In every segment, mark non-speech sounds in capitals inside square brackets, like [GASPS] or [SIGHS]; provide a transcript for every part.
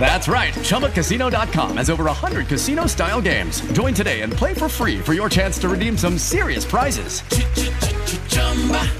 That's right. ChumbaCasino.com has over 100 casino style games. Join today and play for free for your chance to redeem some serious prizes.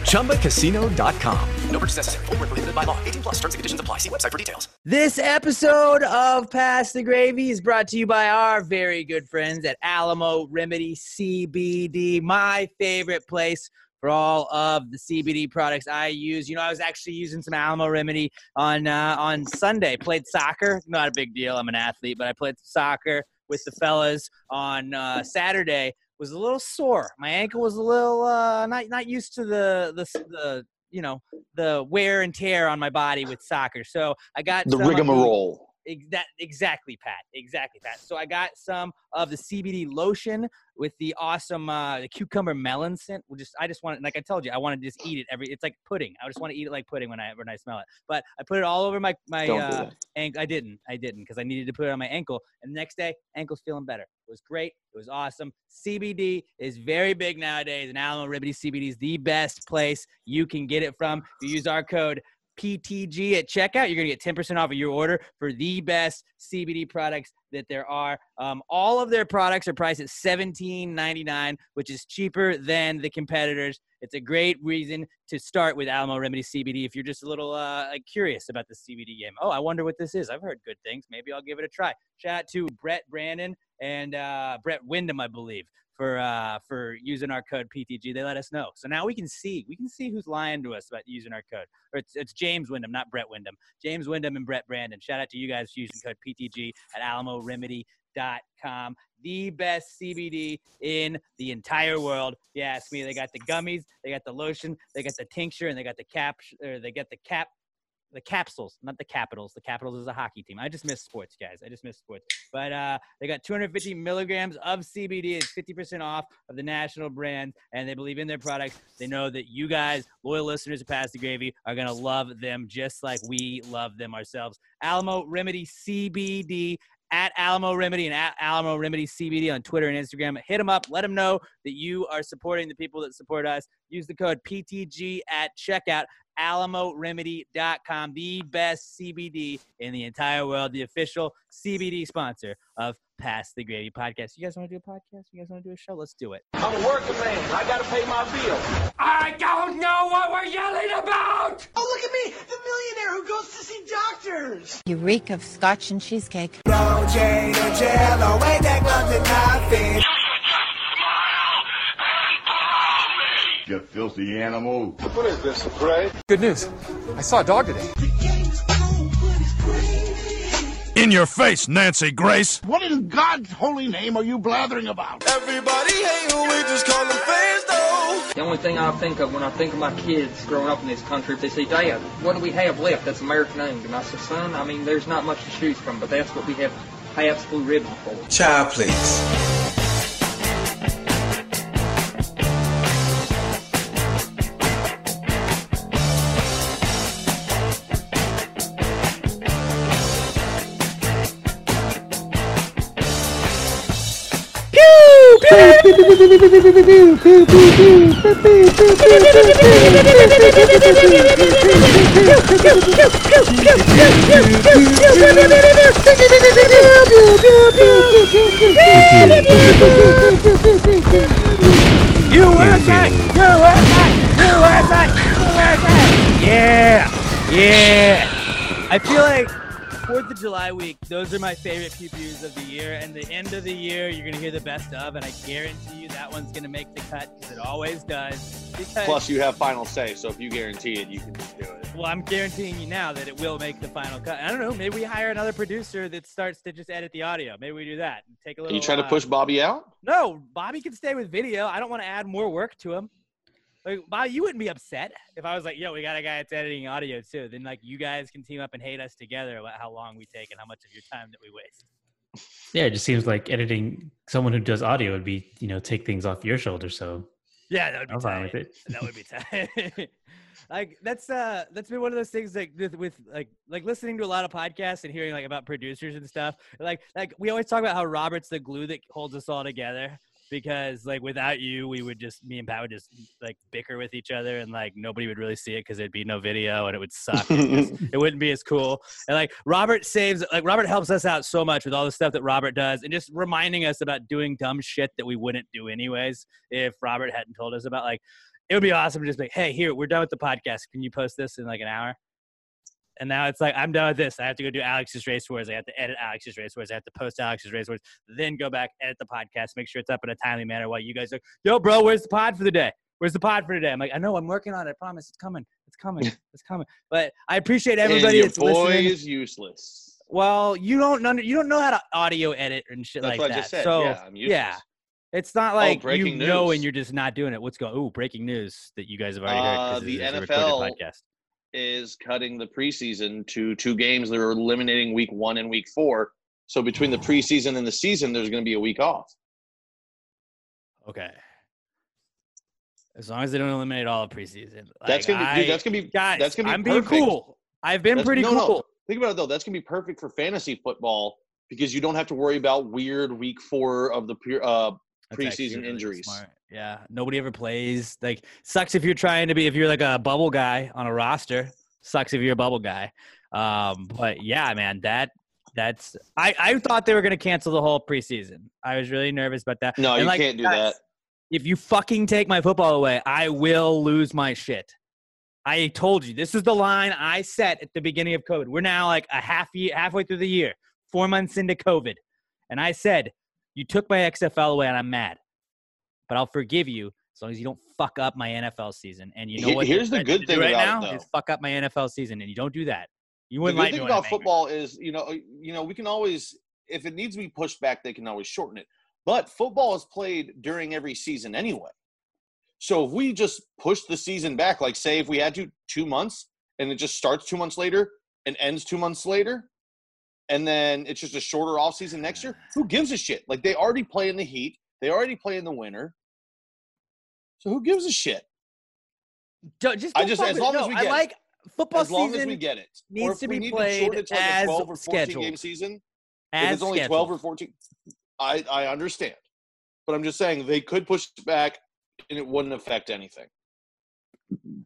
ChumbaCasino.com. No purchase necessary. Full prohibited by law. 18 plus terms and conditions apply. See website for details. This episode of Pass the Gravy is brought to you by our very good friends at Alamo Remedy CBD, my favorite place for all of the CBD products I use. You know, I was actually using some Alamo Remedy on uh, on Sunday. Played soccer, not a big deal. I'm an athlete, but I played soccer with the fellas on uh, Saturday. Was a little sore. My ankle was a little uh, not not used to the the the you know the wear and tear on my body with soccer. So I got the rigmarole. That exactly, Pat. Exactly, Pat. So I got some of the CBD lotion with the awesome uh, the cucumber melon scent. We just I just want it, like I told you, I want to just eat it every. It's like pudding. I just want to eat it like pudding when I when I smell it. But I put it all over my my uh, ankle. I didn't. I didn't because I needed to put it on my ankle. And the next day, ankle's feeling better. It was great. It was awesome. CBD is very big nowadays, and Alamo Remedy CBD is the best place you can get it from. If you use our code PTG at checkout, you're gonna get 10% off of your order for the best CBD products that there are. Um, all of their products are priced at $17.99, which is cheaper than the competitors. It's a great reason to start with Alamo Remedy CBD if you're just a little uh, curious about the CBD game. Oh, I wonder what this is. I've heard good things. Maybe I'll give it a try. Shout out to Brett Brandon and uh, Brett Wyndham, I believe, for uh, for using our code PTG. They let us know, so now we can see we can see who's lying to us about using our code. Or it's, it's James Wyndham, not Brett Wyndham. James Wyndham and Brett Brandon. Shout out to you guys using code PTG at AlamoRemedy.com. The best CBD in the entire world. If you ask me, they got the gummies, they got the lotion, they got the tincture, and they got the cap, or they got the cap the capsules, not the Capitals. The Capitals is a hockey team. I just miss sports, guys. I just miss sports. But uh, they got 250 milligrams of CBD. It's 50% off of the national brand, and they believe in their products. They know that you guys, loyal listeners of Pass the Gravy, are gonna love them just like we love them ourselves. Alamo Remedy CBD at Alamo Remedy and at Alamo Remedy CBD on Twitter and Instagram. Hit them up. Let them know that you are supporting the people that support us. Use the code PTG at checkout. AlamoRemedy.com, the best CBD in the entire world, the official CBD sponsor of Pass the Gravy podcast. You guys want to do a podcast? You guys want to do a show? Let's do it. I'm a working man. I gotta pay my bills. I don't know what we're yelling about! Oh, look at me, the millionaire who goes to see doctors. You reek of scotch and cheesecake. No jail, no way. They got nothing. You filthy animal. What is this, a parade? Good news. I saw a dog today. In your face, Nancy Grace. What in God's holy name are you blathering about? Everybody hate who we just call them fans, though. The only thing I think of when I think of my kids growing up in this country, if they say, Dad, what do we have left that's American owned? And I say, son, I mean, there's not much to choose from, but that's what we have Pabst Blue Ribbon for. Child, please. USA! USA! USA! USA! Yeah! Yeah! I feel like Fourth of July week, those are my favorite PPUs of the year. And the end of the year, you're gonna hear the best of, and I guarantee you that one's gonna make the cut because it always does. Because Plus, you have final say, so if you guarantee it, you can just do it. well, I'm guaranteeing you now that it will make the final cut. I don't know. Maybe we hire another producer that starts to just edit the audio. Maybe we do that. and Take a little. Are you trying to push Bobby out? No, Bobby can stay with video. I don't want to add more work to him. Like, Bobby, you wouldn't be upset if I was like, "Yo, we got a guy that's editing audio too." Then like, you guys can team up and hate us together about how long we take and how much of your time that we waste. Yeah, it just seems like editing someone who does audio would be, you know, take things off your shoulder. So Yeah, that would be I'm fine with it. That would be tight. [LAUGHS] like that's uh that's been one of those things like with, with like like listening to a lot of podcasts and hearing like about producers and stuff like like we always talk about how robert's the glue that holds us all together because like without you we would just me and pat would just like bicker with each other and like nobody would really see it because there'd be no video and it would suck [LAUGHS] it, wouldn't be as cool and like robert saves like robert helps us out so much with all the stuff that robert does and just reminding us about doing dumb shit that we wouldn't do anyways if robert hadn't told us about like it would be awesome to just be like, hey, here, we're done with the podcast. Can you post this in like an hour? And now it's like, I'm done with this. I have to go do Alex's Race Wars. I have to edit Alex's Race Wars. I have to post Alex's Race Wars. Then go back, edit the podcast, make sure it's up in a timely manner while you guys are, yo, bro, where's the pod for the day? Where's the pod for today? I'm like, I know, I'm working on it. I promise it's coming. It's coming. [LAUGHS] It's coming. But I appreciate everybody and that's your boy listening. is useless. Well, you don't know you don't know how to audio edit and shit That's like what that. I just said. So yeah, I'm useless. yeah, it's not like you breaking know and you're just not doing it. What's going? Ooh, breaking news that you guys have already heard. Uh, the this is a recorded NFL podcast. Is cutting the preseason to two games. They're eliminating week one and week four. So between the preseason and the season, there's going to be a week off. Okay. As long as they don't eliminate all of preseason. That's gonna be, dude, that's gonna be, guys. that's gonna be I'm being cool. I've been That's- pretty no, no. cool. Think about it though. That's gonna be perfect for fantasy football because you don't have to worry about weird week four of the pre- uh, preseason really injuries. smart. Yeah, nobody ever plays. Like, sucks if you're trying to be if you're like a bubble guy on a roster. Sucks if you're a bubble guy. Um, but yeah, man, that that's I I thought they were gonna cancel the whole preseason. I was really nervous about that. No, And, you like, can't do guys, that. If you fucking take my football away, I will lose my shit. I told you this is the line I set at the beginning of COVID. We're now like a half year, halfway through the year, four months into COVID, and I said, "You took my XFL away, and I'm mad, but I'll forgive you as long as you don't fuck up my NFL season." And you know what? here's the good thing right about now it, is though. fuck up my NFL season, and you don't do that. You wouldn't good like me thing about football is, you know, you know, we can always, if it needs to be pushed back, they can always shorten it. But football is played during every season anyway. So if we just push the season back, like say if we had to two months, and it just starts two months later and ends two months later, and then it's just a shorter off season next year, who gives a shit? Like they already play in the heat, they already play in the winter. So who gives a shit? Ju- just I just as long as we I get it. like football season. as long season as we get it. needs to be played to like as a 12 or 14 scheduled. game season, if it's only 12 or 14 I, I understand but i'm just saying they could push it back and it wouldn't affect anything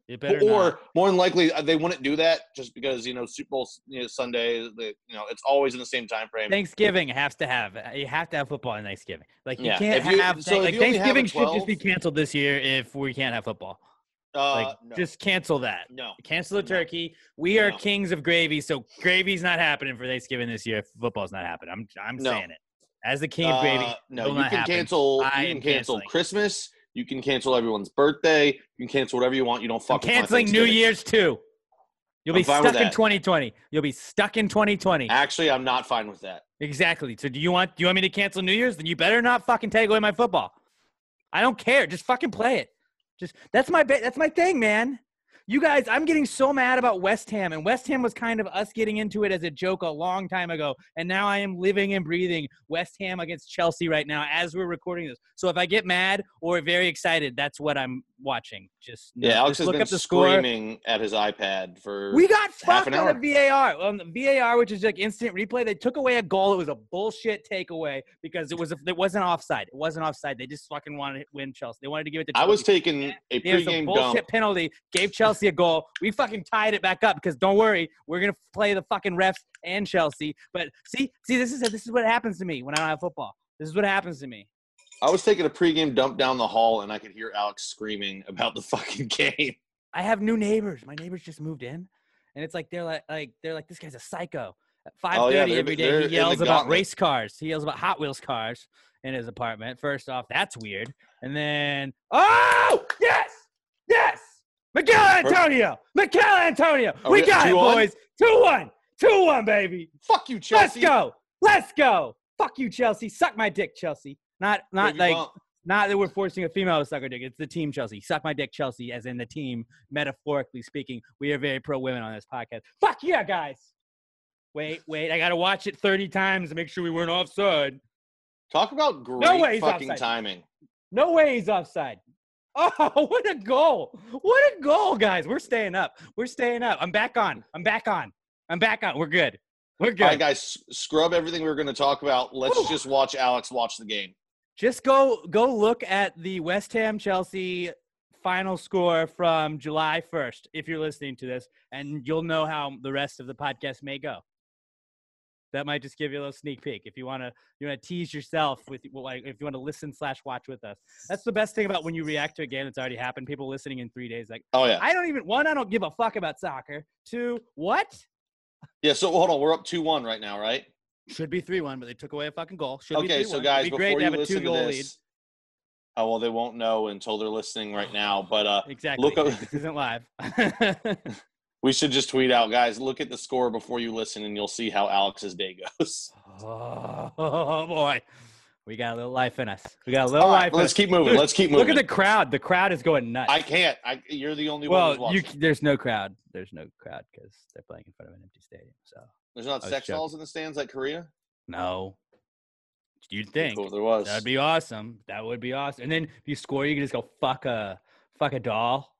It better or not. more than likely uh, they wouldn't do that just because you know super bowl you know, sunday they, you know it's always in the same time frame Thanksgiving has to have you have to have football on Thanksgiving. Like you Yeah, can't you- have so like only have a Thanksgiving should just be canceled this year if we can't have football. uh, Like no, just cancel that. no Cancel the turkey. We are No. kings of gravy, so gravy's not happening for Thanksgiving this year. If football's not happening. I'm I'm No. saying it. As the king of gravy, Uh, no you can happen. cancel I you can cancel christmas you can cancel everyone's birthday you can cancel whatever you want you don't I'm fuck canceling New Year's too. You'll I'm be stuck in 2020. You'll be stuck in 2020. actually i'm not fine with that Exactly. So do you want do you want me to cancel New Year's? Then you better not fucking take away my football. I don't care. Just fucking play it. Just that's my ba- that's my thing, man. You guys, I'm getting so mad about West Ham, and West Ham was kind of us getting into it as a joke a long time ago, and now I am living and breathing West Ham against Chelsea right now as we're recording this. So if I get mad or very excited, that's what I'm watching. Just yeah alex just has look been up the score. screaming at his ipad for We got half fucked on the VAR. On the VAR, which is like instant replay, they took away a goal. It was a bullshit takeaway because it was a, it wasn't offside. It wasn't offside. They just fucking wanted to win Chelsea. They wanted to give it to. Chelsea. I was taking a was a bullshit dump. penalty. Gave Chelsea a goal. We fucking tied it back up because don't worry, we're gonna play the fucking refs and Chelsea. But see, see, this is this is what happens to me when I don't have football. This is what happens to me. I was taking a pregame dump down the hall, and I could hear Alex screaming about the [LAUGHS] fucking game. I have new neighbors. My neighbors just moved in, and it's like they're like like they're like this guy's a psycho. At five Oh, thirty yeah, they're- every day, he yells about race cars. He yells about Hot Wheels cars in his apartment. First off, that's weird. And then, oh yes, yes, Michail Antonio, Michail Antonio. Are we we got it, 2-1? boys. Two one, two one, baby. Fuck you, Chelsea. Let's go, let's go. Fuck you, Chelsea. Suck my dick, Chelsea. Not not like not that we're forcing a female to suck our dick. It's the team Chelsea. Suck my dick, Chelsea, as in the team, metaphorically speaking. We are very pro women on this podcast. Fuck yeah, guys. Wait, wait. I got to watch it 30 times to make sure we weren't offside. Talk about great No way fucking offside. timing. No way he's offside. [LAUGHS] Oh, what a goal! What a goal, guys! We're staying up. We're staying up. I'm back on. I'm back on. I'm back on. We're good. We're good. All right, guys, scrub everything we are going to talk about. Let's just watch Alex watch the game. Just go go look at the West Ham Chelsea final score from July 1st if you're listening to this and you'll know how the rest of the podcast may go. That might just give you a little sneak peek if you want to you want to tease yourself with like if you want to listen slash watch with us. That's the best thing about when you react to a game that's already happened. People listening in three days like, oh yeah, I don't even one. I don't give a fuck about soccer. Two, what? Yeah. So hold on, we're up two one right now, right? Should be three one, but they took away a fucking goal. Should okay, so guys, before you listen to this, lead. Oh well, they won't know until they're listening right [SIGHS] now. But uh, exactly, look this isn't live. [LAUGHS] [LAUGHS] we should just tweet out, guys. Look at the score before you listen, and you'll see how Alex's day goes. Oh, oh [LAUGHS] boy, we got a little life in us. We got a little right, life. Let's keep moving. Let's keep moving. Look at the crowd. The crowd is going nuts. I can't. I, you're the only well, one. Well, there's no crowd. There's no crowd because they're playing in front of an empty stadium. So there's not sex dolls in the stands like Korea. No. You'd think cool there was. That'd be awesome. That would be awesome. And then if you score, you can just go fuck a fuck a doll.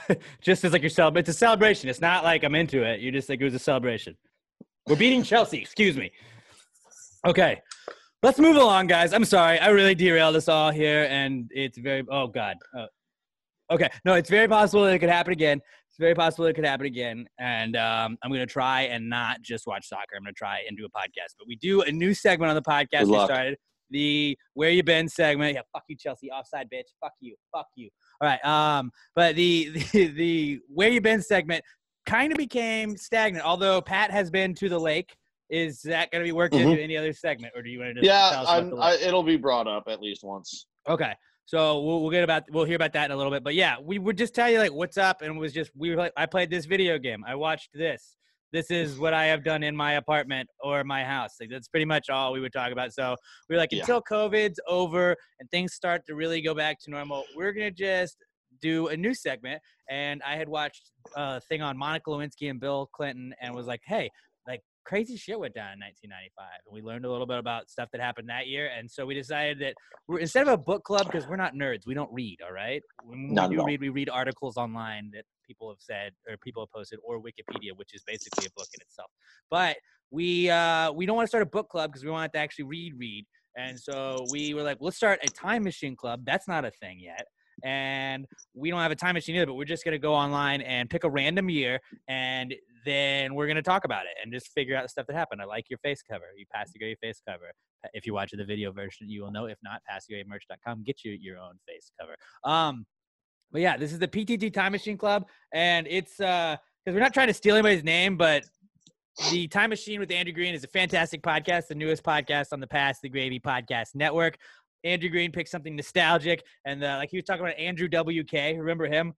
[LAUGHS] just as like your celebration. It's a celebration. It's not like I'm into it. You just think it was a celebration. We're beating [LAUGHS] Chelsea. Excuse me. Okay. Let's move along, guys. I'm sorry. I really derailed us all here, and it's very. Oh God. Uh, okay. No, it's very possible that it could happen again it's very possible it could happen again. And um, I'm going to try and not just watch soccer. I'm going to try and do a podcast. But we do a new segment on the podcast we started. The Where You Been segment. Yeah, fuck you, Chelsea. Offside, bitch. Fuck you. Fuck you. All right. Um, but the, [LAUGHS] the, the Where You Been segment kind of became stagnant, although Pat has been to the lake. Is that going to be working mm-hmm. into any other segment, or do you want to just yeah? I, it'll be brought up at least once. Okay. So we'll, we'll get about we'll hear about that in a little bit. But yeah, we would just tell you like what's up, and it was just we were like I played this video game, I watched this. This is what I have done in my apartment or my house. Like that's pretty much all we would talk about. So we are like yeah. until COVID's over and things start to really go back to normal, we're gonna just do a new segment. And I had watched uh, a thing on Monica Lewinsky and Bill Clinton, and was like, hey, crazy shit went down in 1995 and we learned a little bit about stuff that happened that year and so we decided that we're instead of a book club because we're not nerds we don't read all right? When not we do read we read articles online that people have said or people have posted or wikipedia which is basically a book in itself. But we uh we don't want to start a book club because we want to actually read read and so we were like let's start a time machine club. That's not a thing yet and we don't have a time machine either, but we're just going to go online and pick a random year and then we're going to talk about it and just figure out the stuff that happened. I like your face cover. You pass the great face cover. If you watch the video version, you will know. If not, passthegravymerch.com. Get you your own face cover. Um, but yeah, this is the PTG Time Machine Club, and it's uh because we're not trying to steal anybody's name, but the Time Machine with Andrew Green is a fantastic podcast, the newest podcast on the Pass the Gravy Podcast Network. Andrew Green picked something nostalgic, and uh, like he was talking about Andrew WK. Remember him?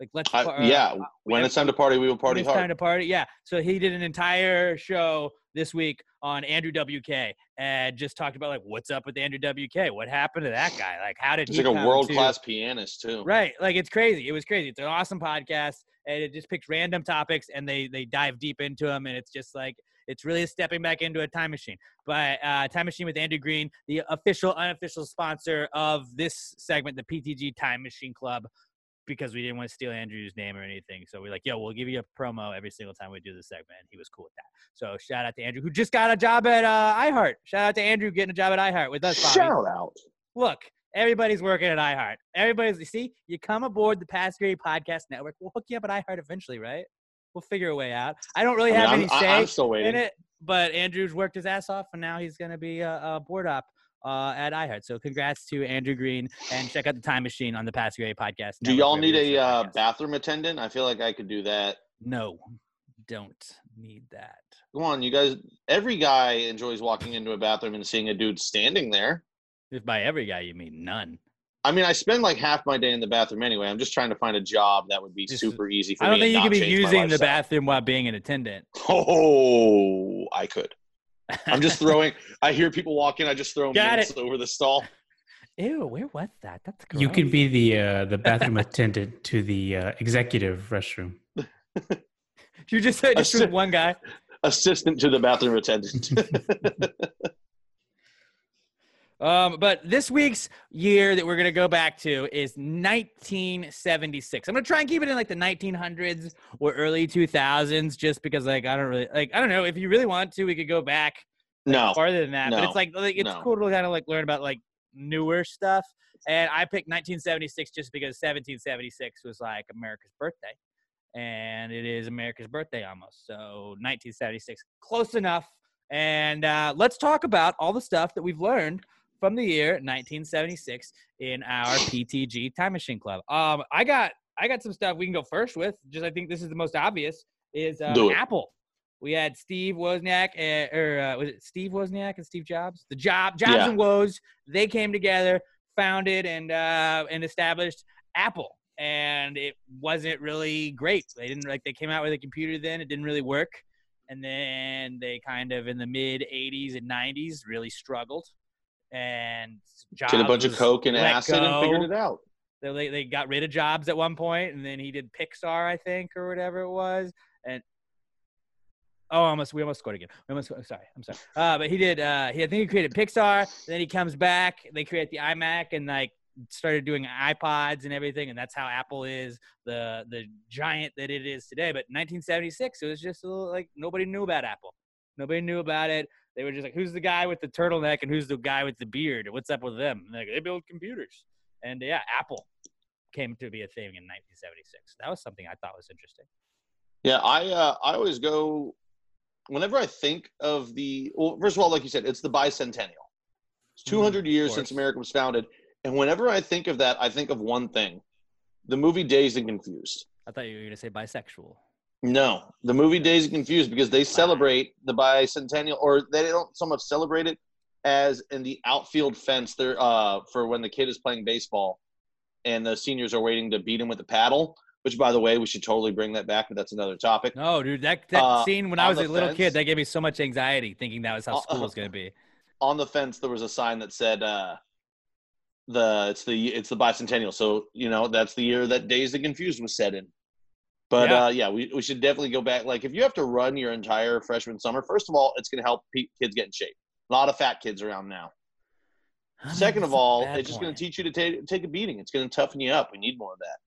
Like let's uh, yeah. Uh, when it's time to party, we will party it's hard. Time to party, yeah. So he did an entire show this week on Andrew WK and just talked about like what's up with Andrew WK, what happened to that guy, like how did He's he? like a world class pianist too. Right, like it's crazy. It was crazy. It's an awesome podcast, and it just picks random topics and they they dive deep into them, and it's just like it's really stepping back into a time machine. But uh, Time Machine with Andrew Green, the official, unofficial sponsor of this segment, the PTG Time Machine Club, because we didn't want to steal Andrew's name or anything. So we're like, yo, we'll give you a promo every single time we do the segment. And he was cool with that. So shout out to Andrew, who just got a job at uh, iHeart. Shout out to Andrew getting a job at iHeart with us. Bobby. Shout out. Look, everybody's working at iHeart. Everybody's, you see, you come aboard the Pass Grade Podcast Network. We'll hook you up at iHeart eventually, right? We'll figure a way out. I don't really I mean, have I'm, any say I'm in it, but Andrew's worked his ass off, and now he's going to be a, a board op uh, at iHeart. So congrats to Andrew Green and check out the Time Machine on the Pass Grade podcast. Do y'all need a uh, bathroom attendant? I feel like I could do that. No, don't need that. Come on, you guys. Every guy enjoys walking into a bathroom and seeing a dude standing there. If by every guy you mean none. I mean, I spend like half my day in the bathroom anyway. I'm just trying to find a job that would be just, super easy for me. I don't think you could be using the bathroom while being an attendant. [LAUGHS] Oh, I could. I'm just throwing. [LAUGHS] I hear people walking. I just throw Got mints it. over the stall. Ew, where was that? That's gross. You could be the uh, the bathroom attendant to the uh, executive restroom. [LAUGHS] you just said just Assi- one guy. Assistant to the bathroom attendant. Um, but this week's year that we're gonna go back to is 1976. I'm gonna try and keep it in like the 1900s or early 2000s, just because like I don't really like I don't know if you really want to, we could go back like, No. farther than that. But it's like, like it's No. cool to kind of like learn about like newer stuff. And I picked 1976 just because 1776 was like America's birthday, and it is America's birthday almost. So 1976, close enough. And uh, let's talk about all the stuff that we've learned from the year 1976 in our PTG Time Machine Club. Um, I got I got some stuff we can go first with. Just I think this is the most obvious is um, Apple. We had Steve Wozniak, uh, or uh, was it Steve Wozniak and Steve Jobs? The Job Jobs Yeah. and Woz. They came together, founded and uh, and established Apple, and it wasn't really great. They didn't like they came out with a computer then. It didn't really work, and then they kind of in the mid '80s and '90s really struggled. And Jobs Did a bunch of coke and acid and figured it out. They, they they got rid of Jobs at one point, and then he did Pixar, I think, or whatever it was. And oh, almost we almost scored again. We almost I'm sorry, I'm sorry. Uh, but he did. Uh, he I think he created Pixar. Then he comes back. They create the iMac and like started doing iPods and everything, and that's how Apple is the the giant that it is today. But 1976, it was just a little, like nobody knew about Apple. Nobody knew about it. They were just like, who's the guy with the turtleneck and who's the guy with the beard? What's up with them? Like, they build computers. And yeah, Apple came to be a thing in 1976. That was something I thought was interesting. Yeah, I uh, I always go whenever I think of the well, first of all, like you said, it's the bicentennial. It's 200 years since. America was founded, and whenever I think of that, I think of one thing: the movie Dazed and Confused. I thought you were going to say bisexual. No, the movie Dazed and Confused because they celebrate the bicentennial, or they don't so much celebrate it as in the outfield fence there uh, for when the kid is playing baseball, and the seniors are waiting to beat him with a paddle. Which, by the way, we should totally bring that back, but that's another topic. No, dude, that, that Uh, scene when I was a little fence? kid, that gave me so much anxiety thinking that was how Uh, school was going to be. on the fence there was a sign that said uh the it's the it's the bicentennial so you know that's the year that Dazed and Confused was set in but Yeah. uh yeah we, we should definitely go back like if you have to run your entire freshman summer first of all it's going to help pe- kids get in shape a lot of fat kids around now second of all it's just going to teach you to take take a beating it's going to toughen you up we need more of that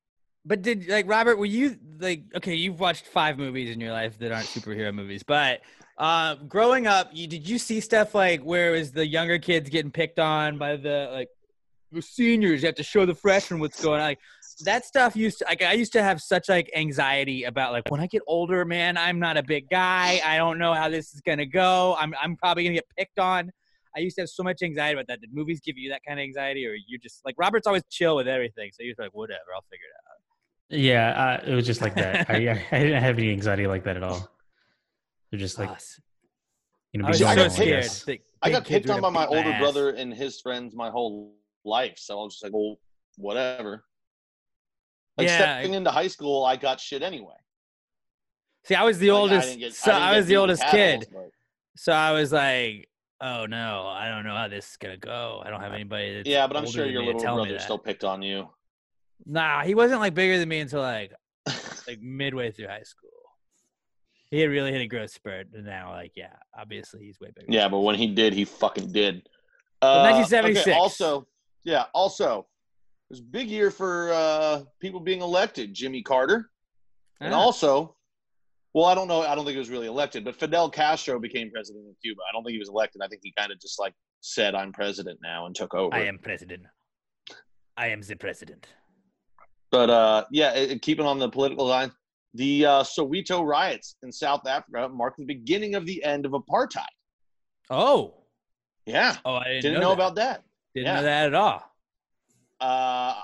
But did like Robert? Were you like okay? You've watched five movies in your life that aren't superhero movies, but uh, growing up, you did you see stuff like where it was the younger kids getting picked on by the like the seniors? You have to show the freshmen what's going on. Like that stuff used to like I used to have such like anxiety about like when I get older, man, I'm not a big guy. I don't know how this is gonna go. I'm I'm probably gonna get picked on. I used to have so much anxiety about that. Did movies give you that kind of anxiety, or you just like Robert's always chill with everything, so you're like whatever, I'll figure it out. Yeah, uh, it was just like that. I, [LAUGHS] I I didn't have any anxiety like that at all. They're just like you know, I be so normal, so I scared. that i got kids picked on by my older ass. brother and his friends my whole life so i was just like well whatever like Yeah, stepping into high school i got shit anyway See, I was the Like, oldest. didn't get- so didn't I, was the oldest paddles, kid. but- So I was like, "Oh no, I don't know how this is gonna go. I don't have anybody." That's Yeah, but I'm sure your little brother still picked on you. Nah, he wasn't like bigger than me until like [LAUGHS] like midway through high school. He had really hit a growth spurt, and now like yeah, obviously he's way bigger. Yeah, but when he did, he fucking did. Uh, 1976. okay, also, yeah, also, was a big year for uh, people being elected. Jimmy Carter, and also, well, I don't know. I don't think he was really elected, but Fidel Castro became president of Cuba. I don't think he was elected. I think he kind of just like said, "I'm president now" and took over. I am president. I am the president. But uh, yeah, it, it- keeping on the political line, the uh, Soweto riots in South Africa marked the beginning of the end of apartheid. Oh, Yeah, oh, I didn't, didn't, know, know, about that. Didn't yeah. know that at all. Uh,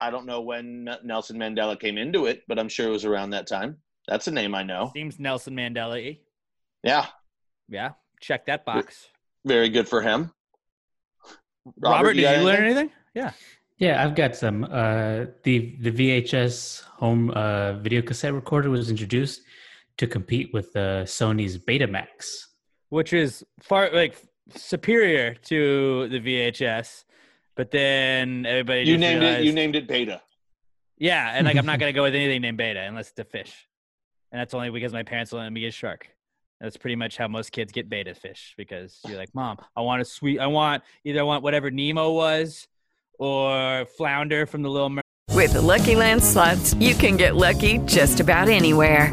I don't know when Nelson Mandela came into it, but I'm sure it was around that time. That's a name I know. Seems Nelson Mandela. Yeah, Yeah, check that box. very good for him. Robert, did you got learn anything? anything? Yeah. Yeah, I've got some. Uh, the the VHS home uh, video cassette recorder was introduced to compete with uh, Sony's Betamax. which is far like superior to the VHS. But then everybody You just named it. You named it Beta. yeah, and like I'm not gonna go with anything named Beta unless it's a fish, and that's only because my parents let me get a shark. That's pretty much how most kids get beta fish because you're like, Mom, I want a sweet, I want either I want whatever Nemo was or flounder from the Little Mermaid. With the Lucky Land slots, you can get lucky just about anywhere.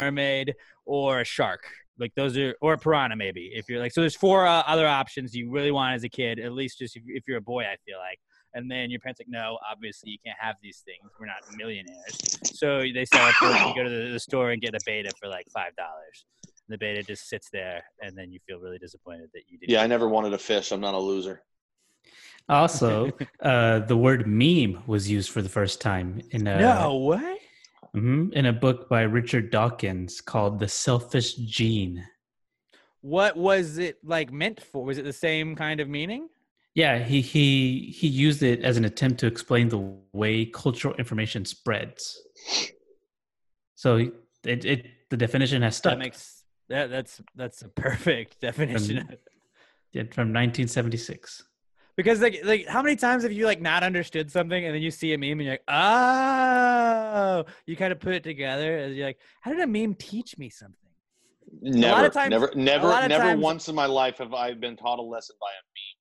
mermaid or a shark. Like those are, or a piranha maybe. If you're like, so there's four uh, other options you really want as a kid. At least just if, if you're a boy, I feel like. And then your parents like, no, obviously you can't have these things. We're not millionaires. So they sell it for you go to the, the store and get a beta for like five dollars. The beta just sits there, and then you feel really disappointed that you didn't. Yeah, I never wanted a fish. I'm not a loser. Also, [LAUGHS] uh, the word meme was used for the first time in a no way. Mm-hmm, in a book by Richard Dawkins called The Selfish Gene. What was it like meant for? Was it the same kind of meaning? Yeah, he he he used it as an attempt to explain the way cultural information spreads. So it, it the definition has stuck. That makes that that's that's a perfect [LAUGHS] definition. From, yeah, from 1976 because like like how many times have you like not understood something and then you see a meme and you're like oh. You kind of put it together and you're like how did a meme teach me something? Never times, never never never times, once in my life have i been taught a lesson by a meme.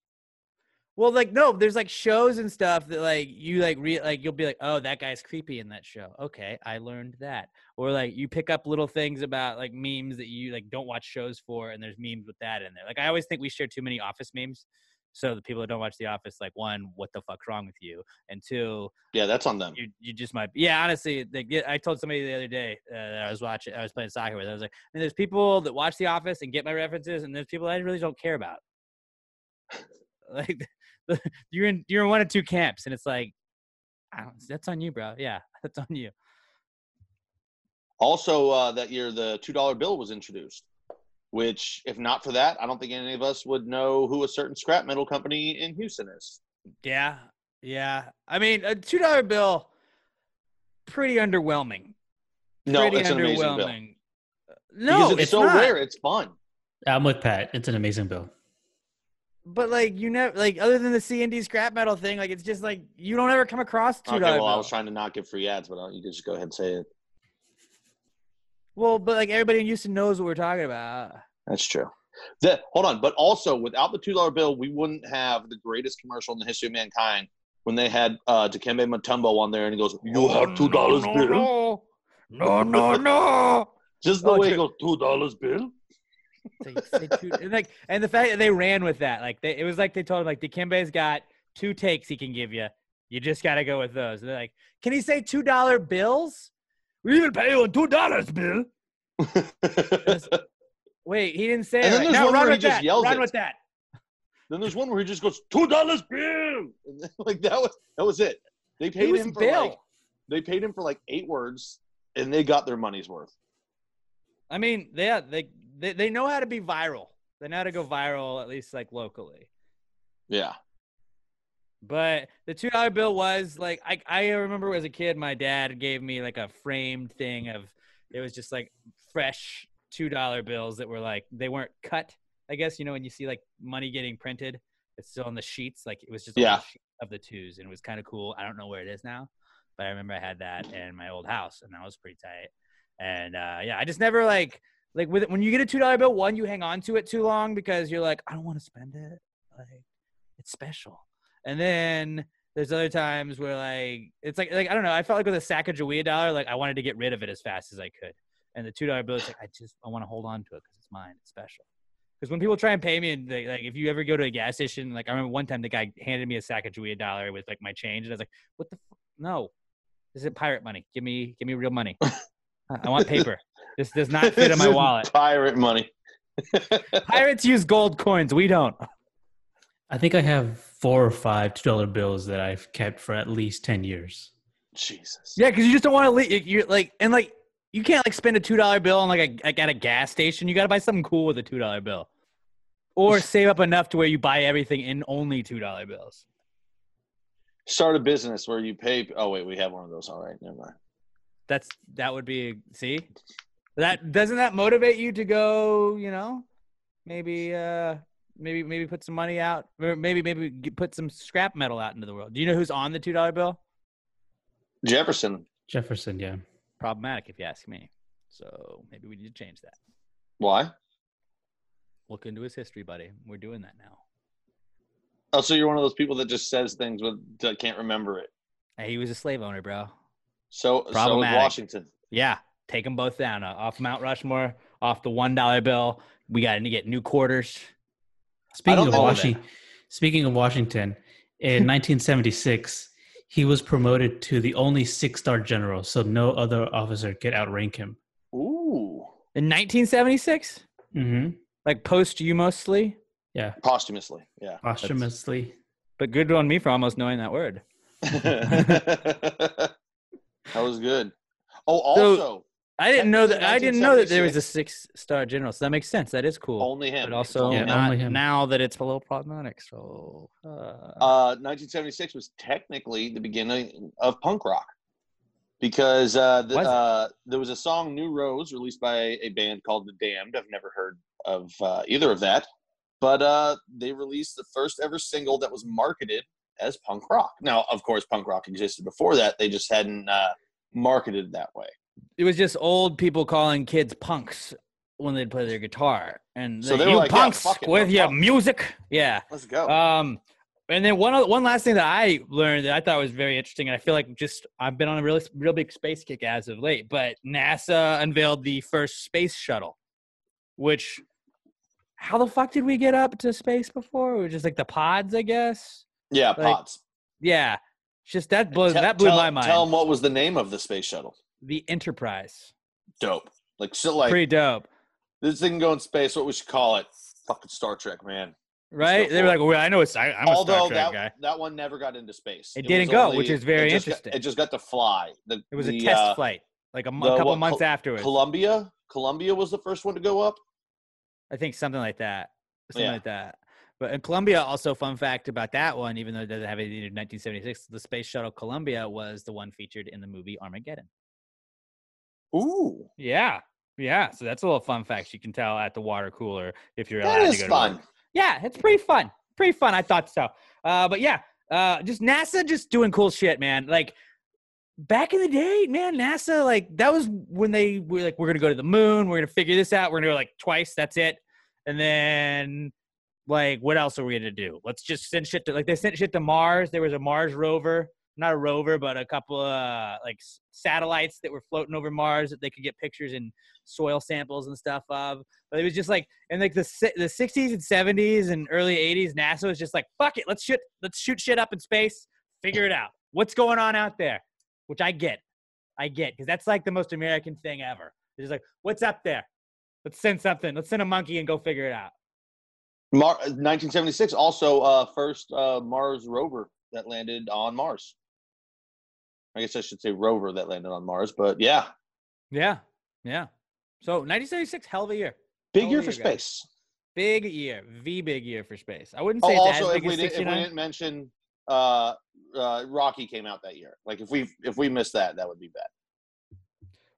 Well like no there's like shows and stuff that like you like re like you'll be like oh that guy's creepy in that show. Okay i learned that. Or like you pick up little things about like memes that you like don't watch shows for and there's memes with that in there. Like i always think we share too many office memes so the people that don't watch The Office, like one, what the fuck's wrong with you? And two, yeah, that's on them. You, you just might, yeah. Honestly, like I told somebody the other day uh, that I was watching, I was playing soccer with. I was like, I mean, there's people that watch The Office and get my references, and there's people I really don't care about. [LAUGHS] like [LAUGHS] you're in you're in one of two camps, and it's like, that's on you, bro. Yeah, [LAUGHS] that's on you. Also, uh, that year the two dollar bill was introduced which if not for that, I don't think any of us would know who a certain scrap metal company in Houston is. Yeah. Yeah. I mean, a two dollar bill, pretty underwhelming. No, pretty it's an amazing bill. No, because it's, it's so not. rare. It's fun. I'm with Pat. It's an amazing bill. But like you never like other than the C and D scrap metal thing, like it's just like you don't ever come across two dollar. Okay, well, bill. I was trying to not give free ads, but uh, you can just go ahead and say it. Well, but like everybody in Houston knows what we're talking about. That's true. That hold on, but also without the two dollar bill, we wouldn't have the greatest commercial in the history of mankind when they had uh Dikembe Mutombo on there and he goes, You have two dollars no, bill? No, no, no, no. [LAUGHS] Just the Oh, way he true. goes, two dollars bill. They say two- and like and the fact that they ran with that, like they, it was like they told him like Dikembe's got two takes he can give you. You just got to go with those. And they're like, can he say two dollar bills? We even pay you a two dollars bill. Wait, he didn't say And it. then right. there's Now one run where he with just that. yells Run it. with that. Then there's one where he just goes, two dollars bill. And then, like that was that was it. They paid Who's him for Bill? like they paid him for like eight words and they got their money's worth. I mean, yeah, they, they they know how to be viral. They know how to go viral at least like locally. Yeah. But the two dollar bill was like I I remember as a kid, my dad gave me like a framed thing of it was just like fresh two dollar bills that were like they weren't cut. I guess you know when you see like money getting printed, it's still on the sheets. Like it was just Yeah. of the twos, and it was kind of cool. I don't know where it is now, but I remember I had that in my old house, and that was pretty tight. And uh, yeah, I just never like like with when you get a two dollar bill, one you hang on to it too long because you're like I don't want to spend it. Like it's special. And then there's other times where like it's like like I don't know. I felt like with a sack of Sacagawea dollar, like I wanted to get rid of it as fast as I could. And the two dollar bill is like I just I want to hold on to it because it's mine. It's special. Because when people try and pay me, and they, like if you ever go to a gas station, like I remember one time the guy handed me a sack of Sacagawea dollar with like my change, and I was like, "What the? F- no, this is pirate money. Give me, give me real money. I want paper. This does not [LAUGHS] fit in This my is wallet. Pirate money. [LAUGHS] Pirates use gold coins. We don't. I think I have four or five two dollar bills that I've kept for at least ten years. Jesus. Yeah, because you just don't want to leave. You're like, and like, you can't like spend a two dollar bill on like a like at a gas station. You got to buy something cool with a two dollar bill, or save up enough to where you buy everything in only two dollar bills. Start a business where you pay. Oh wait, we have one of those. All right, never mind. That's that would be see that doesn't that motivate you to go? You know, maybe uh maybe maybe put some money out, maybe maybe put some scrap metal out into the world. Do you know who's on the two dollar bill? Jefferson. Jefferson, yeah. Problematic, if you ask me. So maybe we need to change that. Why? Look into his history, buddy. We're doing that now. Oh, so you're one of those people that just says things with that can't remember it. Hey, he was a slave owner, bro. So so Problematic. Washington. Yeah, take them both down. Uh, off Mount Rushmore, off the one dollar bill. We got to get new quarters. Speaking of. Washington, speaking of Washington, in [LAUGHS] 1976, he was promoted to the only six-star general, so no other officer could outrank him. Ooh. In 1976, Mm-hmm. like posthumously. Yeah, Posthumously. Yeah. posthumously. But good on me for almost knowing that word. [LAUGHS] [LAUGHS] that was good. Oh, So, also I didn't know that. I didn't know that there was a six-star general. So that makes sense. That is cool. only him. But also Yeah, not only him. now that it's a little problematic. So uh, uh, 1976 was technically the beginning of punk rock because uh, the, Was uh, there was a song "New Rose" released by a band called The Damned. I've never heard of uh, either of that, but uh, they released the first ever single that was marketed as punk rock. Now, of course, punk rock existed before that. They just hadn't uh, marketed that way. It was just old people calling kids punks when they'd play their guitar, and So they were you like, punks it, with your punks." music. Yeah. Let's go. Um, and then one one last thing that I learned that I thought was very interesting, and I feel like just I've been on a real real big space kick as of late. But NASA unveiled the first space shuttle, which how the fuck did we get up to space before? It was just like the pods, I guess. yeah, like, pods. Yeah, just that blows Tell- that blew tell- my mind. Tell them what was the name of the space shuttle. The Enterprise, Dope. Like so, like pretty dope, this thing can go in space. What we should call it? Fucking Star Trek, man. right? They were like, well, I know it's I, I'm a Although Star Trek that guy. that one never got into space. It was didn't go, which is very it just got- interesting. it just got to fly. The, It was a test uh, flight, like a, the- couple what, months Col- afterwards. Columbia, Columbia was the first one to go up. I think something like that. Something Yeah. like that. But in Columbia, also fun fact about that one, even though it doesn't have anything to do with 1976, the space shuttle Columbia was the one featured in the movie Armageddon. Ooh, Yeah, yeah. So that's a little fun fact you can tell at the water cooler if you're that allowed is to go fun. to. Yeah, it's pretty fun. Pretty fun. I thought so. Uh, but yeah, uh, just NASA just doing cool shit, man. Like back in the day, man, NASA like that was when they were like, we're gonna go to the moon, we're gonna figure this out, we're gonna go like twice, that's it, and then like what else are we gonna do? Let's just send shit to like they sent shit to Mars. There was a Mars rover, not a rover, but a couple of uh, like satellites that were floating over Mars that they could get pictures and soil samples and stuff of. But it was just like in like the the 60s and 70s and early 80s, NASA was just like, fuck it, let's shoot let's shoot shit up in space, figure it out. What's going on out there? Which I get, I get, because that's like the most American thing ever. It's just like, what's up there? Let's send something. Let's send a monkey and go figure it out. Mar- 1976, also uh, first uh, Mars rover that landed on Mars. I guess I should say rover that landed on Mars, but yeah, Yeah, yeah. So 1976, hell of a year. big year for year, guys. space. Big year, the big year for space. I wouldn't Oh, say it's also, if we, did, if we didn't mention uh, uh, Rocky came out that year. Like if we if we missed that, that would be bad.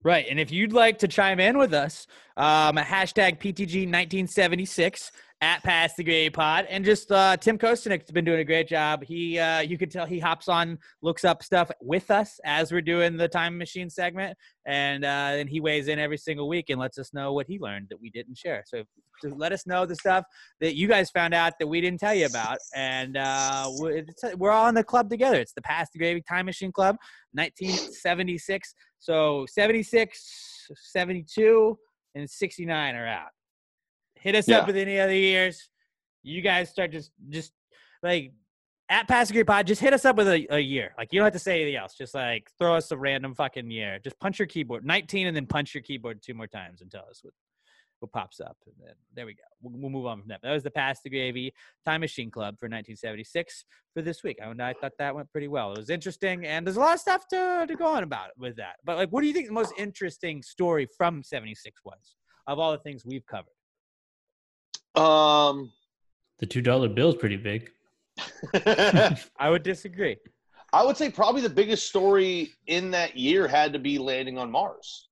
Right. And if you'd like to chime in with us, um, hashtag PTG1976 at Pass the Gravy Pod. And just uh, Tim Kostanik's been doing a great job. He, uh, you can tell he hops on, looks up stuff with us as we're doing the time machine segment. And uh, then he weighs in every single week and lets us know what he learned that we didn't share. So to let us know the stuff that you guys found out that we didn't tell you about. And uh, we're, we're all in the club together. It's the Pass the Gravy Time Machine Club, 1976. So 76, 72, and 69 are out. Hit us Yeah. up with any other years. You guys start just just like at Pass Agree Pod, just hit us up with a, a year. Like you don't have to say anything else. Just like throw us a random fucking year. Just punch your keyboard. 19 and then punch your keyboard two more times and tell us what what pops up. And then there we go. We'll, we'll move on from that. That was the Pass the Gravy Time Machine Club for 1976 for this week. I, I thought that went pretty well. It was interesting, and there's a lot of stuff to, to go on about with that. But like, what do you think the most interesting story from 76 was of all the things we've covered? Um, The two dollar bill is pretty big. [LAUGHS] I would disagree. I would say probably the biggest story in that year had to be landing on Mars.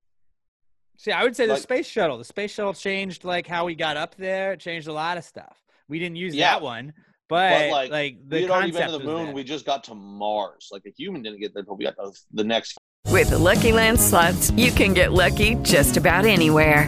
See, I would say the Like- space shuttle. The space shuttle changed like how we got up there. It changed a lot of stuff. We didn't use Yeah. that one, but, But like, like the we had already been concept to the moon. there. We just got to Mars. Like a human didn't get there until we got to the next. With the Lucky Land slots, you can get lucky just about anywhere.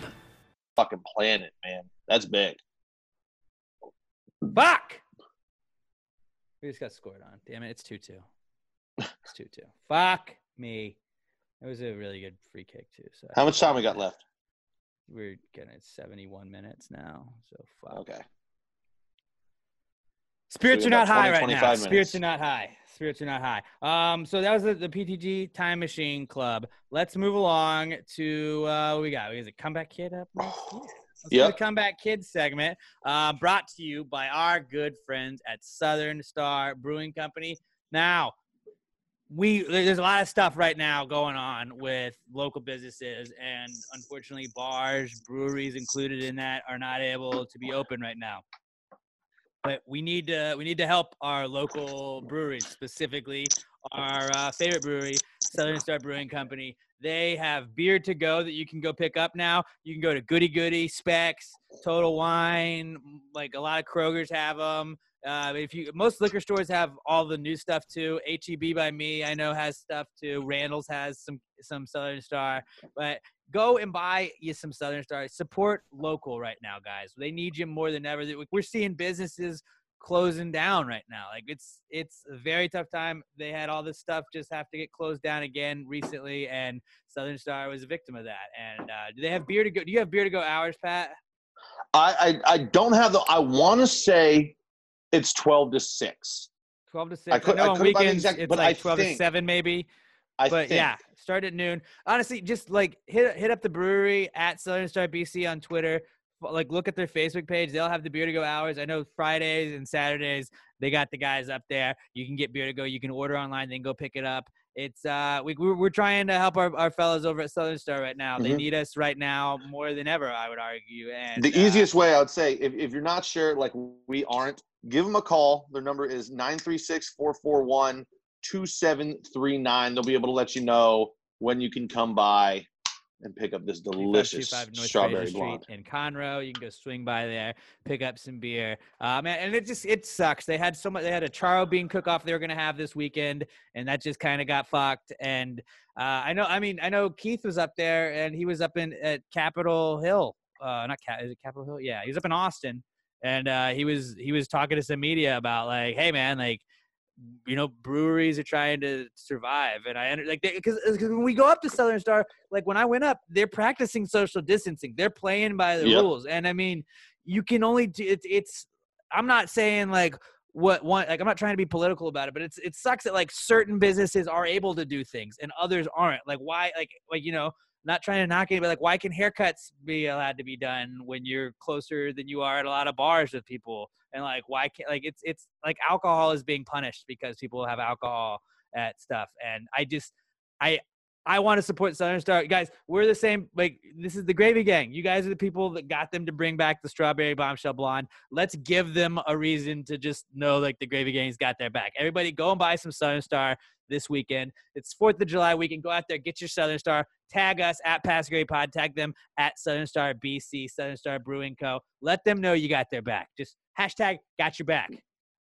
fucking planet, man. That's big. Fuck! We just got scored on. Damn it, it's 2 2. It's 2 2. [LAUGHS] Fuck me. It was a really good free kick, too. So How much time we got left? We're getting at 71 minutes now. So fuck. Okay. Spirits So are not got high right now. 25 Spirits are not high. Spirits are not high. Um, so that was the, the PTG Time Machine Club. Let's move along to uh, what we got. Is it Comeback Kid up? Yeah. Do Yep. the Comeback Kids segment, uh, brought to you by our good friends at Southern Star Brewing Company. Now, we there's a lot of stuff right now going on with local businesses, and unfortunately, bars, breweries included in that, are not able to be open right now. But we need to we need to help our local breweries, specifically our uh, favorite brewery, Southern Star Brewing Company. They have beer to go that you can go pick up now. You can go to Goody Goody, Specs, Total Wine, like a lot of Kroger's have them. Uh, if you most liquor stores have all the new stuff too. HEB by me, I know has stuff too. Randall's has some some Southern Star, but go and buy you some Southern Star. Support local right now, guys. They need you more than ever. We're seeing businesses closing down right now. Like it's it's a very tough time. They had all this stuff just have to get closed down again recently, and Southern Star was a victim of that. And uh, do they have beer to go? Do you have beer to go hours, Pat? I I, I don't have the. I want to say it's twelve to six. Twelve to six. I could- know I on couldn't find the weekends exact- it's but like I twelve to seven, maybe. I but think. yeah, start at noon. Honestly, just like hit hit up the brewery at Southern Star BC on Twitter. Like look at their Facebook page. They'll have the beer to go hours. I know Fridays and Saturdays they got the guys up there. You can get beer to go. You can order online, then go pick it up. It's uh we we're, we're trying to help our, our fellows over at Southern Star right now. They Mhm. need us right now more than ever. I would argue. And The uh, easiest way I would say, if, if you're not sure, like we aren't, give them a call. Their number is 936 441 2739. They'll be able to let you know when you can come by and pick up this delicious strawberry Street blonde. in Conroe. You can go swing by there, pick up some beer. Uh, man, and it just it sucks. They had so much. They had a charro bean cook off they were gonna have this weekend, and that just kind of got fucked. And uh, I know, I mean, I know Keith was up there, and he was up in at Capitol Hill. Uh, not Cap, is it Capitol Hill? Yeah, he was up in Austin, and uh, he was he was talking to some media about like, hey man, like you know breweries are trying to survive and i under like because when we go up to southern star like when i went up they're practicing social distancing they're playing by the Yep. rules and i mean you can only do it's it's i'm not saying like what one like i'm not trying to be political about it but it's it sucks that like certain businesses are able to do things and others aren't like why like like you know not trying to knock anybody. like, why can haircuts be allowed to be done when you're closer than you are at a lot of bars with people? And like, why can't like it's it's like alcohol is being punished because people have alcohol at stuff, and I just I I want to support Southern Star. Guys, we're the same. Like, this is the Gravy Gang. You guys are the people that got them to bring back the Strawberry Bombshell Blonde. Let's give them a reason to just know, like, the Gravy Gang's got their back. Everybody, go and buy some Southern Star this weekend. It's 4th of July weekend. Go out there, get your Southern Star. Tag us at Pass Pod. Tag them at Southern Star BC, Southern Star Brewing Co. Let them know you got their back. Just hashtag got your back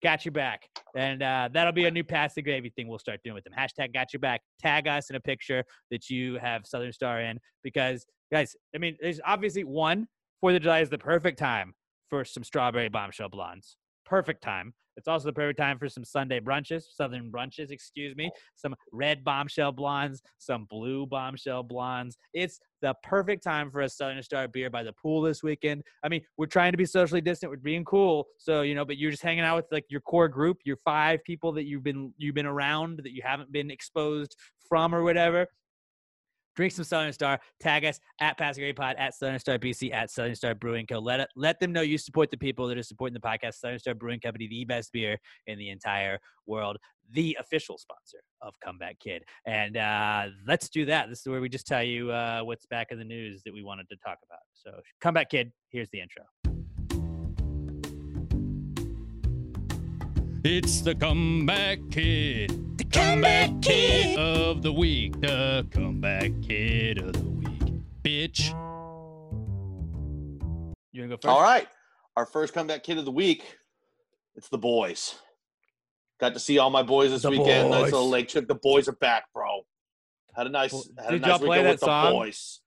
got your back. And uh, that'll be a new pass the gravy thing we'll start doing with them. Hashtag got your back. Tag us in a picture that you have Southern Star in because, guys, I mean, there's obviously one, 4th of July is the perfect time for some strawberry bombshell blondes. Perfect time. It's also the perfect time for some Sunday brunches, Southern brunches, excuse me, oh. some red bombshell blondes, some blue bombshell blondes. It's the perfect time for a Southern Star beer by the pool this weekend. I mean, we're trying to be socially distant, we're being cool. So, you know, but you're just hanging out with like your core group, your five people that you've been you've been around that you haven't been exposed from or whatever drink some Southern Star. Tag us at Pass Pod, at Southern Star BC, at Southern Star Brewing Co. Let let them know you support the people that are supporting the podcast. Southern Star Brewing Company, the best beer in the entire world, the official sponsor of Comeback Kid. And uh, let's do that. This is where we just tell you uh, what's back in the news that we wanted to talk about. So, Comeback Kid, here's the intro. It's the comeback kid. The comeback kid of the week. The comeback kid of the week. Bitch. You wanna go first? All right. Our first comeback kid of the week. It's the boys. Got to see all my boys this The weekend. Nice little lake trip. The boys are back, bro. Had a nice, had a nice weekend that with the song? boys.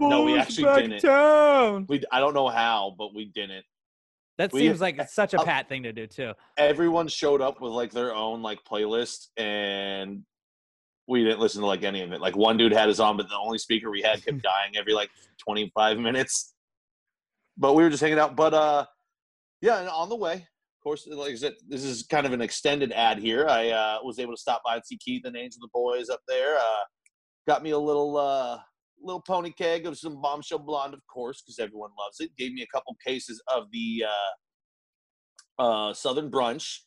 no, we Boys actually back didn't. town. We I don't know how, but we didn't. That We- seems like it's such a Pat thing to do, too. Everyone showed up with like their own like playlist, and we didn't listen to like any of it. Like one dude had his on, but the only speaker we had kept [LAUGHS] dying every like twenty five minutes. But we were just hanging out. But uh, yeah, and on the way, of course, like I said, this is kind of an extended ad here. I uh, was able to stop by and see Keith and Angel the boys up there. Uh, got me a little uh, little pony keg of some bombshell blonde, of course, because everyone loves it. Gave me a couple cases of the uh, uh, Southern brunch,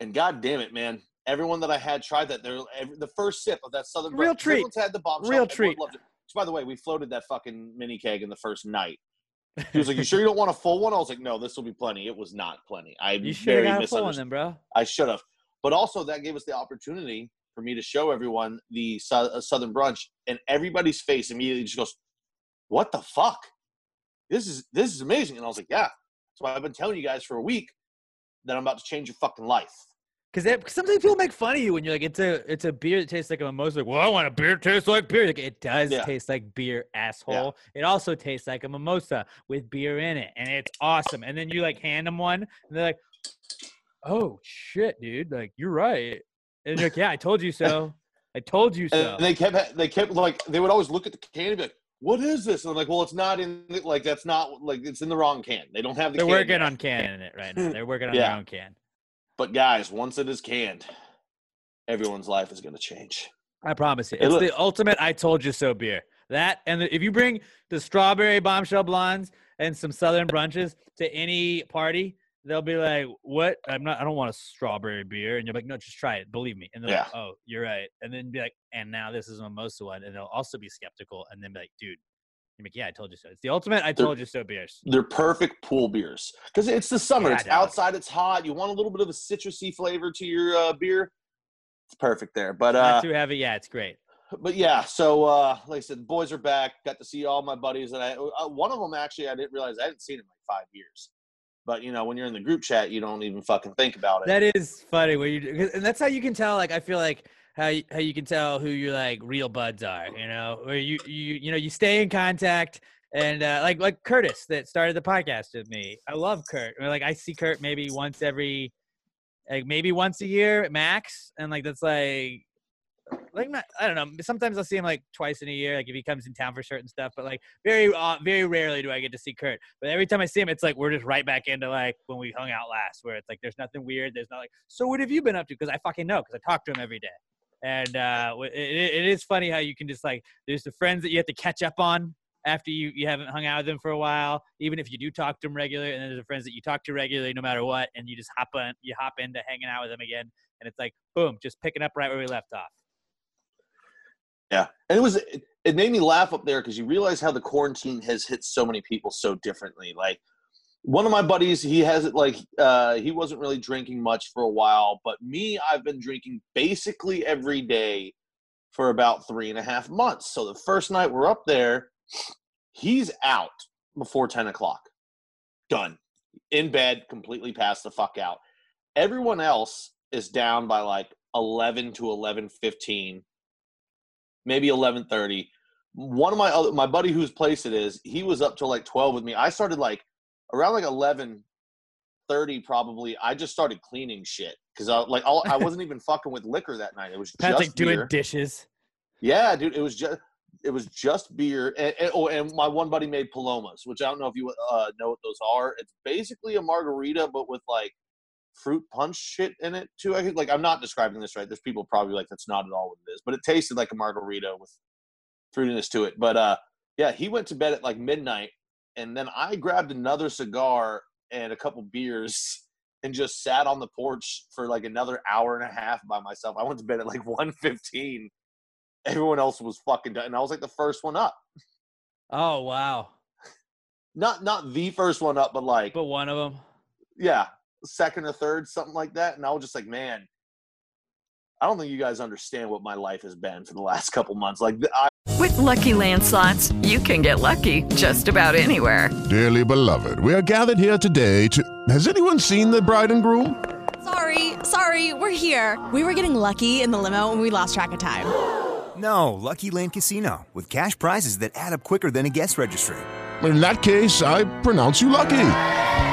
and god damn it, man! Everyone that I had tried that. They're every, the first sip of that Southern Real brunch. treat. Everyone's had the bombshell. Real treat. loved it. Which, by the way, we floated that fucking mini keg in the first night. He was like, "You [LAUGHS] sure you don't want a full one?" I was like, "No, this will be plenty." It was not plenty. I You should very have got a full one then, bro. I should have. But also, that gave us the opportunity for me to show everyone the uh, Southern brunch, and everybody's face immediately just goes, "What the fuck? This is this is amazing!" And I was like, "Yeah, So I've been telling you guys for a week that I'm about to change your fucking life." Because sometimes people make fun of you when you're like, it's a it's a beer that tastes like a mimosa. Like, well, I want a beer that tastes like beer. Like, it does Yeah. taste like beer, asshole. It also tastes like a mimosa with beer in it, and it's awesome. And then you like hand them one, and they're like, "Oh shit, dude! Like, you're right." And you're like, "Yeah, I told you so. I told you so." And they kept they kept like they would always look at the can and be like, "What is this?" And I'm like, "Well, it's not in the- like that's not like it's in the wrong can. They don't have the." They're can working yet." on canning it right now. They're working on [LAUGHS] Yeah. their own can. But guys, once it is canned, everyone's life is going to change. I promise you. It's look- the ultimate I told you so beer. That and the, if you bring the strawberry bombshell blondes and some southern brunches to any party, they'll be like, "What? I'm not. I don't want a strawberry beer." And you're like, "No, just try it. Believe me." And they're like, "Oh, you're right." And then be like, "And now this is a mimosa one," and they'll also be skeptical and then be like, "Dude." You're like, yeah, I told you so. It's the ultimate I They're- told you so beers. They're perfect pool beers because it's the summer. Yeah, it's outside. It's hot. You want a little bit of a citrusy flavor to your uh, beer. It's perfect there. But Not uh, too heavy. Yeah, it's great. but yeah. So uh, like I said, the boys are back. Got to see all my buddies, and I uh, one of them actually I didn't realize I hadn't seen him in like five years. But you know, when you're in the group chat, you don't even fucking think about it. That is funny when you and that's how you can tell. Like I feel like how you, how you can tell who your like real buds are. You know, where you you you know you stay in contact. And uh, like like Curtis that started the podcast with me, I love Kurt. Like I see Kurt maybe once every, like maybe once a year max, and like that's like, like not I don't know. Sometimes I'll see him like twice in a year, like if he comes in town for certain stuff. But like very uh, very rarely do I get to see Kurt. But every time I see him, it's like we're just right back into like when we hung out last, where it's like there's nothing weird. There's not like, so what have you been up to? Because I fucking know, because I talk to him every day. And uh, it, it is funny how you can just like there's the friends that you have to catch up on after you, you haven't hung out with them for a while, even if you do talk to them regularly, and then there's the friends that you talk to regularly no matter what, and you just hop on you hop into hanging out with them again, and it's like boom, just picking up right where we left off. Yeah, and it was it, it made me laugh up there because you realize how the quarantine has hit so many people so differently. Like one of my buddies, he has it like uh, he wasn't really drinking much for a while, but me, I've been drinking basically every day for about three and a half months. So the first night we're up there, he's out before ten o'clock, done, in bed, completely passed the fuck out. Everyone else is down by like eleven to eleven fifteen maybe 11:30. One of my other my buddy whose place it is, he was up till like 12 with me. I started like around like 11:30 probably. I just started cleaning shit cuz I like all, I wasn't even fucking with liquor that night. It was Pat's just like doing beer. dishes. Yeah, dude, it was just it was just beer and, and, oh, and my one buddy made palomas, which I don't know if you uh, know what those are. It's basically a margarita but with like fruit punch shit in it too. I think like I'm not describing this right. There's people probably like that's not at all what it is, but it tasted like a margarita with fruitiness to it. But uh yeah, he went to bed at like midnight and then I grabbed another cigar and a couple beers [LAUGHS] and just sat on the porch for like another hour and a half by myself. I went to bed at like [LAUGHS] 1:15. Everyone else was fucking done. And I was like the first one up. Oh wow! Not not the first one up, but like But one of them. yeah, second or third, something like that. And I was just like, man, I don't think you guys understand what my life has been for the last [LAUGHS] couple months. Like, I, With Lucky Land slots, you can get lucky just about anywhere. Dearly beloved, we are gathered here today to. Has anyone seen the bride and groom? Sorry, sorry, we're here. We were getting lucky in the limo and we lost track of time. [GASPS] No, Lucky Land Casino, with cash prizes that add up quicker than a guest registry. In that case, I pronounce you lucky.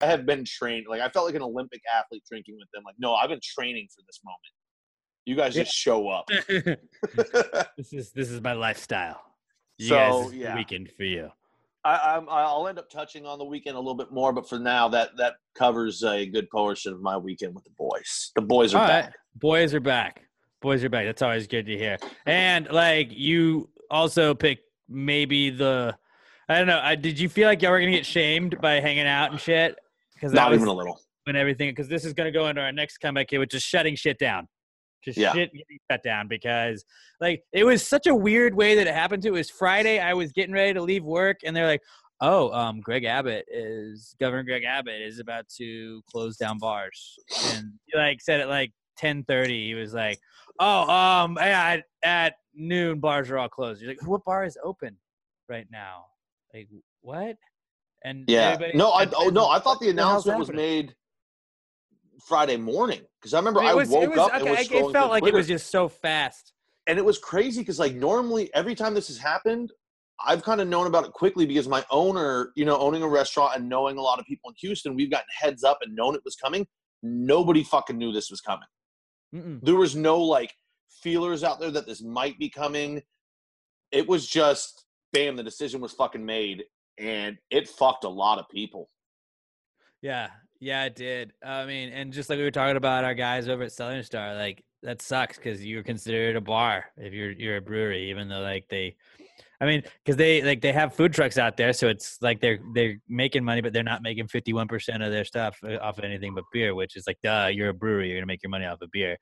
I have been trained. Like, I felt like an Olympic athlete drinking with them. Like, no, I've been training for this moment. You guys just show up. [LAUGHS] [LAUGHS] this is this is my lifestyle. You So, guys, this is the yeah. weekend for you. I, I'm, I'll end up touching on the weekend a little bit more, but for now, that that covers a good portion of my weekend with the boys. The boys are All right. back. Boys are back. Boys are back. That's always good to hear. And like you also picked maybe the I don't know. I, did you feel like y'all were gonna get shamed by hanging out and shit? Because Not even a little. And everything, because this is gonna go into our next comeback here, which is shutting shit down. Just Yeah. shit getting shut down because like it was such a weird way that it happened to. It was Friday. I was getting ready to leave work, and they're like, "Oh, um, Greg Abbott is Governor Greg Abbott is about to close down bars," and he like said it like ten thirty. He was like, "Oh, um, at, at noon bars are all closed." You're like, "What bar is open right now?" Like what? And Yeah. No, I and- oh and no, I thought the announcement was made Friday morning because I remember I mean, it was- woke it was- up and okay, was it- it felt like it was just so fast. and it was crazy because like normally every time this has happened i've kind of known about it quickly because my owner you know owning a restaurant and knowing a lot of people in houston we've gotten heads up and known it was coming nobody fucking knew this was coming Mm-mm. there was no like feelers out there that this might be coming it was just bam the decision was fucking made and it fucked a lot of people Yeah, yeah, it did. I mean, and just like we were talking about our guys over at Southern Star, like that sucks because you're considered a bar if you're you're a brewery, even though like they, I mean, because they like they have food trucks out there, so it's like they're they're making money, but they're not making fifty one percent of their stuff uh, off of anything but beer, which is like, duh, you're a brewery, you're gonna make your money off of beer.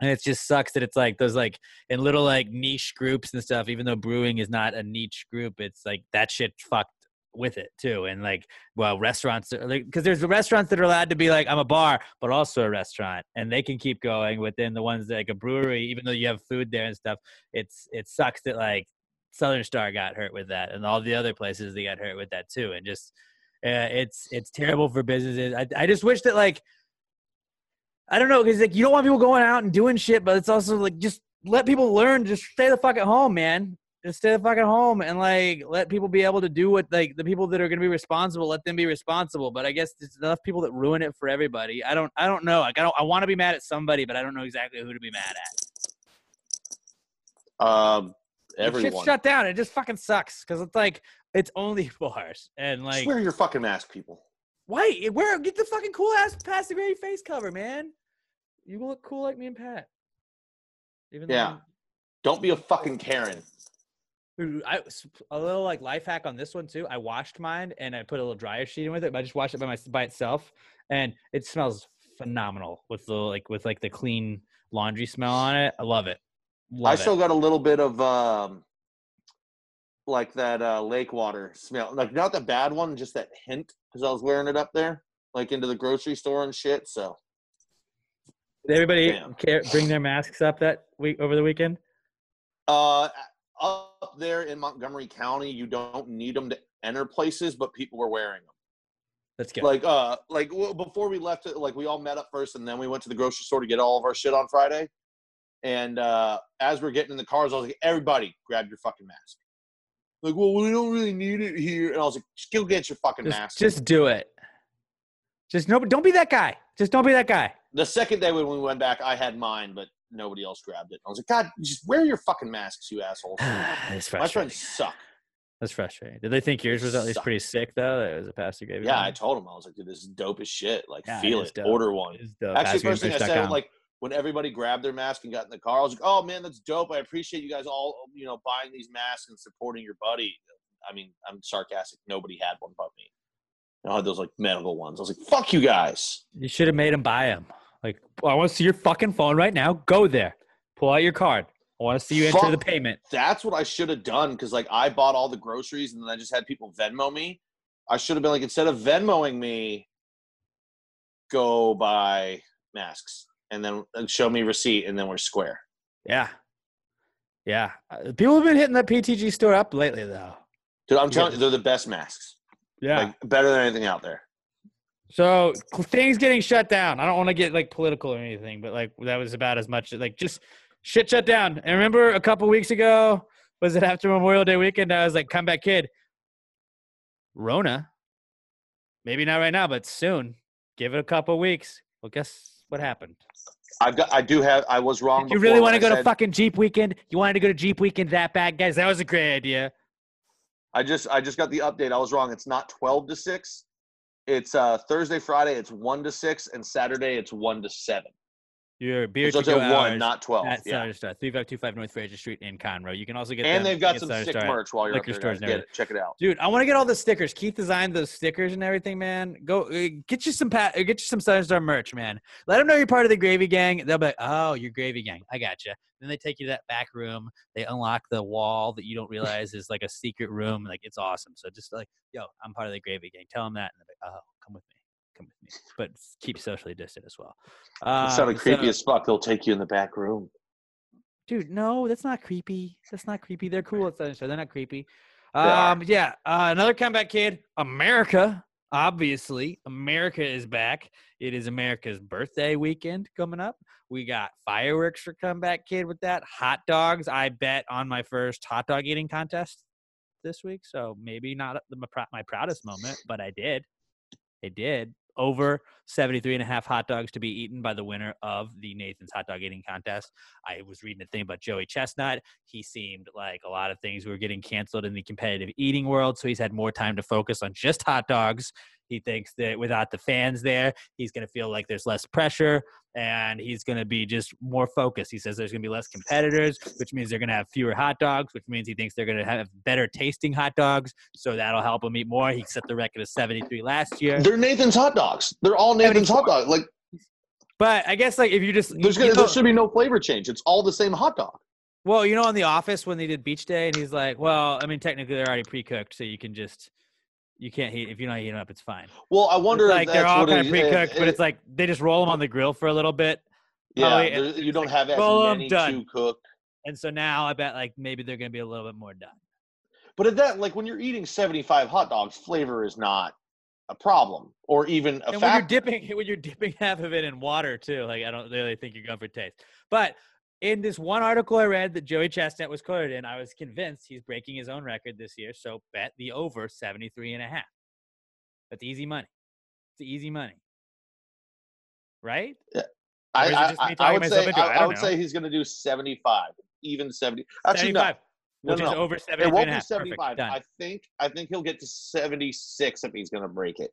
And it just sucks that it's like those like in little like niche groups and stuff. Even though brewing is not a niche group, it's like that shit fucked with it too. And like, well, restaurants are like because there's restaurants that are allowed to be like I'm a bar, but also a restaurant, and they can keep going. Within the ones like a brewery, even though you have food there and stuff, it's it sucks that like Southern Star got hurt with that, and all the other places they got hurt with that too. And just uh, it's it's terrible for businesses. I I just wish that like I don't know because like you don't want people going out and doing shit, but it's also like just let people learn. Just stay the fuck at home, man. Just stay the fuck at home and like let people be able to do what like the people that are going to be responsible. Let them be responsible. But I guess there's enough people that ruin it for everybody. I don't. I don't know. Like I don't. I want to be mad at somebody, but I don't know exactly who to be mad at. Um, everyone. Shit's shut down. It just fucking sucks because it's like it's only [LAUGHS] bars and like Just wear your fucking mask, people. Why? Where? Get the fucking cool ass Pass the Gravy face cover, man. You look cool like me and Pat. Even Yeah. Don't be a fucking Karen. Dude, I a little like life hack on this one too. I washed mine and I put a little dryer sheet in with it, but I just washed it by my by itself, and it smells phenomenal with the like with like the clean laundry smell on it. I love it. Love I it. still got a little bit of um, like that uh, lake water smell. Like not the bad one, just that hint because I was wearing it up there, like into the grocery store and shit. So Did everybody care, bring their masks up that week over the weekend? uh, up there in Montgomery County, you don't need them to enter places, but people were wearing them. Let's good. Like uh, like w- before we left, like we all met up first, and then we went to the grocery store to get all of our shit on Friday. And uh, as we're getting in the cars, I was like, "Everybody, grab your fucking mask." Like, well, we don't really need it here, and I was like, "Just go get your fucking just, mask." just do it. Just no, don't be that guy. Just don't be that guy. the second day when we went back, I had mine, but nobody else grabbed it. I was like, "God, just wear your fucking masks, you assholes." [SIGHS] It's My friends suck. That's frustrating. Did they think yours was at least Suck. pretty sick though? That it was a pastor gave you. Yeah, I told him I was like, "Dude, this is dope as shit. Like, Yeah, feel is it. Order one." It. Actually, first thing I said, like when everybody grabbed their mask and got in the car, I was like, "Oh man, that's dope. I appreciate you guys all, you know, buying these masks and supporting your buddy." I mean, I'm sarcastic. Nobody had one but me. I had those like medical ones. I was like, "Fuck you guys." You should have made him buy them. Like, "Oh, I want to see your fucking phone right now. Go there. Pull out your card. I want to see you enter the payment. That's what I should have done because like I bought all the groceries and then I just had people Venmo me. I should have been like, instead of Venmoing me, go buy masks and then uh, show me receipt and then we're square. Yeah. Yeah. Uh, People have been hitting that PTG store up lately, though. Dude, I'm telling you, they're the best masks. Yeah. Like better than anything out there. So things getting shut down. I don't want to get like political or anything, but like that was about as much like just shit shut down. And remember a couple weeks ago, was it after Memorial Day weekend? I was like, "Come back, kid. Rona. Maybe not right now, but soon. Give it a couple weeks. Well, guess what happened? I've got I do have I was wrong. You really want to go to fucking Jeep weekend? You wanted to go to Jeep weekend that bad, guys? That was a great idea. I just I just got the update. I was wrong. It's not twelve to six. It's uh Thursday, Friday, it's one to six, and Saturday it's one to seven. Your beer So to go one, hours not 12, At yeah. Star, three five two five North Frazier Street in Conroe. You can also get And they've got some Southern sick Star merch while you're up there, stores Get it. Check it out. Dude, I want to get all the stickers. Keith designed those stickers and everything, man. Go uh, get you some pa- uh, get you some Southern Star merch, man. Let them know you're part of the Gravy Gang. They'll be like, "Oh, you're Gravy Gang. I got you." Then they take you to that back room. They unlock the wall that you don't realize is like a secret room. Like it's awesome. So just like, yo, I'm part of the Gravy Gang. Tell them that, and they're like, "Oh, come with me." Come with me, [LAUGHS] but keep socially distant as well. It sounded Um, creepy so- as fuck. They'll take you in the back room. Dude, no, that's not creepy. That's not creepy. They're cool at Southern Star. They're not creepy. Um, yeah, uh, another comeback kid. America, obviously, America is back. It is America's birthday weekend coming up. We got fireworks for comeback kid with that. Hot dogs. I bet on my first hot dog eating contest this week. So maybe not my, my proudest moment, but I did. I did. Over 73 and a half hot dogs to be eaten by the winner of the Nathan's hot dog eating contest. I was reading a thing about Joey Chestnut. He seemed like a lot of things were getting canceled in the competitive eating world. So he's had more time to focus on just hot dogs. He thinks that without the fans there, he's going to feel like there's less pressure and he's going to be just more focused. He says there's going to be less competitors, which means they're going to have fewer hot dogs, which means he thinks they're going to have better tasting hot dogs. So that'll help him eat more. He set the record of 73 last year. They're Nathan's hot dogs. They're all Nathan's hot dogs. Like But I guess like if you just there's you gonna know- there should be no flavor change. It's all the same hot dog. Well, you know, in the office when they did beach day, and he's like, "Well, I mean, technically they're already pre-cooked, so you can just you can't heat if you're not heating them up, it's fine." Well, I wonder It's if like they're that's all kind of pre-cooked, It- but it's like they just roll them on the grill for a little bit. Yeah, you don't like, have as many done. to cook. And so now I bet like maybe they're gonna be a little bit more done. But at that, like when you're eating 75 hot dogs, flavor is not a problem or even a and when you're factor. dipping [LAUGHS] when you're dipping half of it in water too like i don't really think you're going for taste but in this one article i read that joey chestnut was quoted in i was convinced he's breaking his own record this year so bet the over 73 and a half that's easy money it's easy money right I, Or is it I, I, I would say? I, I would know. say he's going to do 75, even 70. Actually, 75 no, which no, is no. over It won't be 75. I think I think he'll get to 76 if he's going to break it.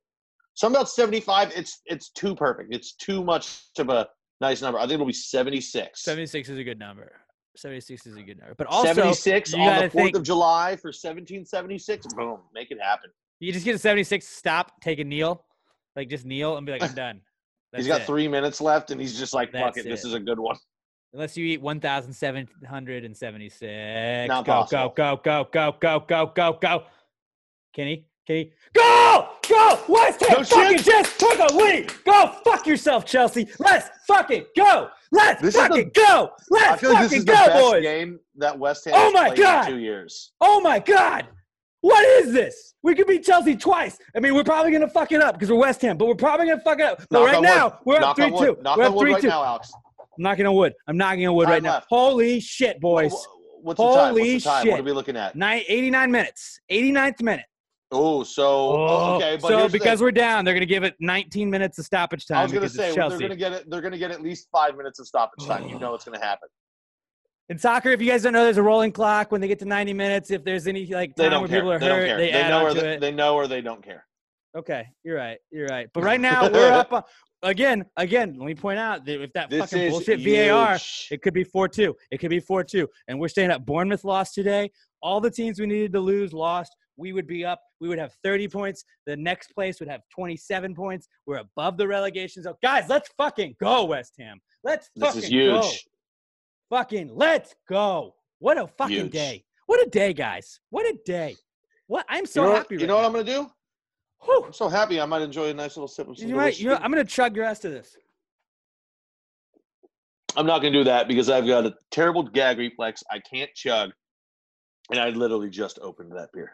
Something about 75. It's it's too perfect. It's too much of a nice number. I think it'll be 76. 76 is a good number 76 is a good number but also 76 you on the 4th think, of July for 1776. Boom, make it happen. you just get a 76 stop take a kneel like just kneel and be like i'm [LAUGHS] done he's got it. three minutes left, and he's just like, "Fuck That's it, this it. is a good one." Unless you eat 1,776. Not go, possible. go, go, go, go, go, go, go. Kenny, Kenny. Go! Go! West Ham No fucking shit. just took a lead! Go fuck yourself, Chelsea! Let's fucking go! Let's This is the- go! Let's feel like fucking this is the go, best boys! game that West Ham Oh my played God! in two years. Oh my god! What is this? We could beat Chelsea twice. I mean, we're probably gonna fuck it up because we're West Ham, but we're probably gonna fuck it up. But Knock right now, wood. we're up Knock on 3 wood. 2. Knock We're up 3 right 2. now, Alex. I'm knocking on wood. I'm knocking on wood Time right now. Holy shit, boys. Wh- What's the time? What's the time? shit. What are we looking at? Nine, 89 minutes. 89th minute. Oh, so oh, okay, but so because we're down, they're going to give it 19 minutes of stoppage time. I was going to say they're going to get it. They're going to get at least five minutes of stoppage time. You [SIGHS] know it's going to happen. In soccer, if you guys don't know, there's a rolling clock when they get to 90 minutes. If there's any like They time where care. people are they don't hurt, care. they, add know or they, it. they know or they don't care. Okay, you're right. You're right. But right [LAUGHS] now we're up. On, again, again. Let me point out that if that This fucking bullshit VAR, it could be four two. It could be four two. And we're staying up. Bournemouth lost today. All the teams we needed to lose lost. We would be up. We would have 30 points. The next place would have 27 points. We're above the relegation zone. Guys, let's fucking go, West Ham. Let's This fucking is huge. go. Fucking let's go. What a fucking Huge. day. What a day, guys. What a day. What I'm so you know happy. What, you right know what. I'm going to do? Whew. I'm so happy. I might enjoy a nice little sip of some You might, you know, I'm gonna chug your rest of this. I'm not going to do that because I've got a terrible gag reflex. I can't chug, and I literally just opened that beer.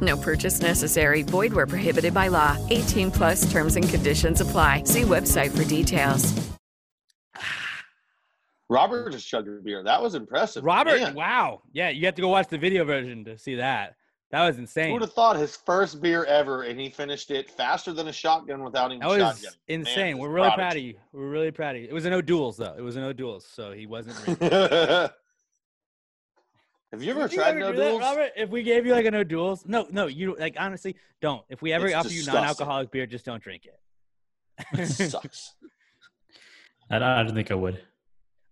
No purchase necessary. Void where prohibited by law. 18 plus terms and conditions apply. See website for details. Robert just chugged a beer. That was impressive. Robert, Man, wow, yeah, you have to go watch the video version to see that. That was insane. Who would have thought his first beer ever, and he finished it faster than a shotgun without even That was shotgunning. insane. Man, We're really proud of you. We're really proud of you. It was an O'Doul's though. It was an O'Doul's, so he wasn't. [LAUGHS] Really- Have you ever Would you tried ever no do that, duels? Robert? If we gave you like an O'Doul's, no, no, you like honestly don't. If we ever It's offer you non-alcoholic beer, just don't drink it. It [LAUGHS] sucks. I, I don't think I would.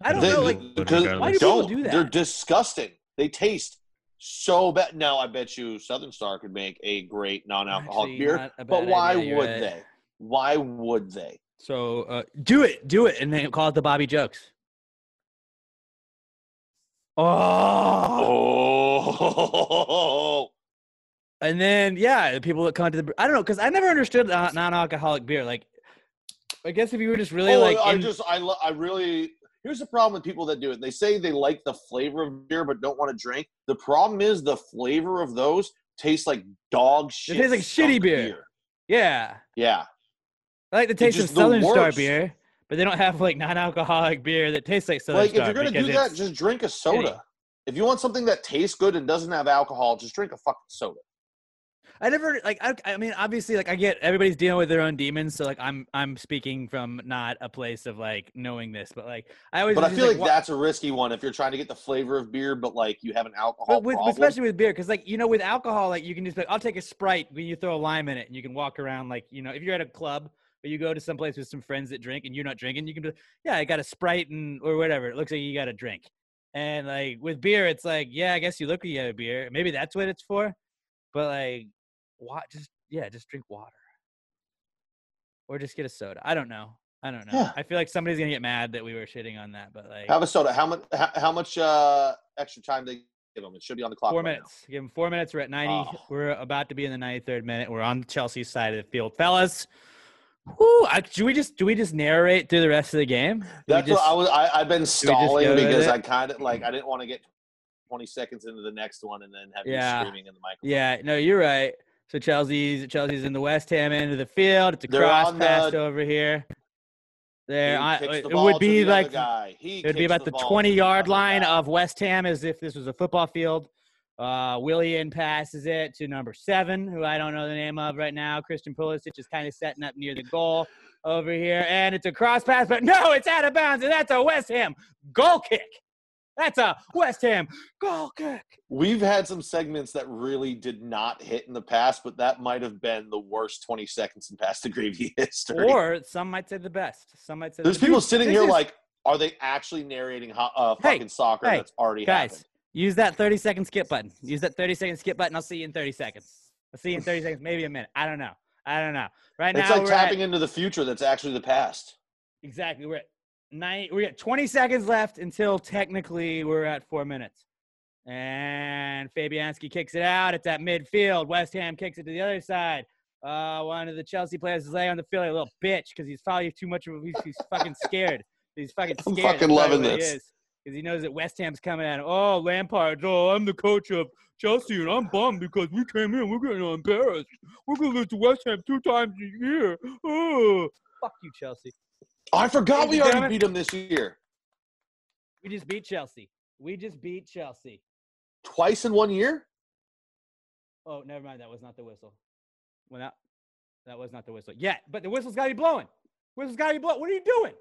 I don't They- know, like because why do people don't. do that? They're disgusting. They taste so bad. Now I bet you Southern Star could make a great non-alcoholic Actually, beer, but why idea, would right. they? Why would they? So uh, do it, do it, and then call it the Bobby Jokes. Oh, Oh, [LAUGHS] and then yeah, the people that come to the I don't know because I never understood non-alcoholic beer. Like, I guess if you were just really Oh, like, I in- just I I really here's the problem with people that do it. They say they like the flavor of beer but don't want to drink. The problem is the flavor of those tastes like dog shit. It tastes like shitty skunk beer. yeah, Yeah. I like the taste of Southern Star beer, but they don't have like non-alcoholic beer that tastes like Southern like if you're gonna do that, just drink a soda. shitty. If you want something that tastes good and doesn't have alcohol, just drink a fucking soda. I never like. I, I mean, obviously, like I get everybody's dealing with their own demons, so like I'm I'm speaking from not a place of like knowing this, but like I always. But I feel like wa- that's a risky one if you're trying to get the flavor of beer, but like you have an alcohol But with, problem. especially with beer, because like you know, with alcohol, like you can just like, I'll take a sprite when you throw a lime in it, and you can walk around like you know, if you're at a club or you go to some place with some friends that drink and you're not drinking, you can be, yeah, I got a sprite and or whatever. It looks like you got a drink, and like with beer, it's like, yeah, I guess you look like you have a beer. Maybe that's what it's for, but like, what? Just yeah, just drink water, or just get a soda. I don't know. I don't know. Yeah. I feel like somebody's gonna get mad that we were shitting on that, but like Have a soda. How much? How, how much uh, extra time they give them? It should be on the clock. four right minutes. Give them four minutes. We're at ninety. Oh. We're about to be in the ninety-third minute. We're on Chelsea side of the field, fellas. Whoo, I, do we just do we just narrate through the rest of the game? Do That's just- what I was. I, I've been stalling because? I kind of like I didn't want to get 20 seconds into the next one and then have Yeah. you screaming in the microphone. Yeah, no, you're right. So Chelsea's Chelsea's in the West Ham end of the field. It's a They're cross pass the- over here. There, He I, the it would be like. It would be about the the 20 yard line guy. of West Ham as if this was a football field. Uh, Willian passes it to number seven, who I don't know the name of right now. Christian Pulisic is kind of setting up near the goal over here, and it's a cross pass, but no, it's out of bounds, and that's a West Ham goal kick. That's a West Ham goal kick. We've had some segments that really did not hit in the past, but that might have been the worst 20 seconds in Pass the Gravy [LAUGHS] history. Or some might say the best. Some might say There's the people Dude, sitting this here is- like, are they actually narrating ho- uh, Hey, fucking soccer hey, that's already guys, happened? Use that 30 second skip button. Use that 30 second skip button. I'll see you in 30 seconds. I'll see you in 30 seconds, maybe a minute. I don't know. I don't know. Right It's now, like we're tapping at, into the future that's actually the past. exactly. We're at nine. We got 20 seconds left until technically we're at four minutes. And Fabianski kicks it out. It's at midfield. West Ham kicks it to the other side. Uh, one of the Chelsea players is laying on the field like a little bitch because he's probably too much of a, he's, he's fucking scared. He's fucking scared. I'm fucking loving this. Because he knows that West Ham's coming at him. Oh, Lampard. Oh, I'm the coach of Chelsea, and I'm bummed because we came in. We're getting embarrassed. We're gonna lose to West Ham two times a year. Oh, fuck you, Chelsea. I forgot we already beat them this year. We just beat Chelsea. We just beat Chelsea. Twice in one year? Oh, never mind. That was not the whistle. Well, that, that was not the whistle. Yeah, but the whistle's got to be blowing. Whistle's got to be blowing. What are you doing?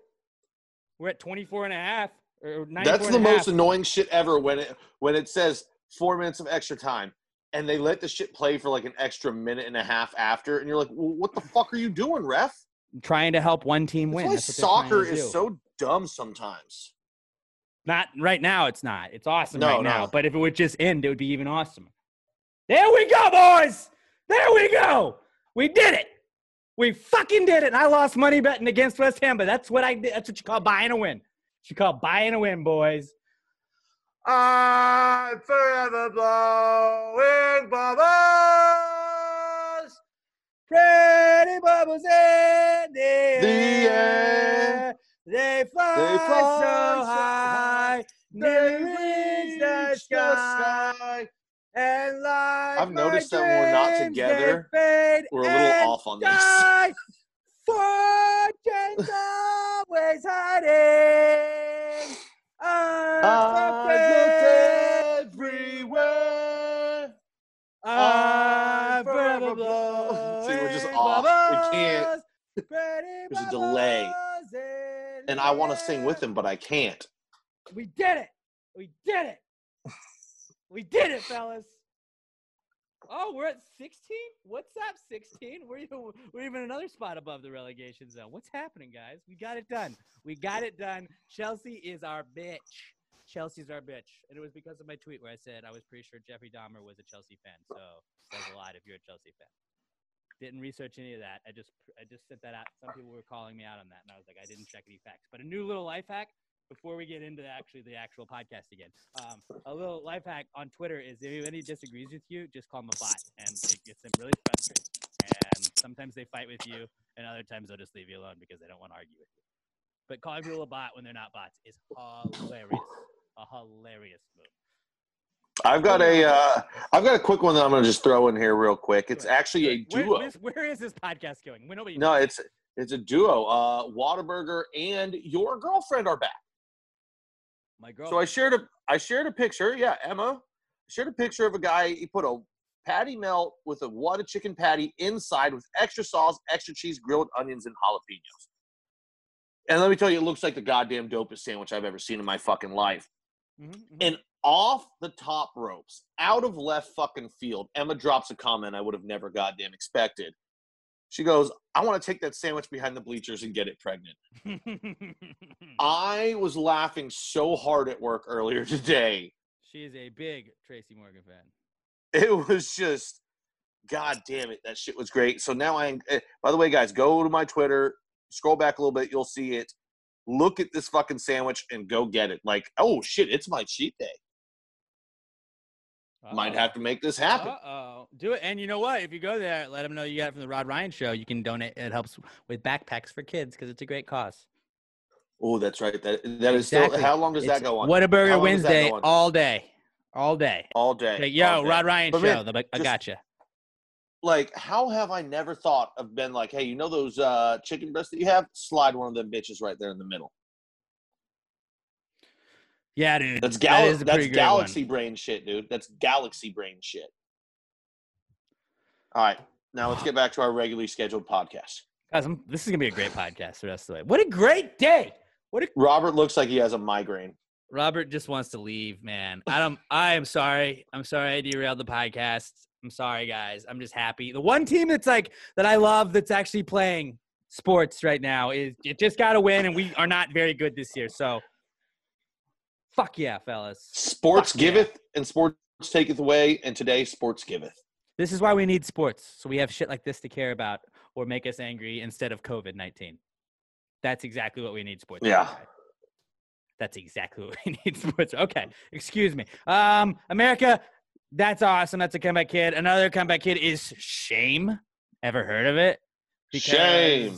We're at 24 and a half. Or That's the most half. annoying shit ever when it when it says four minutes of extra time and they let the shit play for like an extra minute and a half after, and you're like, well, what the fuck are you doing, ref? Trying to help one team win. That's That's why what soccer is do. so dumb sometimes. Not right now. It's not. It's awesome No, right now. But if it would just end, it would be even awesome. There we go, boys. There we go. We did it. We fucking did it. And I lost money betting against West Ham, but that's what I did. That's what you call buying a win. You call buying a win, boys. I'm forever blowing bubbles. Pretty bubbles in the, The air. They fly, They fly so so high, nearly reach the sky. And like I've noticed that when we're not together, we're a little off on this. [LAUGHS] Fortune's always hiding. I looked everywhere. I'm forever blowing See, we're just off. We can't. There's a delay. And I want to sing with him, but I can't. we did it. We did it. we did it, fellas. Oh, we're at 16? What's up, 16? We're even, we're even another spot above the relegation zone. What's happening, guys? We got it done. We got it done. Chelsea is our bitch. Chelsea's our bitch. And it was because of my tweet where I said I was pretty sure Jeffrey Dahmer was a Chelsea fan. So says a lot if you're a Chelsea fan. Didn't research any of that. I just I just sent that out. Some people were calling me out on that, and I was like, I didn't check any facts. But a new little life hack before we get into actually the actual podcast again. Um, a little life hack on Twitter is if anybody disagrees with you, just call them a bot, and it gets them really frustrated. And sometimes they fight with you, and other times they'll just leave you alone because they don't want to argue with you. But calling people a bot when they're not bots is hilarious. A hilarious move. I've got a uh, I've got a quick one that I'm going to just throw in here real quick. It's actually a Where, duo. where's- where is this podcast going? When nobody No, it's it's a duo. Uh, Whataburger and your girlfriend are back. my girl. So I shared a I shared a picture. Yeah, Emma I shared a picture of a guy. He put a patty melt with a what a chicken patty inside with extra sauce, extra cheese, grilled onions, and jalapenos. And let me tell you, it looks like the goddamn dopest sandwich I've ever seen in my fucking life. Mhm, And off the top ropes, out of left fucking field, Emma drops a comment I would have never goddamn expected. She goes, I want to take that sandwich behind the bleachers and get it pregnant. [LAUGHS] I was laughing so hard at work earlier today. she is a big Tracy Morgan fan. It was just, God damn it, that shit was great. So now I, eh, by the way, guys, go to my Twitter, scroll back a little bit, you'll see it. Look at this fucking sandwich and go get it. Like, oh shit, it's my cheat day. Might have to make this happen. Uh oh, do it. And you know what? If you go there, let them know you got it from the Rod Ryan Show. You can donate. It helps with backpacks for kids because it's a great cause. Oh, that's right. That that is still. Exactly. How long does that It's go on? Whataburger long does that Wednesday on? all day, all day. all day. Like, yo, all day. Rod Ryan But Show. man, like, I just- gotcha. Like, how have I never thought of been like, hey, you know those uh, chicken breasts that you have? Slide one of them bitches right there in the middle. Yeah, dude. That's gal- That's galaxy one. brain shit, dude. That's galaxy brain shit. All right, now let's get back to our regularly scheduled podcast. Guys, I'm, this is gonna be a great podcast the rest of the way. What a great day! What a Robert looks like he has a migraine. Robert just wants to leave, man. I don't. I am sorry. I'm sorry I derailed the podcast. I'm sorry, guys. I'm just happy. The one team that's like that I love that's actually playing sports right now is it just got to win, and we are not very good this year. So, fuck yeah, fellas. Sports Fuck yeah. giveth and sports taketh away, and today sports giveth. This is why we need sports, so we have shit like this to care about or make us angry instead of COVID nineteen. That's exactly what we need sports. Yeah. That's exactly [LAUGHS] what we need sports. Okay, excuse me. Um, America, that's awesome. That's a comeback kid. Another comeback kid is Shame. Ever heard of it? Shame.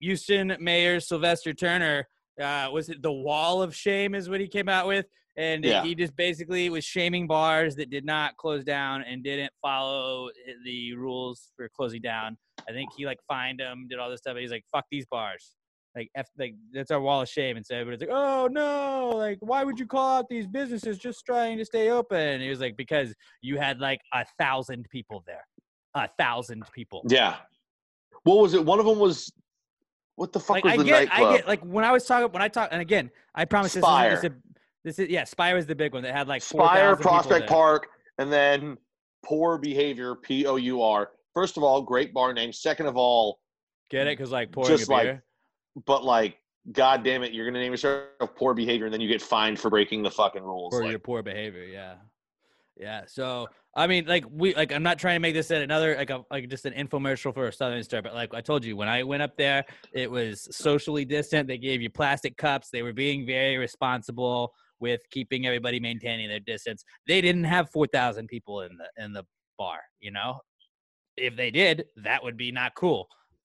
Houston Mayor Sylvester Turner uh, was it the Wall of Shame is what he came out with, and Yeah. he just basically was shaming bars that did not close down and didn't follow the rules for closing down. I think he like fined them, did all this stuff. He's like, "Fuck these bars." Like, F, like that's our wall of shame. And so everybody's like, "Oh no! Like, why would you call out these businesses just trying to stay open?" And he was like, "Because you had like a thousand people there, a thousand people." Yeah. What was it? One of them was. What the fuck like was I the get, nightclub? I get like when I was talking when I talk, and again, I promise this Spire. is, this is, this is yeah, Spire was the big one that had like Spire, 4,000 Prospect. Park, and then Poor Behavior, P O U R. First of all, great bar name. Second of all, Get it? Because like pouring just a like, beer. But like, god damn it, you're gonna name yourself Poor Behavior, and then you get fined for breaking the fucking rules. for Like, your poor behavior. Yeah, yeah. So I mean, like we like I'm not trying to make this another like a like just an infomercial for a Southern Star, but like I told you when I went up there, it was socially distant. They gave you plastic cups. They were being very responsible with keeping everybody maintaining their distance. They didn't have four thousand people in the in the bar. You know, if they did, that would be not cool.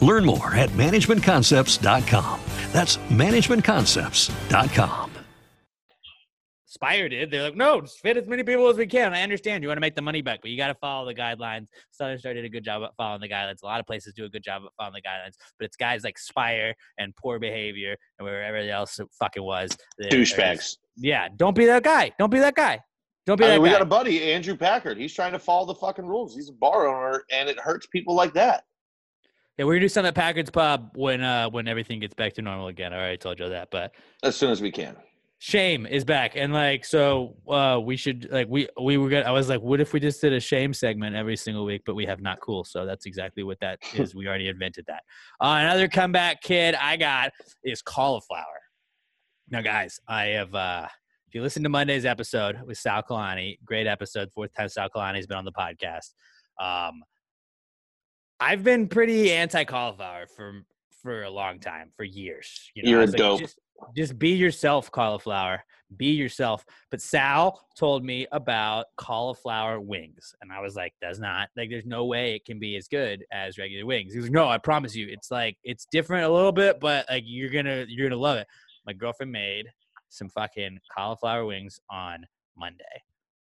Learn more at managementconcepts.com. That's managementconcepts.com. Spire did. They're like, no, just fit as many people as we can. I understand you want to make the money back, but you got to follow the guidelines. Southern Star did a good job at following the guidelines. A lot of places do a good job at following the guidelines, but it's guys like Spire and Poor Behavior and wherever else it fucking was. Douchebags. Yeah, don't be that guy. Don't be that guy. Don't be I that mean, we guy. got a buddy, Andrew Packard. He's trying to follow the fucking rules. He's a bar owner, and it hurts people like that. Yeah, we're gonna do something at Packard's Pub when uh when everything gets back to normal again. I already told you that, but As soon as we can. Shame is back, and like so, uh, we should like we we were gonna. I was like, what if we just did a shame segment every single week? But we have not cool, so that's exactly what that [LAUGHS] is. We already invented that. Uh, another comeback kid I got is cauliflower. Now, guys, I have. uh If you listen to Monday's episode with Sal Kalani, great episode. Fourth time Sal Kalani's been on the podcast. Um, I've been pretty anti cauliflower for for a long time, for years. You know, You're a like, dope. just, just be yourself, cauliflower. Be yourself. But Sal told me about cauliflower wings, and I was like, "Does not like. There's no way it can be as good as regular wings." He was like, "No, I promise you, it's like it's different a little bit, but like you're gonna you're gonna love it." My girlfriend made some fucking cauliflower wings on Monday.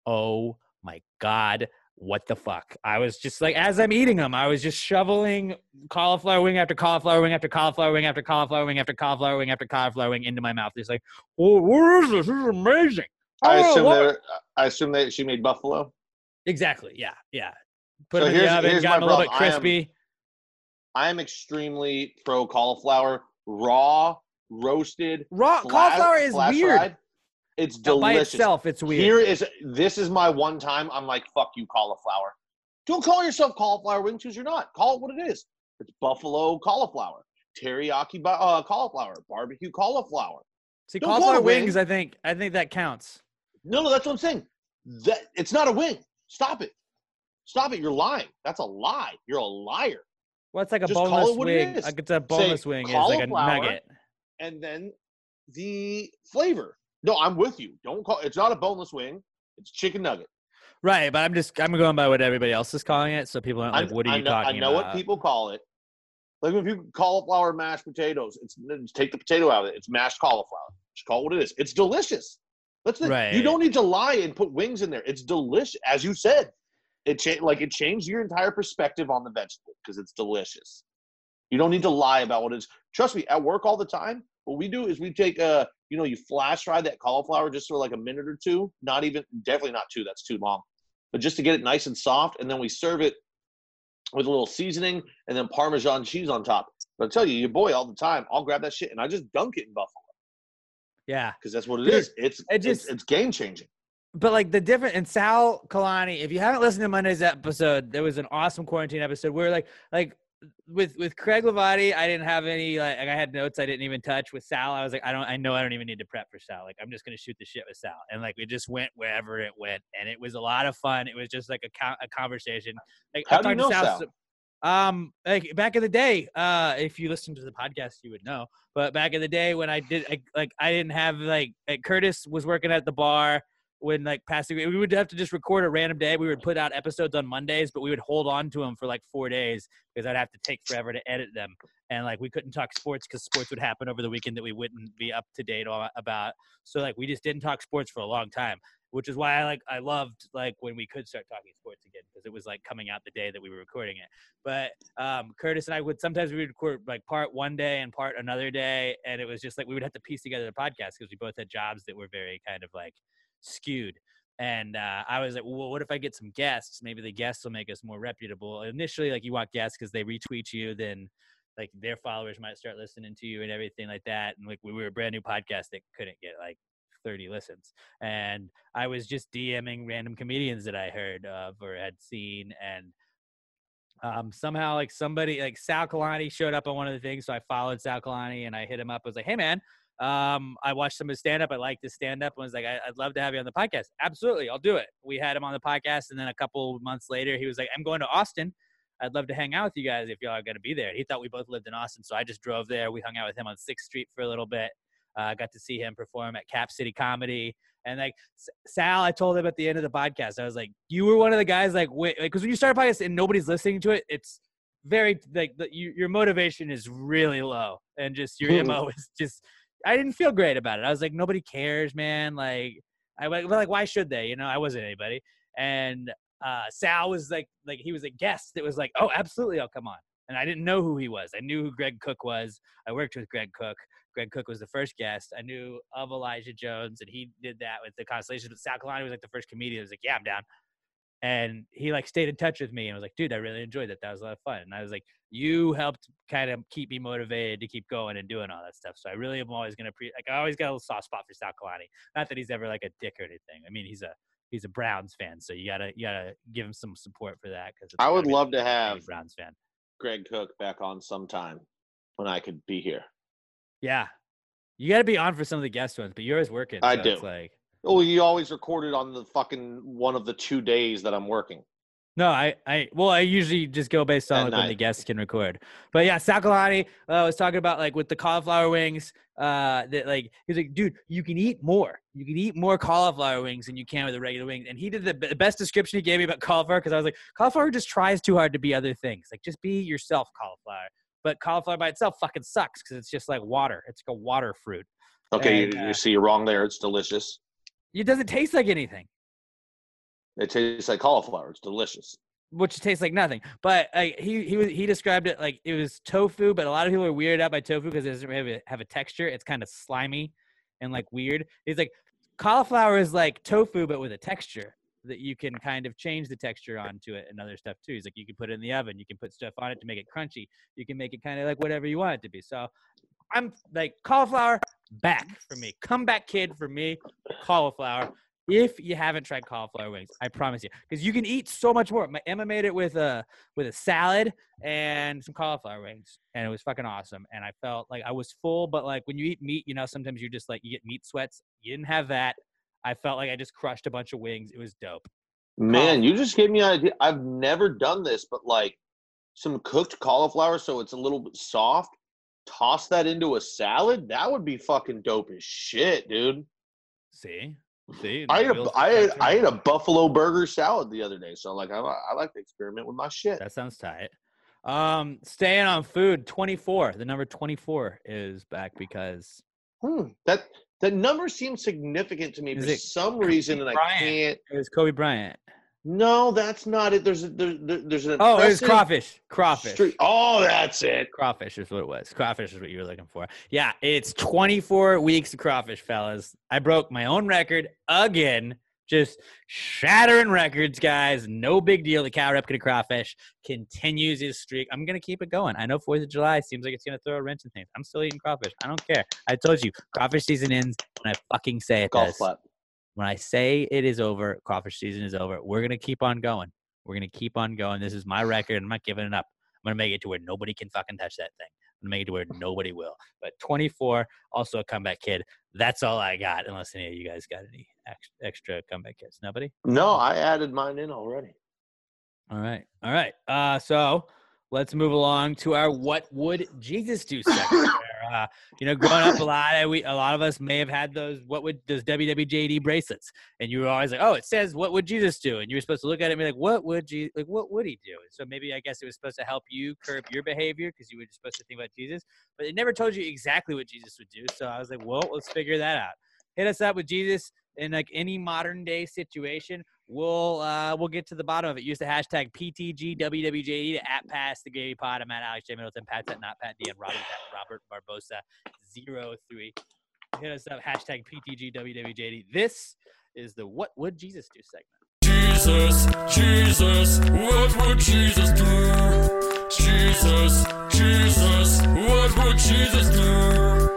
Oh my god, what the fuck? I was just like, as I'm eating them, I was just shoveling cauliflower wing after cauliflower wing after cauliflower wing after cauliflower wing after cauliflower wing after cauliflower wing into my mouth. It's like, oh, what is this? This is amazing. I Oh, assume that I assume that she made buffalo. Exactly. Yeah. Yeah. Put So them in the here's- oven, got my them a little bit problem. I am- I am extremely pro cauliflower, raw, roasted, Raw flat- cauliflower is weird. fried. It's Now, by delicious. itself, it's weird. Here is this is my one time. I'm like, fuck you, cauliflower. Don't call yourself cauliflower wings because you're not. Call it what it is. It's buffalo cauliflower, teriyaki uh, cauliflower, barbecue cauliflower. See, Don't cauliflower a wing. wings, I think, I think that counts. No, no, that's what I'm saying. That it's not a wing. Stop it. Stop it. You're lying. That's a lie. You're a liar. Well, it's like a Just boneless it wing. Like it's a Say boneless wing. It's like a nugget. And then the flavor. No, I'm with you. Don't call it's not a boneless wing. It's chicken nugget. Right, but I'm just I'm going by what everybody else is calling it, so people aren't like, I- "What are I you know, talking I know about?" what people call it. Like when people cauliflower mashed potatoes, it's, it's take the potato out of it. It's mashed cauliflower. Just call it what it is. It's delicious. That's the, Right. You don't need to lie and put wings in there. It's delicious, as you said. It cha- like it changed your entire perspective on the vegetable because it's delicious. You don't need to lie about what it is. Trust me, at work all the time, what we do is we take a, you know, you flash fry that cauliflower just for like a minute or two. Not even, definitely not two. That's too long. But just to get it nice and soft, and then we serve it with a little seasoning and then Parmesan cheese on top. But I tell you, your boy all the time, I'll grab that shit and I just dunk it in buffalo yeah, because that's what it Dude, is. It's it it's, it's game changing. but like the different and Sal Kalani, if you haven't listened to Monday's episode, there was an awesome quarantine episode where like like with with Craig Levati, I didn't have any like I had notes I didn't even touch. With Sal, I was like, I don't I know I don't even need to prep for Sal. Like I'm just gonna shoot the shit with Sal, and like we just went wherever it went, and it was a lot of fun. It was just like a co- a conversation. Like How I've do you know Sal? so- um, like back in the day, uh, if you listened to the podcast, you would know. But back in the day when I did, I, like, I didn't have like Curtis was working at the bar when like passing. We would have to just record a random day. We would put out episodes on Mondays, but we would hold on to them for like four days because I'd have to take forever to edit them. And like we couldn't talk sports because sports would happen over the weekend that we wouldn't be up to date on, about. So like we just didn't talk sports for a long time which is why I like I loved like when we could start talking sports again because it was like coming out the day that we were recording it. But um, Curtis and I would sometimes we would record like part one day and part another day, and it was just like we would have to piece together the podcast because we both had jobs that were very kind of like skewed. And uh, I was like, well, what if I get some guests? Maybe the guests will make us more reputable. Initially, like you want guests because they retweet you, then like their followers might start listening to you and everything like that. And like we were a brand new podcast that couldn't get like 30 listens. And I was just DMing random comedians that I heard of or had seen. And um, somehow, like somebody, like Sal Kalani showed up on one of the things. So I followed Sal Kalani and I hit him up. I was like, hey, man, um, I watched some of his stand up. I liked his stand up. and was like, I- I'd love to have you on the podcast. Absolutely. I'll do it. We had him on the podcast. And then a couple months later, he was like, I'm going to Austin. I'd love to hang out with you guys if y'all are going to be there. He thought we both lived in Austin. So I just drove there. We hung out with him on 6th Street for a little bit. Uh, got to see him perform at Cap City Comedy. And like Sal, I told him at the end of the podcast, I was like, you were one of the guys like, wait, because when you start a podcast and nobody's listening to it, it's very like the, you, your motivation is really low, and just your mo [LAUGHS] is just. I didn't feel great about it. I was like, nobody cares, man. Like, I was like, why should they? You know, I wasn't anybody. And uh, Sal was like, like he was a guest that was like, oh, absolutely, I'll come on. And I didn't know who he was. I knew who Greg Cook was. I worked with Greg Cook. Greg Cook was the first guest. I knew of Elijah Jones, and he did that with the Constellations. But Sal Kalani was like the first comedian. I was like, yeah, I'm down. And he like stayed in touch with me and was like, dude, I really enjoyed that. That was a lot of fun. And I was like, you helped kind of keep me motivated to keep going and doing all that stuff. So I really am always gonna pre like I always got a little soft spot for Sal Kalani. Not that he's ever like a dick or anything. I mean, he's a he's a Browns fan, so you gotta you gotta give him some support for that because I would love to have Browns fan. Greg Cook back on sometime when I could be here. Yeah, you got to be on for some of the guest ones, but you're always working. I so do. It's like Oh, you always recorded on the fucking one of the two days that I'm working. no, I I well, I usually just go based on like, when the guests can record. But yeah, Sal Kalani uh, was talking about like with the cauliflower wings. Uh, that like he's like, dude, you can eat more. You can eat more cauliflower wings than you can with the regular wings. And he did the, the best description he gave me about cauliflower because I was like, cauliflower just tries too hard to be other things. Like just be yourself, cauliflower. But cauliflower by itself fucking sucks because it's just like water. It's like a water fruit. Okay, And, you, uh, you see, you're wrong there. It's delicious. It doesn't taste like anything. It tastes like cauliflower. It's delicious. which tastes like nothing. But like he he was he described it like it was tofu, but a lot of people are weirded out by tofu because it doesn't have a, have a texture. It's kind of slimy and like weird. He's like cauliflower is like tofu, but with a texture that you can kind of change the texture onto it and other stuff too. He's like you can put it in the oven, you can put stuff on it to make it crunchy. You can make it kind of like whatever you want it to be. So I'm like cauliflower back for me. Comeback kid for me. Cauliflower. If you haven't tried cauliflower wings, I promise you, because you can eat so much more. My Emma made it with a with a salad and some cauliflower wings, and it was fucking awesome. And I felt like I was full, but like when you eat meat, you know, sometimes you're just like you get meat sweats. You didn't have that. I felt like I just crushed a bunch of wings. It was dope. Man, you just gave me an idea. I've never done this, but like some cooked cauliflower so it's a little bit soft. Toss that into a salad. That would be fucking dope as shit, dude. See, see, I ate a, I ate, I ate a buffalo burger salad the other day, so like I, I like to experiment with my shit. That sounds tight. Um, staying on food, 24. The number 24 is back because Hmm, that that number seems significant to me Is for some reason, and I can't. it was Kobe Bryant. No, that's not it. There's a, there, there- there's an Oh, it was crawfish. Crawfish. streak- Oh, that's it. Crawfish is what it was. Crawfish is what you were looking for. Yeah, it's 24 weeks of crawfish, fellas. I broke my own record again. Just shattering records, guys. No big deal. The Cal Ripken crawfish continues his streak. I'm gonna keep it going. I know Fourth of July seems like it's gonna throw a wrench in things. I'm still eating crawfish. I don't care. I told you, crawfish season ends when I fucking say it Golf does. clap. When I say it is over, crawfish season is over. We're gonna keep on going. We're gonna keep on going. This is my record. I'm not giving it up. I'm gonna make it to where nobody can fucking touch that thing. I'm gonna make it to where [LAUGHS] nobody will. But 24, also a comeback kid. That's all I got. Unless any of you guys got any extra comeback kids. Nobody. No, I added mine in already. All right. All right. Uh, so let's move along to our "What Would Jesus Do" segment. [LAUGHS] uh, you know, growing up, a lot of we, a lot of us may have had those "What would those WWJD bracelets?" And you were always like, "Oh, it says what would Jesus do?" And you were supposed to look at it and be like, "What would Jesus? Like, what would he do?" And so maybe I guess it was supposed to help you curb your behavior because you were supposed to think about Jesus, but it never told you exactly what Jesus would do. So I was like, "Well, let's figure that out." Hit us up with Jesus in like any modern day situation we'll uh we'll get to the bottom of it. Use the hashtag PTGWWJD to at pass the gravy pod. I'm at Alex J Middleton, Pat's at not Pat D, and Robbie's at Robert Barbosa zero three. Hit us up hashtag PTGWWJD. This is the What Would Jesus Do segment. Jesus, Jesus, what would Jesus do? Jesus, Jesus, what would Jesus do?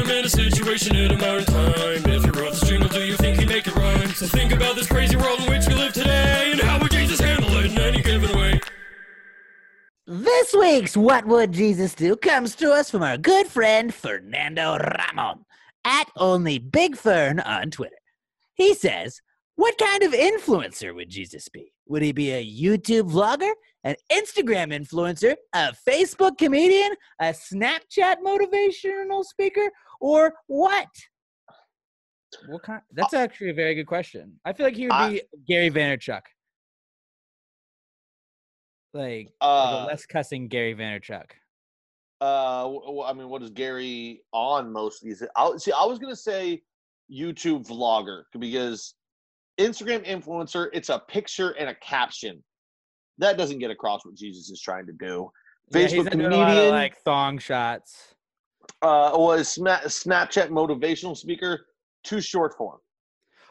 In a situation in a modern time. If you wrote this jingle, do you think he'd make it rhyme? So think about this crazy world in which we live today, and how would Jesus handle it in any given way? This week's What Would Jesus Do comes to us from our good friend Fernando Ramon at Only Big Fern on Twitter. He says, What kind of influencer would Jesus be? Would he be a YouTube vlogger, an Instagram influencer, a Facebook comedian, a Snapchat motivational speaker, or what? What kind? That's actually a very good question. I feel like he would be Gary Vaynerchuk. Like, like Uh, a less cussing Gary Vaynerchuk. Uh, I mean, what is Gary on most of these? I, see, I was gonna say YouTube vlogger because Instagram influencer, it's a picture and a caption. That doesn't get across what Jesus is trying to do. Yeah, Facebook comedian, a lot of, like thong shots. uh, was Snapchat motivational speaker, too short form.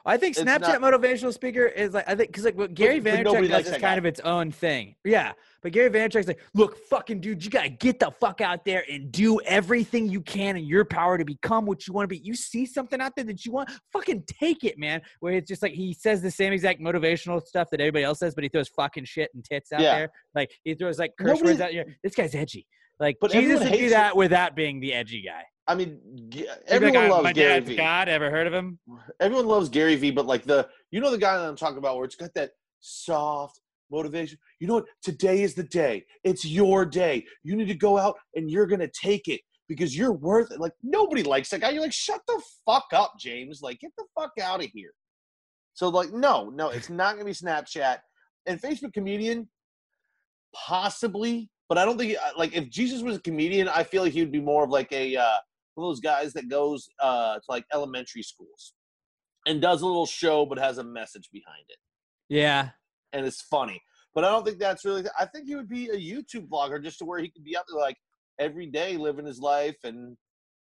I think Snapchat not- motivational speaker is like I think because like what Gary but Vaynerchuk does is kind guy. of its own thing. Yeah, but Gary Vaynerchuk's like, look, fucking dude, you gotta get the fuck out there and do everything you can in your power to become what you want to be. You see something out there that you want, fucking take it, man. Where it's just like he says the same exact motivational stuff that everybody else says, but he throws fucking shit and tits out Yeah. there. Like he throws like curse Nobody- words out here. This guy's edgy. Like But Jesus would do that without being the edgy guy. I mean, G- He'd like, everyone "Uh, loves my Gary dad's Vee. God. Ever heard of him? Everyone loves Gary Vee, but like the you know the guy that I'm talking about where it's got that soft motivation. You know what? Today is the day. It's your day. You need to go out and you're gonna take it because you're worth it. Like nobody likes that guy. You're like, shut the fuck up, James. Like, get the fuck out of here. So like, no, no, it's not gonna be Snapchat and Facebook comedian, possibly, but I don't think uh, like if Jesus was a comedian, I feel like he would be more of like a uh, one of those guys that goes uh, to like elementary schools and does a little show, but has a message behind it, Yeah. and it's funny. But I don't think that's really. I think he would be a YouTube vlogger just to where he could be out there like every day living his life and.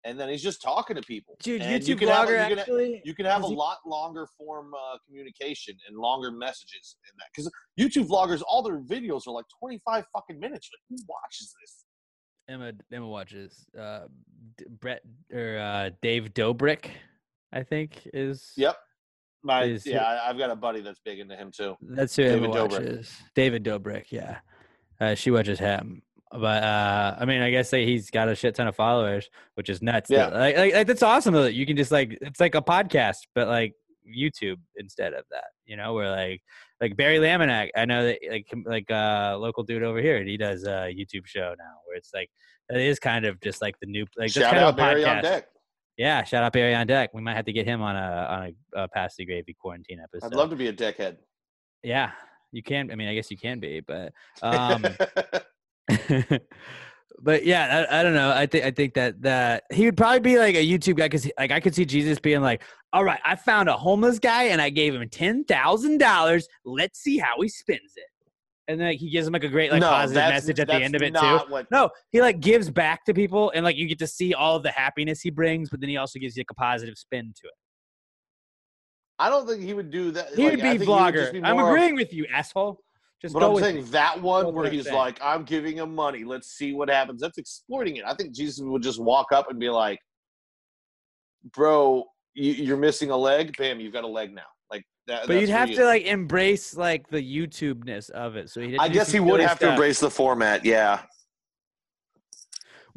And then he's just talking to people. Dude, And YouTube you can have, a- vlogger you can, actually- you can have a he- lot longer form uh, communication and longer messages in that because YouTube vloggers, all their videos are like twenty five fucking minutes. Like, who watches this? Emma Emma watches uh D- Brett or uh Dave Dobrik, I think is Yep. My Is yeah, who- I've got a buddy that's big into him too. That's who David Emma Dobrik. watches. David Dobrik, yeah. Uh, she watches him. But uh, I mean, I guess like, he's got a shit ton of followers, which is nuts. Yeah. like, like, like that's awesome though. That you can just like it's like a podcast, but like YouTube instead of that. You know, where like like Barry Laminack, I know that like like uh local dude over here, and he does a YouTube show now where it's like it is kind of just like the new like Shout kind out of a Barry podcast. on deck. Yeah, shout out Barry on deck. We might have to get him on a on a, Pass the Gravy quarantine episode. I'd love to be a deckhead. Yeah, you can. I mean, I guess you can be, but [LAUGHS] um, [LAUGHS] [LAUGHS] but yeah, I, I don't know. I think I think that that he would probably be like a YouTube guy because like I could see Jesus being like, "All right, I found a homeless guy and I gave him ten thousand dollars. Let's see how he spends it." And then like, he gives him like a great like No, positive message at the end of it too. what- No, he like gives back to people and like you get to see all of the happiness he brings, but then he also gives you like a positive spin to it. I don't think he would do that. He like, would be think would vlogger. be I'm more of- agreeing with you, asshole. Just but I'm saying me. that one where he's saying. like, "I'm giving him money. Let's see what happens." That's exploiting it. I think Jesus would just walk up and be like, "Bro, you, you're missing a leg. Bam, you've got a leg now." Like that. But you'd have you- to like embrace like the YouTube ness of it. So he'd I have to do guess he would have to embrace the format. Yeah.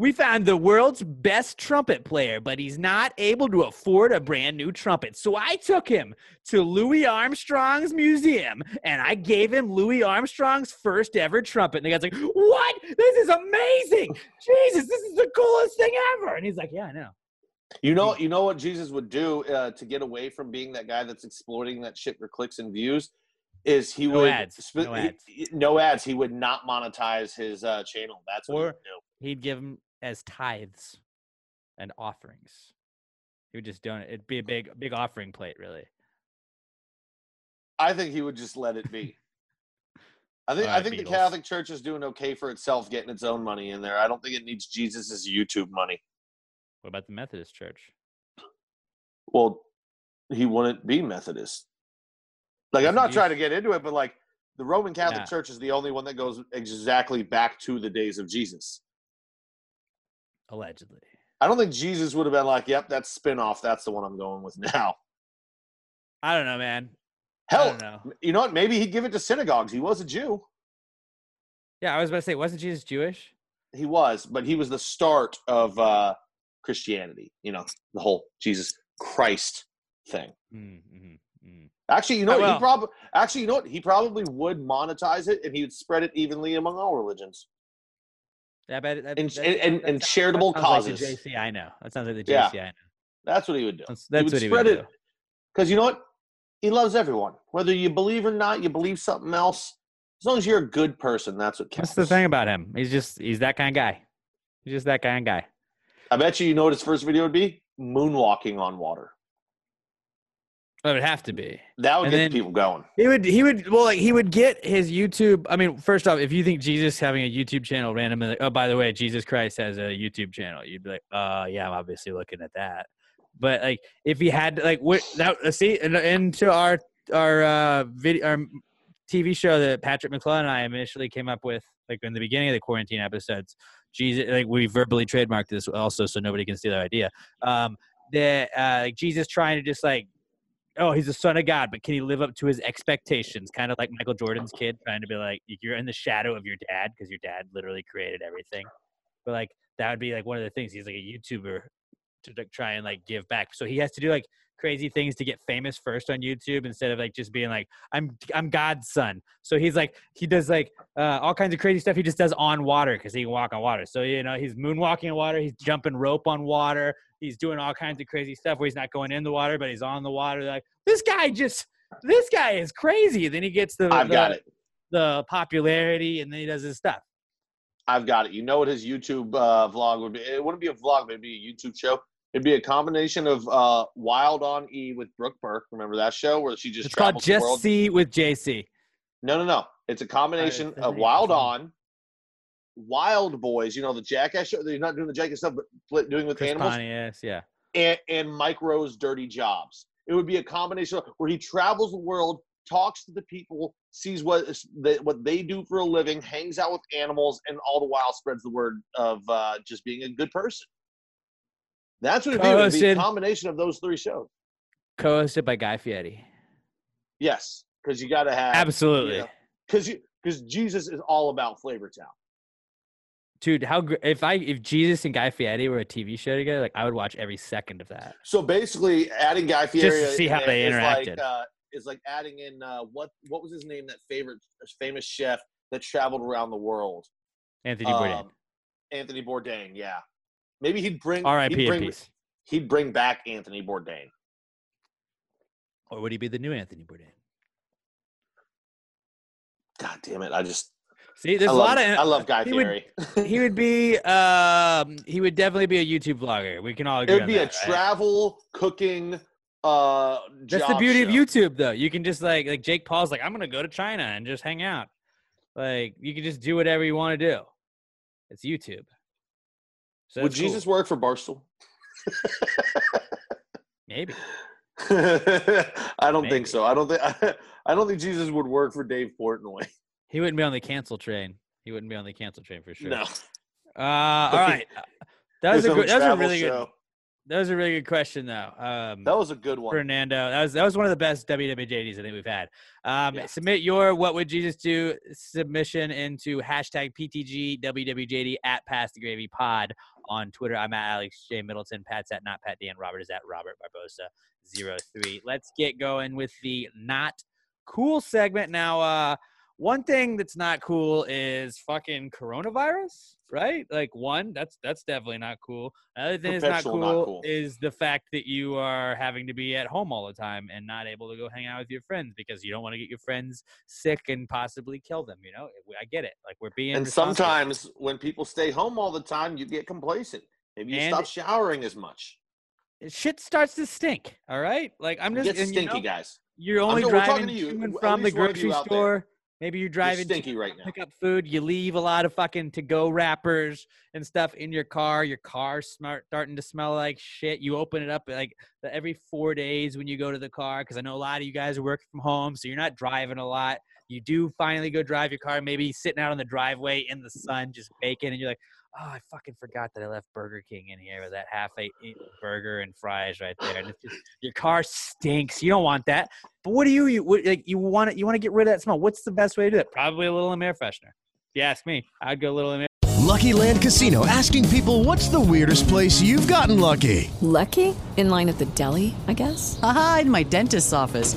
We found the world's best trumpet player, but he's not able to afford a brand new trumpet. So I took him to Louis Armstrong's museum and I gave him Louis Armstrong's first ever trumpet. And the guy's like, What? This is amazing. Jesus, this is the coolest thing ever. And he's like, Yeah, I know. You know, you know what Jesus would do uh, to get away from being that guy that's exploiting that shit for clicks and views is he No would ads. No he- ads. he- no ads. He would not monetize his uh, channel. That's what he would do. he'd give him as tithes and offerings. He would just donate. It'd be a big, big offering plate, really. I think he would just let it be. I think All I right, think the Catholic Church is doing okay for itself, getting its own money in there. I don't think it needs Jesus's YouTube money. What about the Methodist Church? Well, he wouldn't be Methodist. Like I'm not trying to get into it, but like the Roman Catholic Yeah. Church is the only one that goes exactly back to the days of Jesus. Allegedly. I don't think Jesus would have been like, "Yep, that's spin-off. That's the one I'm going with now." I don't know, man. Hell, don't know. you know what? Maybe he'd give it to synagogues. He was a Jew. Yeah, I was about to say, wasn't Jesus Jewish? He was, but he was the start of uh, Christianity. You know, the whole Jesus Christ thing. Mm-hmm. Actually, you know, Oh, what? he probably actually, you know what? He probably would monetize it, and he would spread it evenly among all religions Yeah, I bet. That, and that- and, and, that and charitable causes. Like the JC I know. That sounds like the Yeah. JC I know. That's what he would do. That's, he would what he would it because you know what? He loves everyone, whether you believe or not. You believe something else. As long as you're a good person, that's what counts. That's the thing about him. He's just he's that kind of guy. He's just that kind of guy. I bet you, you know what his first video would be? Moonwalking on water. It would have to be. That would And get people going. He would he would well like he would get his YouTube. I mean, first off, if you think Jesus having a YouTube channel randomly, like, oh by the way, Jesus Christ has a YouTube channel, you'd be like, uh yeah, I'm obviously looking at that. But like if he had like what that uh, see into our our uh video our TV show that Patrick McClellan and I initially came up with like in the beginning of the quarantine episodes. Jesus, like we verbally trademarked this also, so nobody can steal our idea. Um, that uh, like Jesus trying to just like oh, he's the son of God, but can he live up to his expectations? Kind of like Michael Jordan's kid trying to be like, you're in the shadow of your dad because your dad literally created everything. But like, that would be like one of the things. He's like a YouTuber to try and like give back. So he has to do like crazy things to get famous first on YouTube instead of like just being like, I'm I'm God's son. So he's like he does like uh, all kinds of crazy stuff. He just does on water because he can walk on water. So you know he's moonwalking on water. He's jumping rope on water. He's doing all kinds of crazy stuff where he's not going in the water, but he's on the water. They're like this guy just this guy is crazy. Then he gets the I've the, got it. the popularity, and then he does his stuff. I've got it. You know what his YouTube uh, vlog would be? It wouldn't be a vlog, but it'd be a YouTube show. It'd be a combination of uh, Wild on E with Brooke Burke. Remember that show where she just It's called Just? See with JC. No, no, no. It's a combination of Wild. On, Wild Boyz. You know the Jackass show. They're not doing the Jackass stuff, but doing with Chris animals. Pontius, yeah. and, and Mike Rowe's Dirty Jobs. It would be a combination of, where he travels the world, talks to the people, sees what they, what they do for a living, hangs out with animals, and all the while spreads the word of uh, just being a good person. That's what. It would be a combination of those three shows. Co-hosted by Guy Fieri. Yes, because you got to have Absolutely. because you because Jesus is all about Flavor Town. Dude, how if I if Jesus and Guy Fieri were a TV show together, like I would watch every second of that. So basically, adding Guy Fieri just to see how they is interacted. Like, uh, is like adding in uh, what what was his name? That favorite famous chef that traveled around the world. Anthony Bourdain. Um, Anthony Bourdain, yeah. Maybe he'd bring R.I.P. He'd bring, he'd bring back Anthony Bourdain. Or would he be the new Anthony Bourdain? God damn it! I just See, there's I a love, lot of I love Guy he would- he would be um he would definitely be a YouTube vlogger. We can all agree it would be that, a right? travel cooking. Uh, That's the beauty show. of YouTube though. You can just like like Jake Paul's like I'm going to go to China and just hang out. Like you can just do whatever you want to do. It's YouTube. So Would cool. Jesus work for Barstool? Maybe. [LAUGHS] I don't Maybe. think so. I don't think [LAUGHS] I don't think Jesus would work for Dave Portnoy. He wouldn't be on the cancel train. He wouldn't be on the cancel train for sure. No. Uh, all right. That was His a good, that was a really good. That was a really good question though. Um, That was a good one. Fernando. That was that was one of the best WWJDs I think we've had. Um, Submit your "What Would Jesus Do" submission into hashtag PTG WWJD at Pass the Gravy Pod on Twitter. I'm at Alex J Middleton. Pat's at not Pat Dan. Robert is at Robert Barbosa 03. Let's get going with the not cool segment now. Uh, one thing that's not cool is fucking coronavirus, right? Like one, that's that's definitely not cool. Another thing that's not cool, not cool. is the fact that you are having to be at home all the time and not able to go hang out with your friends because you don't want to get your friends sick and possibly kill them. You know, I get it. Like we're being And sometimes when people stay home all the time, you get complacent. Maybe you And- stop showering as much. shit starts to stink. All right, like I'm You just get and you stinky, know, guys. You're only driving to you. and from the least one of you grocery store. there. Maybe you're driving to stinky right now. pick up food. You leave a lot of fucking to go wrappers and stuff in your car. Your car's smart starting to smell like shit. You open it up like every four days when you go to the car because I know a lot of you guys are working from home, so you're not driving a lot. You do finally go drive your car, maybe sitting out on the driveway in the sun, just baking, and you're like, oh, I fucking forgot that I left Burger King in here with that half a eh, burger and fries right there. And it's just, your car stinks. You don't want that. But what do you, you what, like? You want to you want to get rid of that smell? What's the best way to do that? Probably a little air freshener. If you ask me, I'd go a little air. Lucky Land Casino asking people what's the weirdest place you've gotten lucky? Lucky? In line at the deli, I guess? Aha, in my dentist's office.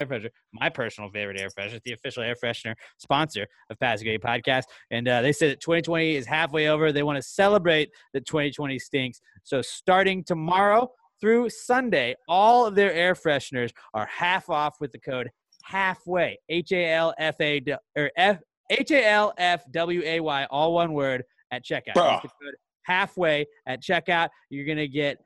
air freshener. My personal favorite air freshener, the official air freshener sponsor of Pass Gravy Podcast. And uh, they said that 2020 is halfway over. They want to celebrate that 2020 stinks. So starting tomorrow through Sunday, all of their air fresheners are half off with the code halfway. H A L F A or F H A L F W A Y, all one word at checkout. Halfway at checkout. You're gonna get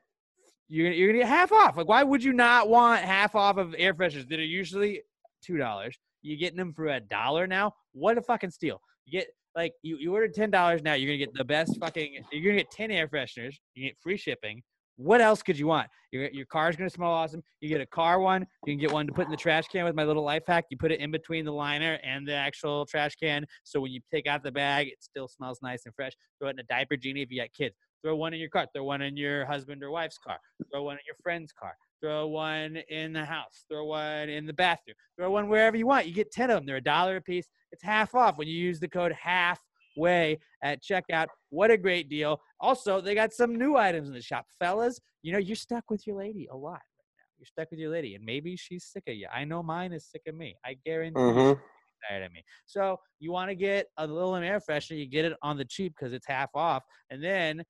you're gonna, you're gonna get half off. Like, why would you not want half off of air fresheners that are usually two dollars? You're getting them for a dollar now. What a fucking steal! You get like you, you ordered ten dollars now. You're gonna get the best fucking. You're gonna get ten air fresheners. You get free shipping what else could you want? Your your car's gonna smell awesome. You get a car one. You can get one to put in the trash can with my little life hack. You put it in between the liner and the actual trash can, so when you take out the bag, it still smells nice and fresh. Throw it in a diaper genie if you got kids. Throw one in your car. Throw one in your husband or wife's car. Throw one in your friend's car. Throw one in the house. Throw one in the bathroom. Throw one wherever you want. You get ten of them. They're a dollar a piece. It's half off when you use the code half way at checkout. What a great deal. Also, they got some new items in the shop. Fellas, you know, you're stuck with your lady a lot right now. You're stuck with your lady, and maybe she's sick of you. I know mine is sick of me. I guarantee Mhm. she's tired of me. So you want to get a little air freshener, you get it on the cheap because it's half off. And then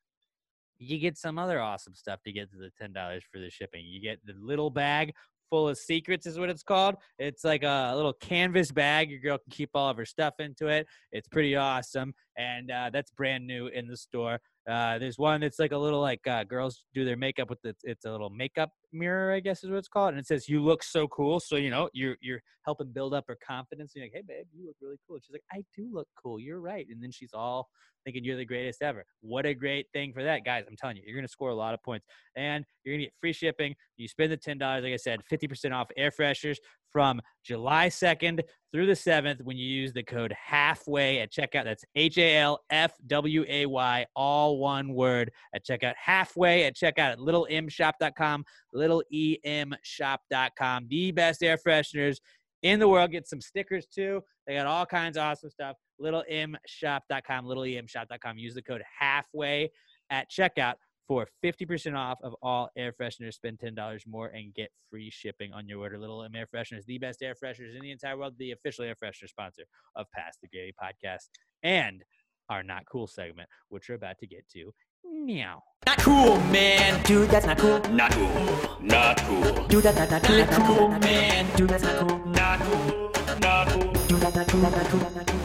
you get some other awesome stuff to get to the $10 for the shipping. You get the little bag full of secrets is what it's called. It's like a little canvas bag. Your girl can keep all of her stuff into it. It's pretty awesome, and uh, that's brand new in the store. Uh, there's one that's like a little like uh, girls do their makeup with the, it's a little makeup mirror, I guess is what it's called, and it says "You look so cool." So you know you're you're helping build up her confidence. And you're like, "Hey babe, you look really cool." And she's like, "I do look cool. You're right." And then she's all thinking you're the greatest ever. What a great thing for that, guys! I'm telling you, you're gonna score a lot of points, and you're gonna get free shipping. You spend the ten dollars, like I said, fifty percent off air freshers from July 2nd through the 7th when you use the code halfway at checkout. That's H A L F W A Y, all one word at checkout. Halfway at checkout at littleemshop.com, littleemshop.com. The best air fresheners in the world. Get some stickers too. They got all kinds of awesome stuff. Littleemshop.com, littleemshop.com. Use the code halfway at checkout for 50% off of all air fresheners. Spend $10 more and get free shipping on your order. Little M Air Fresheners, the best air fresheners in the entire world, the official air freshener sponsor of Pass the Gravy podcast and our Not Cool segment, which we're about to get to. Meow. Not cool, man. Dude, that's not cool. Not cool. Not cool. Dude, that's not, not, cool, not cool, man. Dude, that's not cool. Not cool. Not cool. Dude, that's not cool, not cool, not cool.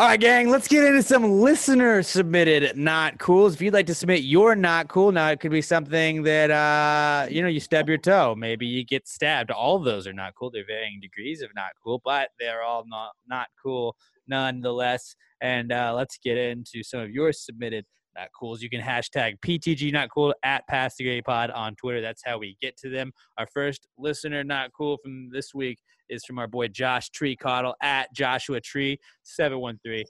All right, gang, let's get into some listener submitted not cools. If you'd like to submit your not cool, now it could be something that uh, you know, you stub your toe, maybe you get stabbed. All of those are not cool. They're varying degrees of not cool, but they're all not not cool nonetheless. And uh, let's get into some of your submitted not cools. You can hashtag PTG not cool at Pass the Gravy Pod on Twitter. That's how we get to them. Our first listener not cool from this week is from our boy Josh Tree Coddle at Joshua Tree 713.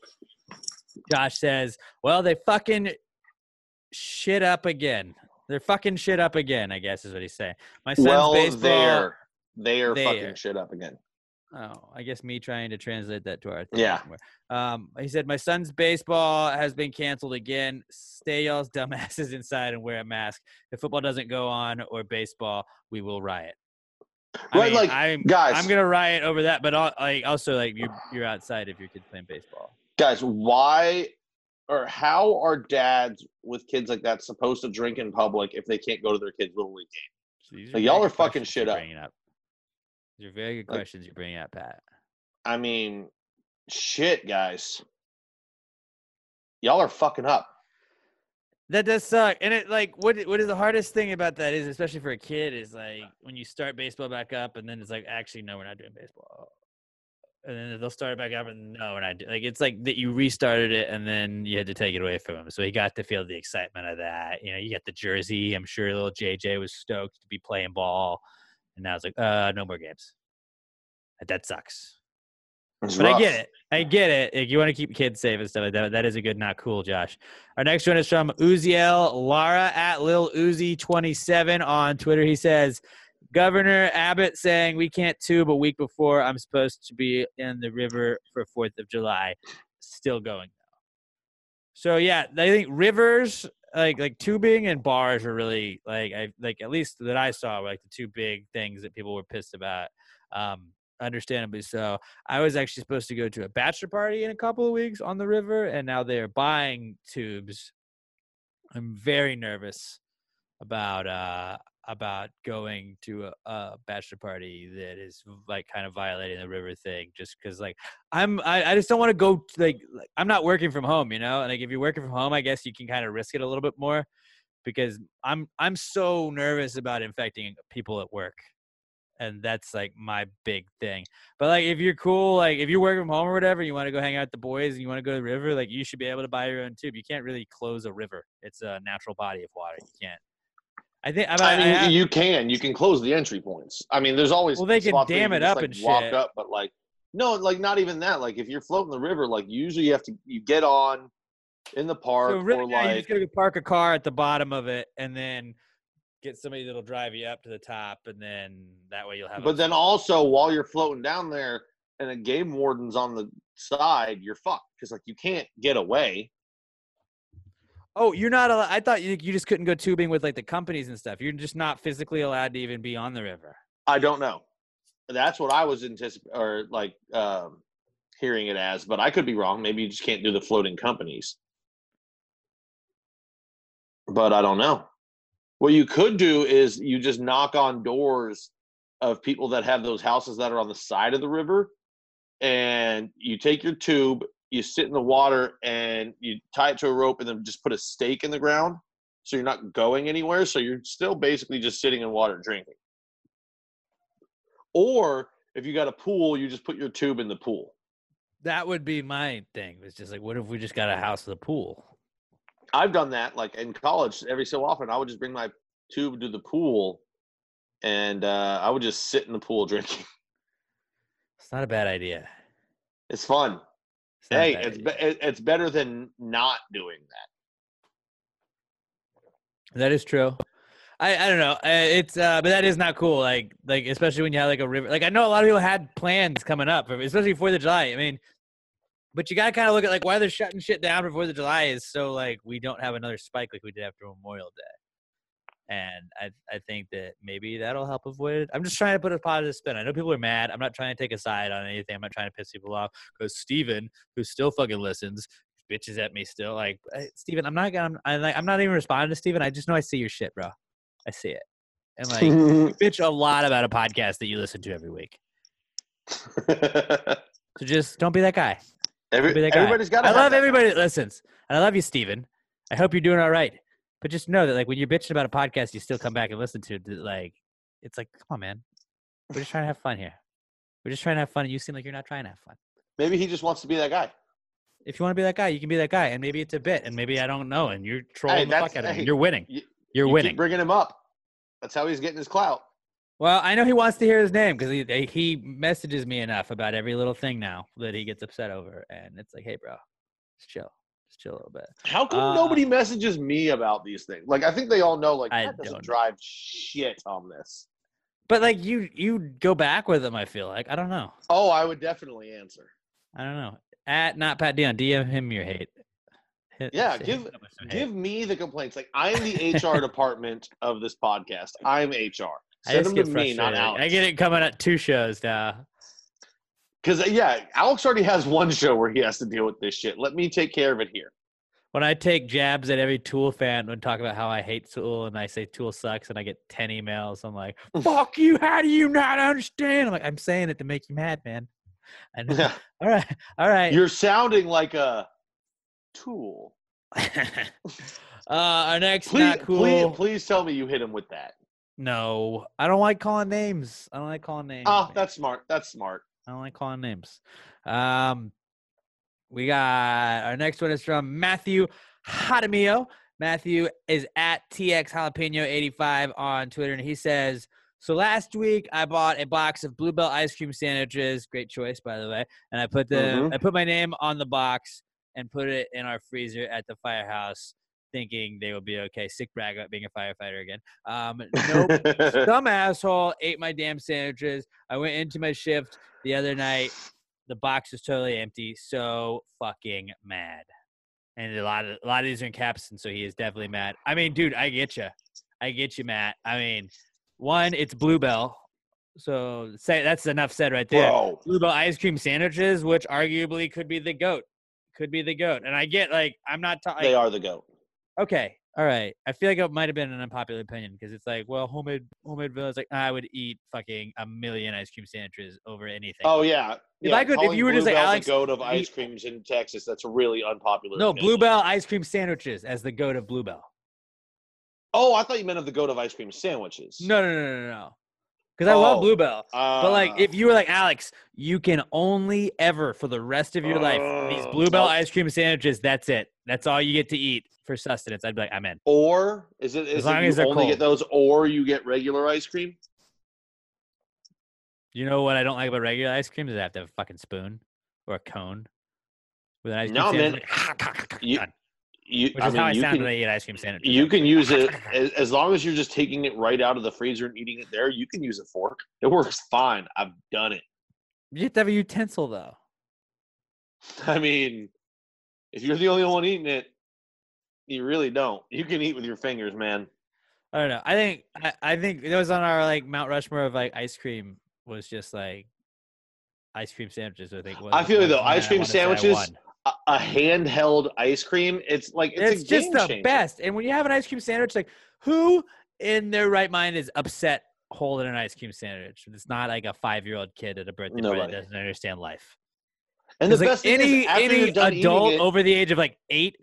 Josh says, Well, they fucking shit up again. They're fucking shit up again, I guess is what he's saying. My son's well, baseball. there, they are There. fucking shit up again. Oh, I guess me trying to translate that to our thing Yeah. Um, he said, My son's baseball has been canceled again. Stay y'all's dumbasses inside and wear a mask. If football doesn't go on or baseball, we will riot. I Right, mean, like, I'm, guys- I'm gonna riot over that, but al- like also like you're you're outside if your kid's playing baseball. Guys, why or how are dads with kids like that supposed to drink in public if they can't go to their kids' little league game? So Like, y'all are fucking shit up. up. These are very good Like- questions you're bringing up, Pat. I mean, shit, guys. Y'all are fucking up. That does suck. And it like what what is the hardest thing about that is especially for a kid is like when you start baseball back up and then it's like actually no we're not doing baseball. And then they'll start it back up and no we're not do-. like it's like that you restarted it and then you had to take it away from him. So he got to feel the excitement of that. You know, you get the jersey. I'm sure little JJ was stoked to be playing ball. And now it's like, uh no more games. That sucks. It's But I get it. I get it. Like, you want to keep kids safe and stuff like that. That is a good, not cool, Josh. Our next one is from Uziel Lara at Lil Uzi 27 on Twitter. He says, Governor Abbott saying we can't tube a week before I'm supposed to be in the river for 4th of July. Still going though. So yeah, I think rivers like like tubing and bars are really like I like at least that I saw were like the two big things that people were pissed about. Um, understandably so. I was actually supposed to go to a bachelor party in a couple of weeks on the river, and now they're buying tubes. I'm very nervous about uh about going to a, a bachelor party that is like kind of violating the river thing just because like i'm I, I just don't want to go like, like i'm not working from home you know and like if you're working from home i guess you can kind of risk it a little bit more because i'm i'm so nervous about infecting people at work and that's like my big thing. But like, if you're cool, like if you're working from home or whatever, you want to go hang out with the boys and you want to go to the river, like you should be able to buy your own tube. You can't really close a river; it's a natural body of water. You can't. I think. I, I I mean, have- you can. You can close the entry points. I mean, there's always Well, they can spots where dam it up like, and walk shit. up, but like no, like not even that. Like if you're floating the river, like usually you have to you get on in the park So really, or yeah, like just gotta go park a car at the bottom of it, and then get somebody that'll drive you up to the top, and then that way you'll have. But then also while you're floating down there and a game warden's on the side, you're fucked because like you can't get away. Oh, you're not allowed. I thought you you just couldn't go tubing with like the companies and stuff. You're just not physically allowed to even be on the river. I don't know. That's what I was anticipating or like um, hearing it as, but I could be wrong. Maybe you just can't do the floating companies. But I don't know. What you could do is you just knock on doors of people that have those houses that are on the side of the river, and you take your tube, you sit in the water, and you tie it to a rope, and then just put a stake in the ground, so you're not going anywhere. So you're still basically just sitting in water drinking. Or if you got a pool, you just put your tube in the pool. That would be my thing. It's just like, what if we just got a house with a pool? I've done that like in college every so often. I would just bring my tube to the pool and uh, I would just sit in the pool drinking. It's not a bad idea. It's fun. Hey, it's be- it's better than not doing that. That is true. I, I don't know. It's uh, but that is not cool. Like like especially when you have like a river. Like I know a lot of people had plans coming up, for- especially Fourth of July. I mean, but you got to kind of look at like why they're shutting shit down before the July is so like we don't have another spike like we did after Memorial Day. And I I think that maybe that'll help avoid it. I'm just trying to put a positive spin. I know people are mad. I'm not trying to take a side on anything. I'm not trying to piss people off because Steven, who still fucking listens, bitches at me still. Like "Hey, Steven, I'm not gonna. I'm, like, I'm not even responding to Steven. I just know I see your shit, bro. I see it. And like you [LAUGHS] bitch a lot about a podcast that you listen to every week. [LAUGHS] so just don't be that guy. Every, be that guy. everybody's got I love everybody that listens. And I love you, Steven. I hope you're doing all right. But just know that like when you're bitching about a podcast, you still come back and listen to it. Like it's like, come on, man. We're just trying to have fun here. We're just trying to have fun. And you seem like you're not trying to have fun. Maybe he just wants to be that guy. If you want to be that guy, you can be that guy. And maybe it's a bit. And maybe I don't know. And you're trolling the fuck out of him. hey, You're winning. you- You're you winning. Keep bringing him up. That's how he's getting his clout. Well, I know he wants to hear his name because he he messages me enough about every little thing now that he gets upset over, and it's like, hey, bro, chill, chill a little bit. How come Uh, nobody messages me about these things? Like I think they all know. Like I that doesn't drive shit on this. But like you, you go back with them. I feel like I don't know. Oh, I would definitely answer. I don't know. At not Pat Dion, DM him your hate. Hit- Yeah, give him with some hate. give me the complaints. Like I am the HR [LAUGHS] department of this podcast. I'm HR. I Send them get to me, not. Alex. I get it coming at two shows now. Because yeah, Alex already has one show where he has to deal with this shit. Let me take care of it here. When I take jabs at every Tool fan and talk about how I hate Tool and I say Tool sucks and I get 10 emails, I'm like, [LAUGHS] fuck you. How do you not understand? I'm like, I'm saying it to make you mad, man. I know. Yeah. [LAUGHS] All right. All right. You're sounding like a tool. [LAUGHS] uh, our next Please, not cool. please, please tell me you hit him with that. No, I don't like calling names. I don't like calling names. Oh, man. that's smart. That's smart. I don't like calling names. Um, we got our next one is from Matthew Hadamio. Matthew is at TX Jalapeno 85 on Twitter, and he says, So last week I bought a box of Bluebell ice cream sandwiches. Great choice, by the way. And I put the Mhm. I put my name on the box and put it in our freezer at the firehouse, thinking they would be okay. Sick brag about being a firefighter again. Um, nope. [LAUGHS] Some asshole ate my damn sandwiches. I went into my shift the other night. The box was totally empty. So fucking mad. And a lot of a lot of these are in caps, and so he is definitely mad. I mean, dude, I get you. I get you, Matt. I mean, one, it's Bluebell. So say that's enough said right there. Bro. Bluebell ice cream sandwiches, which arguably could be the goat. Could be the goat. And I get like I'm not talking. They are the goat. Okay, all right. I feel like it might have been an unpopular opinion because it's like, well, homemade homemade vanilla is like I would eat fucking a million ice cream sandwiches over anything. Oh yeah. If yeah, I could- if you were just like, Alex, the goat of ice creams in Texas, that's a really unpopular. no, opinion. Bluebell ice cream sandwiches as the goat of Bluebell. Oh, I thought you meant of the goat of ice cream sandwiches. No, no, no, no, no. because I love Oh, Bluebell. but like, uh, if you were like Alex, you can only ever for the rest of your life these Uh, Bluebell nope. ice cream sandwiches. That's it. That's all you get to eat for sustenance. I'd be like, I'm in. Or is it As is long it as you they're only get those, or you get regular ice cream? You know what I don't like about regular ice cream is I have to have a fucking spoon or a cone with an ice cream No, man. sandwich. You, Done. you, Which I is how I you sound can, when I eat ice cream sandwiches. you can use it as, as long as you're just taking it right out of the freezer and eating it there. You can use a fork. It works fine. I've done it. You have to have a utensil though. [LAUGHS] I mean, if you're the only one eating it, you really don't. You can eat with your fingers, man. I don't know. I think I, I think it was on our like Mount Rushmore of like ice cream was just like ice cream sandwiches. I think. was- I feel was though. the one I Ice cream wanna say I sandwiches, a, a handheld ice cream. It's like it's, It's, just the changer. best. And when you have an ice cream sandwich, like who in their right mind is upset holding an ice cream sandwich? It's not like a five year old kid at a birthday party that doesn't understand life. And the like, best thing any any adult it, over the age of like eight,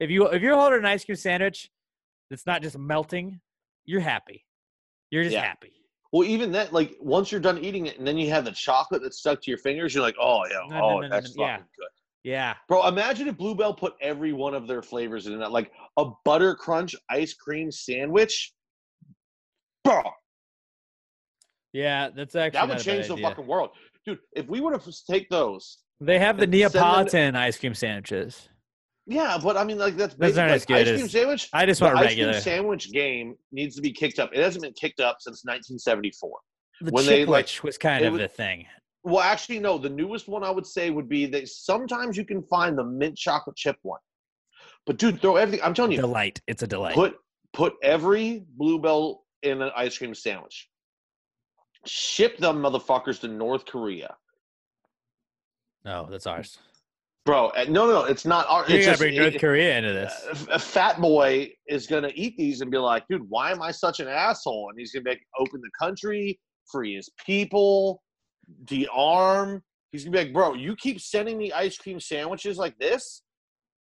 if you if you're holding an ice cream sandwich that's not just melting, you're happy. You're just Yeah. happy. well, even that, like once you're done eating it, and then you have the chocolate that's stuck to your fingers, you're like, oh yeah, No, oh no, no, that's fucking yeah. good. Yeah. Bro, imagine if Bluebell put every one of their flavors in that, like a butter crunch ice cream sandwich. Bro, Yeah, that's actually that would change the idea. fucking world, dude. If we were to take those, They have the send them- Neapolitan ice cream sandwiches. Yeah, but I mean, like that's Those basic, aren't like, as good ice cream as- sandwich. I just the want ice cream sandwich game needs to be kicked up. It hasn't been kicked up since 1974. The when they, like, was kind of was- the thing. Well, actually, no. The newest one I would say would be that sometimes you can find the mint chocolate chip one. But dude, throw everything. I'm telling you, Delight. It's a delight. put put every bluebell in an ice cream sandwich. Ship them motherfuckers to North Korea, no, that's ours. Bro. uh, No, no. It's not our. You it's gotta just, bring North it- Korea into this. a- a fat boy is gonna eat these and be like, dude, why am I such an asshole? And he's gonna be like, open the country, free his people, de-arm. He's gonna be like, bro, you keep sending me ice cream sandwiches like this,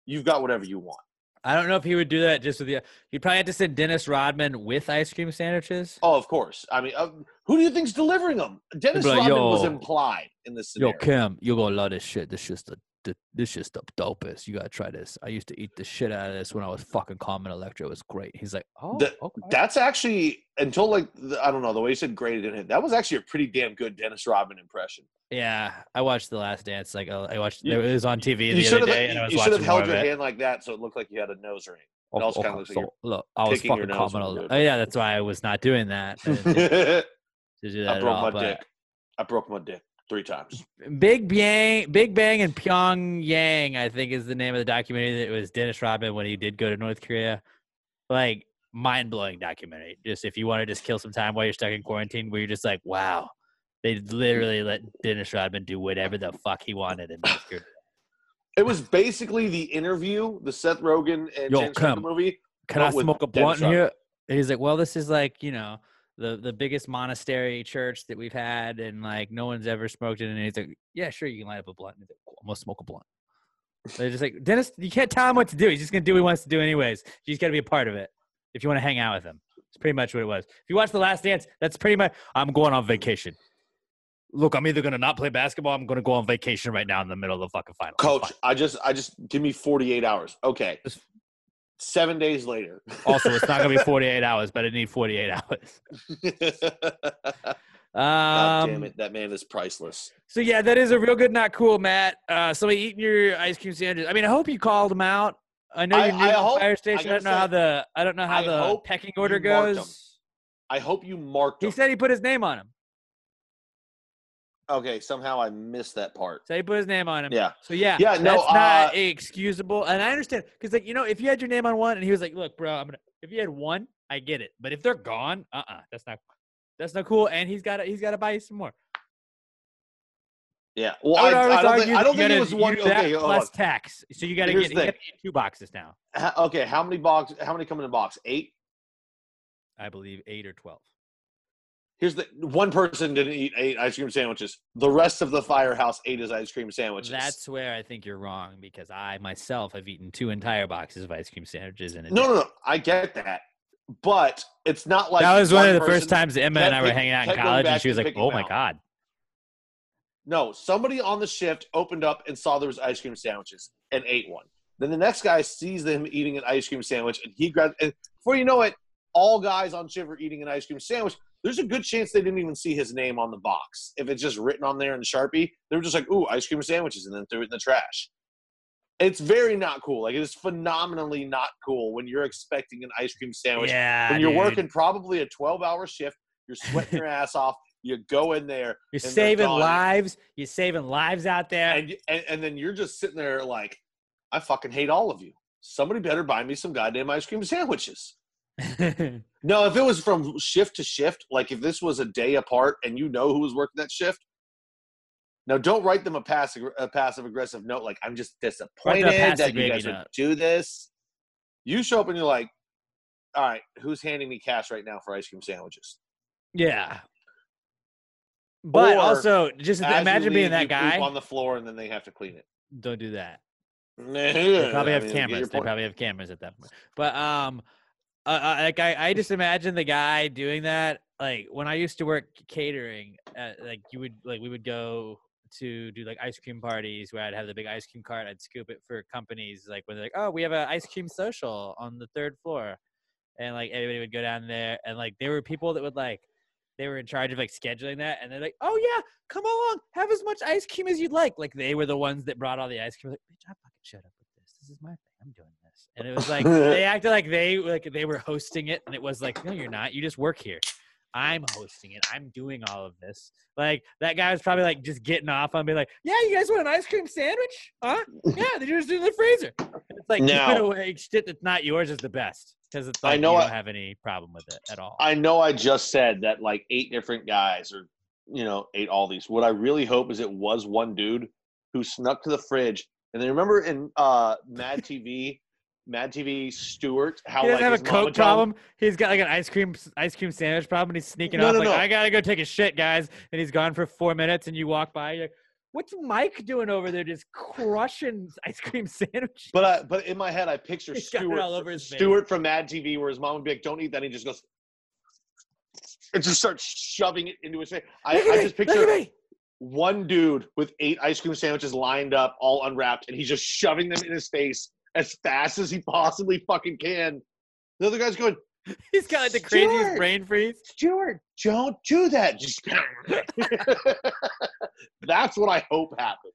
you've got whatever you want. I don't know if he would do that just with the. He'd probably have to send Dennis Rodman with ice cream sandwiches. Oh, of course. I mean, uh, who do you think's delivering them? Dennis like, Rodman was implied in this Yo, scenario. Kim, you're gonna love this shit. This just the, the this just the dopest. You gotta try this. I used to eat the shit out of this when I was fucking Carmen Electra. It was great. He's like, oh, The- okay. That's actually until like the, I don't know the way you said graded in it. That was actually a pretty damn good Dennis Rodman impression. Yeah, I watched The Last Dance. Like, uh, I watched. You- it was on TV the other day, and I was you should have held your hand like that so it looked like you had a nose ring. It Oh, also okay, kind of looks so, like look, I was fucking Carmen when you Electra. Oh, yeah, that's why I was not doing that. I didn't think you're- to do that I broke all, my but- dick. I broke my dick three times. Big Bang, Big Bang and Pyongyang, I think is the name of the documentary. That was Dennis Rodman when he did go to North Korea. Like mind blowing documentary. Just if you want to just kill some time while you're stuck in quarantine, where you're just like, wow, they literally let Dennis Rodman do whatever the fuck he wanted in North Korea. [LAUGHS] It was basically the interview, the Seth Rogen and Yo, James Kim, movie. Can I smoke a Dennis blunt Rodman. here? And he's like, well, this is like you know the the biggest monastery church that we've had, and like no one's ever smoked it. And he's like, yeah, sure, you can light up a blunt. And like, cool, I'm gonna smoke a blunt. They're just like Dennis. You can't tell him what to do. He's just gonna do what he wants to do anyways. You just gotta be a part of it if you want to hang out with him. It's pretty much what it was. If you watch The Last Dance, that's pretty much. I'm going on vacation. Look, I'm either gonna not play basketball. I'm gonna go on vacation right now in the middle of the fucking final. Coach. I just, I just give me 48 hours. Okay. Seven days later. [LAUGHS] Also, it's not gonna be [LAUGHS] 48 hours, but I need 48 hours. [LAUGHS] God Um, damn it, that man is priceless. So yeah, that is a real good, not cool, Matt. Uh, somebody eating your ice cream sandwiches. I mean, I hope you called him out. I know you're new I to the fire station. I, gotta don't know how the I don't know how I the pecking order you goes. I hope you marked him. He him. said he put his name on him. Okay, somehow I missed that part. So he put his name on him. Yeah. So yeah, Yeah, no, that's not uh, excusable. And I understand because like you know, if you had your name on one and he was like, "Look, bro, I'm gonna," if you had one, I get it. But if they're gone, uh, uh that's not that's not cool. And he's got to he's got to buy you some more. Yeah. Well, I I, I don't think, I don't think it was one. Okay, plus on. tax. So you got to get the you gotta thing. get two boxes now. Okay, how many box? How many come in a box? Eight. I believe eight or twelve. Here's the one person didn't eat eight ice cream sandwiches. The rest of the firehouse ate his ice cream sandwiches. That's where I think you're wrong because I myself have eaten two entire boxes of ice cream sandwiches in a no, day. no, no. I get that. but it's not like that was one of the first times Emma and I were hanging out in college, and she was like, "Oh my out. god." No, somebody on the shift opened up and saw there was ice cream sandwiches and ate one. Then the next guy sees them eating an ice cream sandwich and he grabs. And before you know it, all guys on shift are eating an ice cream sandwich. There's a good chance they didn't even see his name on the box. If it's just written on there in Sharpie, they were just like, "Ooh, ice cream sandwiches," and then threw it in the trash. It's very not cool. Like it is phenomenally not cool when you're expecting an ice cream sandwich. Yeah, when you're dude. working probably a 12 hour shift, you're sweating your [LAUGHS] ass off. You go in there. You're saving lives. You're saving lives out there. and, and and then you're just sitting there like, I fucking hate all of you. Somebody better buy me some goddamn ice cream sandwiches. [LAUGHS] No, if it was from shift to shift, like if this was a day apart and you know who was working that shift, now don't write them a passive a passive aggressive note like I'm just disappointed that you guys would do this. You show up and you're like, all right, who's handing me cash right now for ice cream sandwiches? yeah. But Or, also, just imagine being that guy. on the floor and then they have to clean it. Don't do that. [LAUGHS] They They probably have cameras. They probably have cameras at that point. But um, uh, uh, like I, I just imagine the guy doing that. Like when I used to work catering, uh, like you would like we would go to do like ice cream parties where I'd have the big ice cream cart. I'd scoop it for companies. Like when they're like, oh, we have an ice cream social on the third floor, and like everybody would go down there, and like there were people that would like. They were in charge of like scheduling that, and they're like, "Oh yeah, come along, have as much ice cream as you'd like." Like they were the ones that brought all the ice cream. Like, bitch, I fucking shut up with this. This is my thing. I'm doing And it was like they [LAUGHS] acted like they like they were hosting it, and it was like, no, you're not. You just work here. I'm hosting it. I'm doing all of this. Like that guy was probably like just getting off on being like, yeah, you guys want an ice cream sandwich? Huh? [LAUGHS] Yeah, they just in the freezer. And it's like Now- away shit that's not yours is the best because it's I know you I- don't have any problem with it at all. I know I just said that like eight different guys or you know ate all these. What I really hope is it was one dude who snuck to the fridge. And then remember in uh, Mad [LAUGHS] TV, Mad TV Stuart, how he doesn't like have a coke problem. He's got like an ice cream ice cream sandwich problem. And he's sneaking No, off no, like no. I gotta go take a shit, guys. And he's gone for four minutes. And you walk by, you're like, "What's Mike doing over there, just crushing ice cream [LAUGHS] sandwich?" But I, but in my head, I picture He's Stuart, all over his face. Stuart from Mad TV, where his mom would be like, "Don't eat that," and he just goes and just starts shoving it into his face. I, I me, just at picture me. one dude with eight ice cream sandwiches lined up, all unwrapped, and he's just shoving them in his face as fast as he possibly fucking can. The other guy's going, [LAUGHS] He's got like the craziest Stuart! brain freeze. Stuart, don't do that. Just [LAUGHS] that's what I hope happened.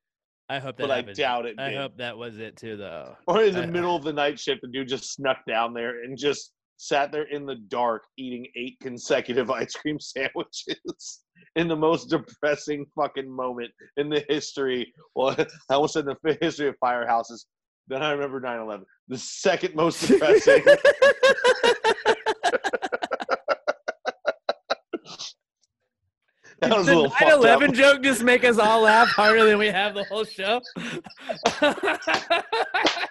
I hope that But I doubt it I did. hope that was it too, though. Or in the I- middle of the night shift, the dude just snuck down there and just sat there in the dark eating eight consecutive [LAUGHS] ice cream sandwiches in the most depressing fucking moment in the history. Well, I almost said the history of firehouses. Then I remember 9 11. The second most depressing. [LAUGHS] [LAUGHS] that Did was the a little 9 fucked up. 11 joke just make us all laugh harder than we have the whole show? [LAUGHS]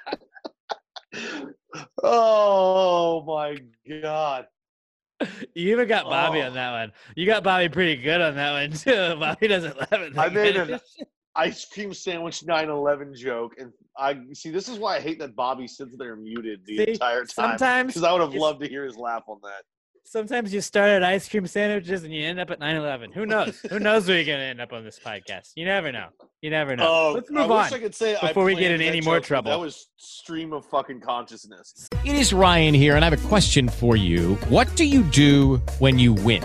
Oh my god. you even got Bobby Oh. on that one. You got Bobby pretty good on that one too. Bobby doesn't laugh at that. I made an. Ice cream sandwich 9/11 joke, and I see. This is why I hate that Bobby sits there muted the See, entire time. sometimes because I would have loved to hear his laugh on that. Sometimes you start at ice cream sandwiches and you end up at 9/11. Who knows? Who knows where you're gonna end up on this podcast? You never know. You never know. Oh, Let's I move wish on I could say I before we get in any more joke, but trouble. That was stream of fucking consciousness. It is Ryan here, and I have a question for you. What do you do when you win?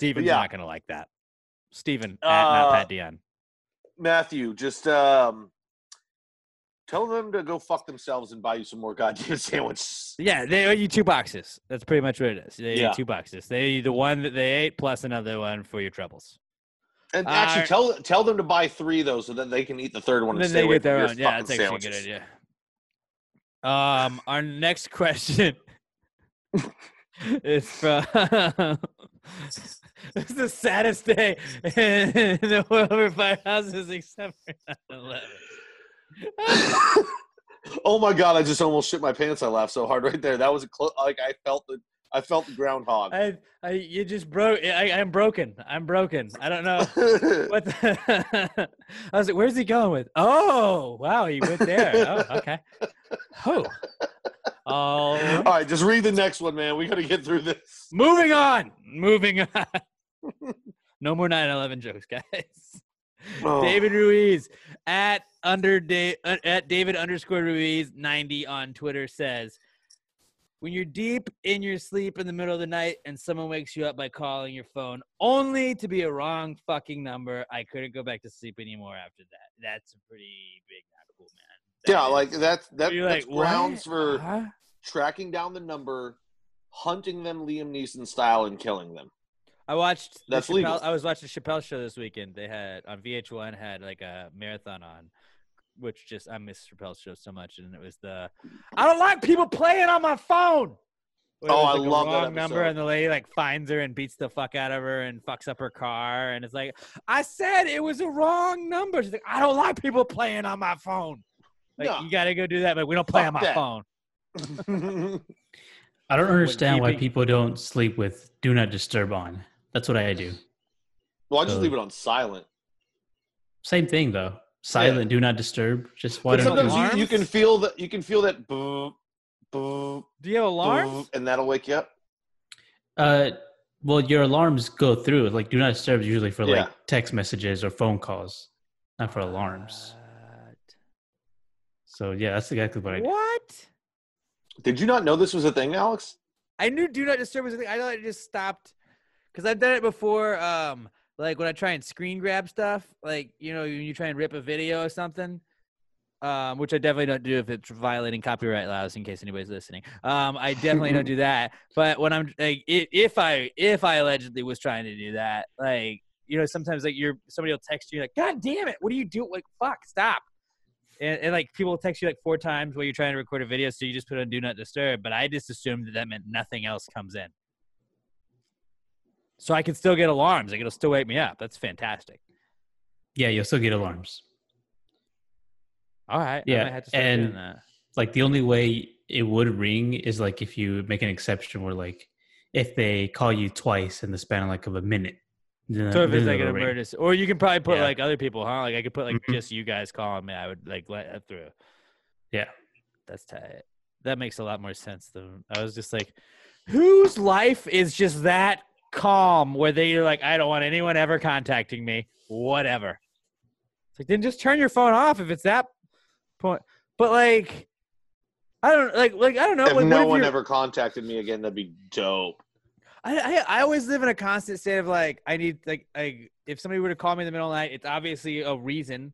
Steven's yeah. not gonna like that. Steven at not Uh, Pat Dion. Matthew, just um, tell them to go fuck themselves and buy you some more goddamn [LAUGHS] sandwiches. Yeah, they owe you two boxes. That's pretty much what it is. They owe Yeah. you two boxes. They the one that they ate plus another one for your troubles. And actually, Uh, tell tell them to buy three though, so that they can eat the third one and then stay they get their own. Yeah, that's actually sandwiches. a good idea. Um, our next [LAUGHS] question [LAUGHS] is from. [LAUGHS] this is the saddest day in the world for firehouses except for 9/11. [LAUGHS] Oh my god! I just almost shit my pants. I laughed so hard right there. That was a clo- like I felt the I felt the groundhog. I, I, you just broke. I, I'm broken. I'm broken. I don't know [LAUGHS] what. The I was like, "Where's he going with?" Oh, wow, he went there. Oh, okay. Oh, oh. All right, just read the next one, man. We got to get through this. Moving on. Moving on. [LAUGHS] no more 9/11 jokes, guys. Oh. David Ruiz at under da- uh, at David underscore Ruiz 90 on Twitter says, when you're deep in your sleep in the middle of the night and someone wakes you up by calling your phone only to be a wrong fucking number, I couldn't go back to sleep anymore after that. That's a pretty big not cool, man. yeah, like that's that, that's like, what? grounds for Huh? tracking down the number, hunting them Liam Neeson style, and killing them. I watched. That's Chappelle, legal. I was watching the Chappelle show this weekend. They had on VH1 had like a marathon on, which just I miss Chappelle's show so much, and it was the I don't like people playing on my phone. Where Oh, was, I like, a love that wrong number, and the lady like finds her and beats the fuck out of her and fucks up her car, and it's like I said it was a wrong number. She's like, I don't like people playing on my phone. Like No. you got to go do that, but we don't play Fuck on my that. phone. [LAUGHS] [LAUGHS] I don't understand why people don't sleep with "Do Not Disturb" on. That's what I do. Well, I just So- leave it on silent. Same thing though. Silent, do not disturb. Just why But don't sometimes you? you, you can feel that you can feel that boop, boop, Do you have alarms? boop, and that'll wake you up. Uh, well, your alarms go through. Like, do not disturb is usually for like text messages or phone calls, not for alarms. So yeah, that's exactly what I do. What? Did you not know this was a thing, Alex? I knew do not disturb was a thing. I thought it just stopped because I've done it before. Um, like when I try and screen grab stuff, like you know, when you try and rip a video or something. Um, which I definitely don't do if it's violating copyright laws. In case anybody's listening, um, I definitely don't do [LAUGHS] that. But when I'm like, if I if I allegedly was trying to do that, like you know, sometimes like you're somebody will text you like, "God damn it, what are you doing? Like, fuck, stop." And, and like people will text you like four times while you're trying to record a video, so you just put on do not disturb. But I just assumed that that meant nothing else comes in, so I can still get alarms. Like it'll still wake me up. That's fantastic. Yeah, you'll still get alarms. All right, Yeah, and that. like the only way it would ring is like if you make an exception where like if they call you twice in the span of like of a minute. then- So if it's like an ring. emergency, or you can probably put Yeah. like other people, huh? Like I could put like Mhm. just you guys calling me. I would like let it through. Yeah. That's tight. That makes a lot more sense than I was just like, whose life is just that calm where they're like, I don't want anyone ever contacting me, whatever. It's like then just turn your phone off if it's that point. But like, I don't like like I don't know. if like, no if one ever contacted me again, that'd be dope. I, I I always live in a constant state of like I need like like if somebody were to call me in the middle of the night, it's obviously a reason,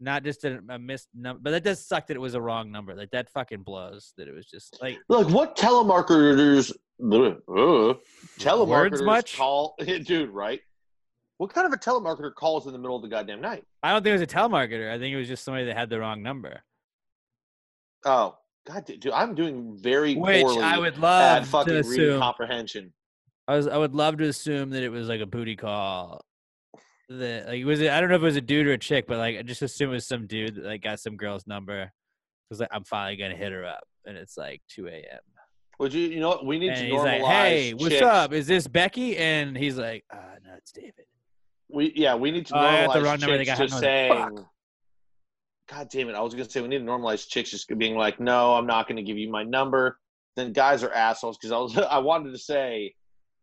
not just a, a missed number. But that does suck that it was a wrong number. Like that fucking blows. That it was just like Like what telemarketers? Uh, telemarketers much? call, [LAUGHS] dude. Right? What kind of a telemarketer calls in the middle of the goddamn night? I don't think it was a telemarketer. I think it was just somebody that had the wrong number. Oh, God, dude, I'm doing very Which poorly I would at love to fucking reading assume. comprehension. I was I would love to assume that it was like a booty call. That like was it? I don't know if it was a dude or a chick, but like I just assume it was some dude that like got some girl's number. Was like I'm finally gonna hit her up, and it's like 2 a.m. Would you? You know what? We need And to he's normalize. like, "Hey, what's up? Is this Becky?" And he's like, uh, "No, it's David." We yeah, we need to Oh, I got the wrong number. They chicks got- just saying. fuck. God damn it! I was gonna say we need to normalize chicks just being like, "No, I'm not gonna give you my number." Then guys are assholes because I was [LAUGHS] I wanted to say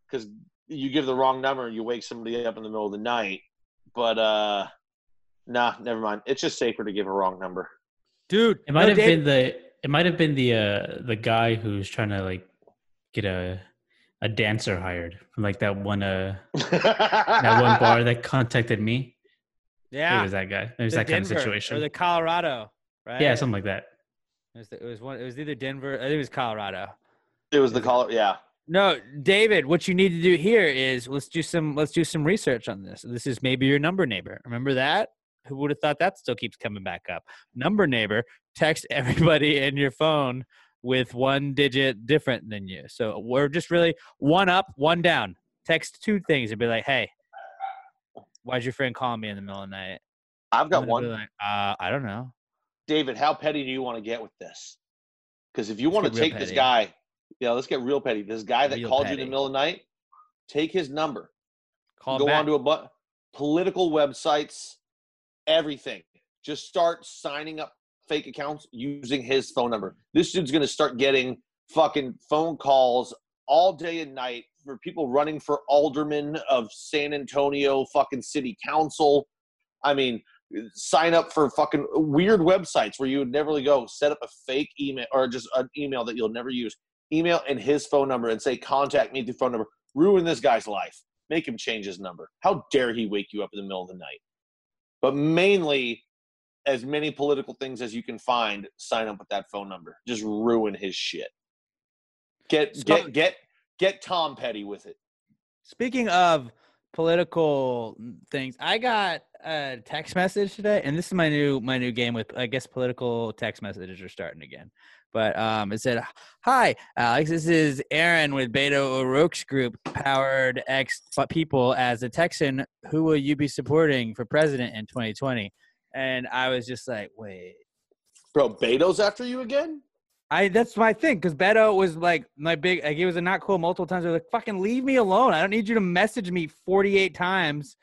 because you give the wrong number and you wake somebody up in the middle of the night, but uh, nah, never mind. It's just safer to give a wrong number. Dude, It might have been the it might have been the uh the guy who's trying to like get a a dancer hired from like that one uh [LAUGHS] that one bar that contacted me. Yeah, it was that guy. It was The that kind of Denver situation. or the Colorado, right? Yeah, something like that. It was, it was one. It was either Denver. I think it was Colorado. It was the call. Yeah. No, David. What you need to do here is let's do some let's do some research on this. This is maybe your number neighbor. Remember that? Who would have thought that still keeps coming back up? Number neighbor. Text [LAUGHS] everybody in your phone with one digit different than you. So we're just really one up, one down. Text two things and be like, "Hey, why'd your friend call me in the middle of the night?" I've got one. Like, uh, I don't know. David, how petty do you want to get with this? Because if you want to take this petty. Yeah, let's get real petty. This guy that Real called you in the middle of the night, take his number. Call go back. onto a bu- political websites, everything. Just start signing up fake accounts using his phone number. This dude's gonna start getting fucking phone calls all day and night for people running for alderman of San Antonio fucking city council. I mean, sign up for fucking weird websites where you would never really go. Set up a fake email or just an email that you'll never use. Email and his phone number and say contact me through phone number. Ruin this guy's life. Make him change his number. How dare he wake you up in the middle of the night? But mainly, as many political things as you can find, sign up with that phone number. Just ruin his shit. Get get get get Tom Petty with it. Speaking of political things, I got a text message today, and this is my new my new game with I guess political text messages are starting again. But um, it said, "Hi, Alex. This is Aaron with Beto O'Rourke's group, powered X people. As a Texan, who will you be supporting for president in 2020?" And I was just like, "Wait, Bro, Beto's after you again? I that's my thing because Beto was like my big like he was a not cool multiple times. I was like, fucking leave me alone. I don't need you to message me 48 times.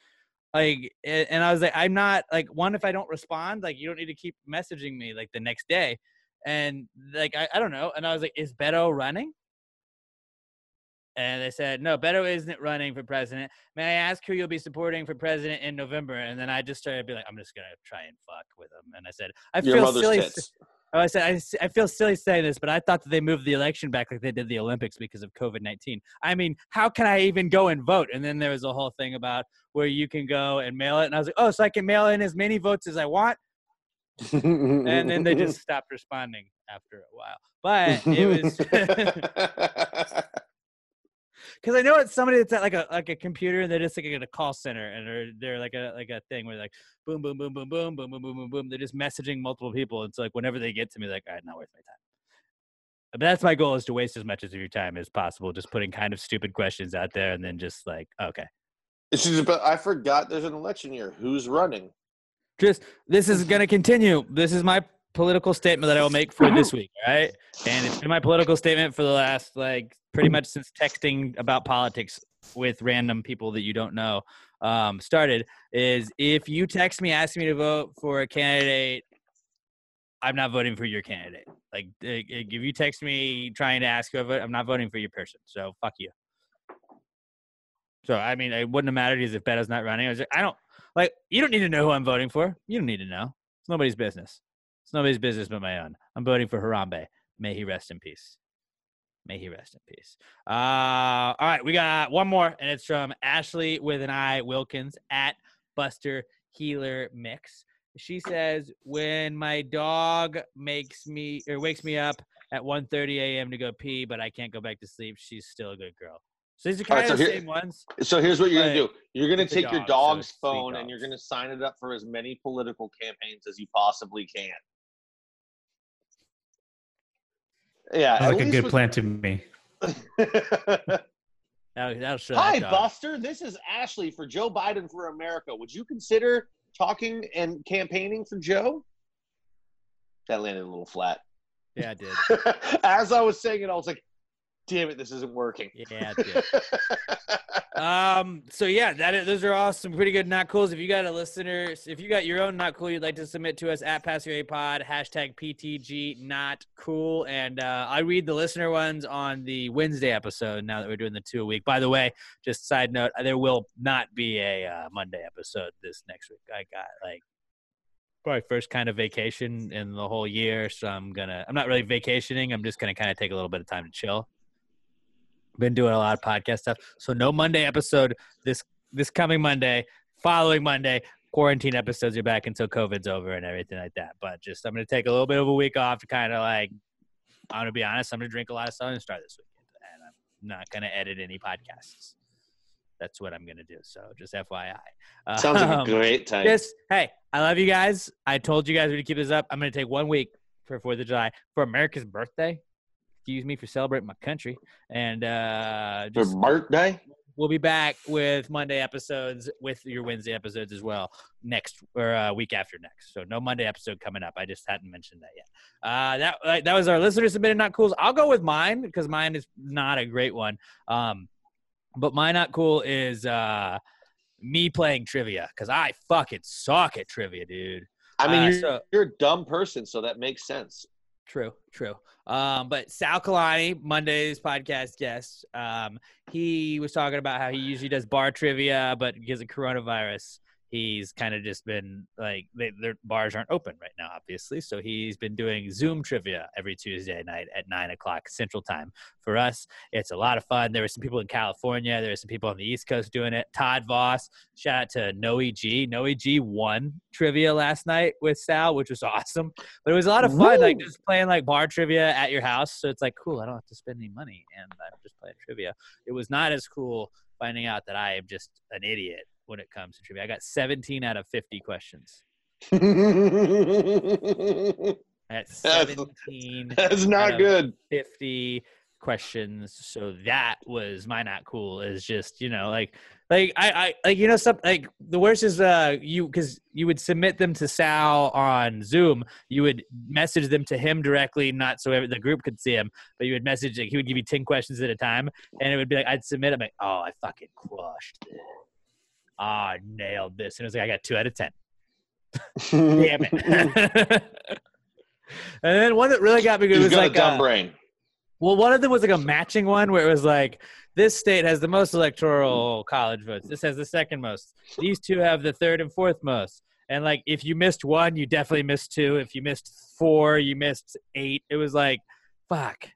Like and I was like, I'm not like one, if I don't respond, like you don't need to keep messaging me like the next day. And like I, I don't know. And I was like, is Beto running? And they said, no, Beto isn't running for president. May I ask who you'll be supporting for president in November? And then I just started to be like, I'm just gonna try and fuck with him. And I said, I Your feel silly. tits. Oh, I said I, I feel silly saying this, but I thought that they moved the election back like they did the Olympics because of COVID nineteen. I mean, how can I even go and vote? And then there was a whole thing about where you can go and mail it, and I was like, oh, so I can mail in as many votes as I want. And then they just stopped responding after a while. But it was because I know it's somebody that's at like a like a computer and they're just like at a call center and they're they're like a like a thing where like boom boom boom boom boom boom boom boom boom boom they're just messaging multiple people. And it's like whenever they get to me, like all right, not worth my time. But that's my goal is to waste as much of your time as possible, just putting kind of stupid questions out there and then just like okay, It's just, but I forgot there's an election year. Who's running? Just this is going to continue. This is my political statement that I will make for this week, right? And it's been my political statement for the last like pretty much since texting about politics with random people that you don't know um, started. Is if you text me asking me to vote for a candidate, I'm not voting for your candidate. Like if you text me trying to ask vote, I'm not voting for your person. So fuck you. So I mean, it wouldn't have mattered if Beto's not running. I was like, I don't like you don't need to know who I'm voting for. You don't need to know. It's nobody's business. It's nobody's business but my own. I'm voting for Harambe. May he rest in peace. May he rest in peace. Uh, all right, we got one more, and it's from Ashley with an I Wilkins at Buster Heeler Mix. She says, "When my dog makes me or wakes me up at 1:30 a.m. to go pee, but I can't go back to sleep, she's still a good girl." So these are All right, kind of so the here- same ones. So here's what you're gonna do. You're gonna take your dog, so dog's it's sweet phone and you're gonna sign it up for as many political campaigns as you possibly can. Yeah, Sounds at like a good with- plan to me. [LAUGHS] That'll, that'll show Hi, that. Buster. This is Ashley for Joe Biden for America. Would you consider talking and campaigning for Joe? That landed a little flat. Yeah, I did. [LAUGHS] As I was saying it, I was like, damn it, this isn't working. Yeah, [LAUGHS] um. So yeah, that is, those are all some pretty good not cools. If you got a listener, if you got your own not cool, you'd like to submit to us at Pass Your A Pod hashtag PTG not cool, and uh, I read the listener ones on the Wednesday episode. Now that we're doing the two a week. By the way, just side note, there will not be a uh, Monday episode this next week. I got like probably first kind of vacation in the whole year, so I'm gonna. I'm not really vacationing. I'm just gonna kind of take a little bit of time to chill. Been doing a lot of podcast stuff. So no Monday episode this this coming Monday. Following Monday, quarantine episodes are back until COVID's over and everything like that. But just I'm gonna take a little bit of a week off to kind of like I'm gonna be honest. I'm gonna drink a lot of Southern Star this weekend, and I'm not gonna edit any podcasts. That's what I'm gonna do. So just FYI. Sounds like a Um, great time. Just hey, I love you guys. I told you guys we would keep this up. I'm gonna take one week for Fourth of July for America's birthday. Excuse me for celebrating my country. And uh For just birthday? we'll be back with Monday episodes with your Wednesday episodes as well next or uh, week after next. So no Monday episode coming up. I just hadn't mentioned that yet. Uh, that that was our listener submitted not cools. I'll go with mine because mine is not a great one. Um, but my not cool is uh, me playing trivia because I fucking suck at trivia, dude. I mean, Uh, you're, so- you're a dumb person, so that makes sense. True, true. Um, but Sal Kalani, Monday's podcast guest, um, he was talking about how he usually does bar trivia, but because of coronavirus, he's kind of just been like they, their bars aren't open right now, obviously. So he's been doing Zoom trivia every Tuesday night at nine o'clock Central Time. For us, it's a lot of fun. There were some people in California. There were some people on the East Coast doing it. Todd Voss, shout out to Noe G. Noe G won trivia last night with Sal, which was awesome. But it was a lot of fun, like just playing like bar trivia at your house. So it's like cool. I don't have to spend any money, and I'm just playing trivia. It was not as cool finding out that I am just an idiot when it comes to trivia. I got 17 out of 50 questions. [LAUGHS] That's- 17. [LAUGHS] that's not good. 50 questions. So that was my not cool. Is just you know like like I I like you know some like the worst is uh you because you would submit them to Sal on Zoom. You would message them to him directly, not so every, the group could see him, but you would message like he would give you 10 questions at a time, and it would be like I'd submit. I'm like, oh, I fucking crushed it. Ah, I nailed this, and it was like I got two out of ten. Damn it. [LAUGHS] [LAUGHS] and then one that really got me good was got like a dumb uh, brain. well, one of them was like a matching one where it was like this state has the most electoral college votes. This has the second most. These two have the third and fourth most. And like if you missed one, you definitely missed two. If you missed four, you missed eight. It was like, fuck,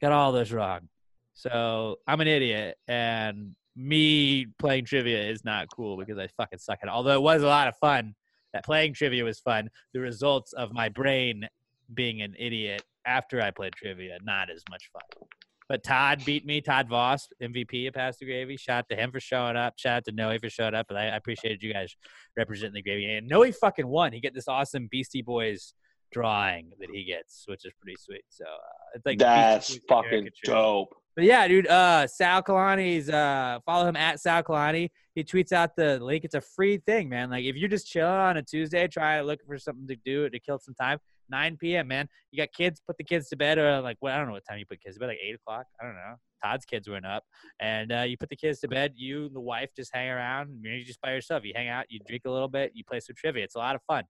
got all those wrong. So I'm an idiot, and me playing trivia is not cool because I fucking suck at it. Although it was a lot of fun. That playing trivia was fun. The results of my brain being an idiot after I played trivia, not as much fun. But Todd beat me. Todd Voss, MVP of Pass the Gravy. Shout out to him for showing up. Shout out to Noe for showing up. And I, I appreciated you guys representing the gravy. And Noe fucking won. He get this awesome Beastie Boys drawing that he gets, which is pretty sweet. So uh, it's like That's fucking caricature. dope. But yeah, dude, uh, Sal Kalani's uh, follow him at Sal Kalani. He tweets out the link. It's a free thing, man. Like if you're just chilling on a Tuesday, trying to look for something to do to kill some time. 9 p.m. Man, you got kids. Put the kids to bed, or like what? I don't know what time you put kids to bed. Like eight o'clock. I don't know. Todd's kids went up, and uh, you put the kids to bed. You and the wife just hang around. You're just by yourself. You hang out. You drink a little bit. You play some trivia. It's a lot of fun.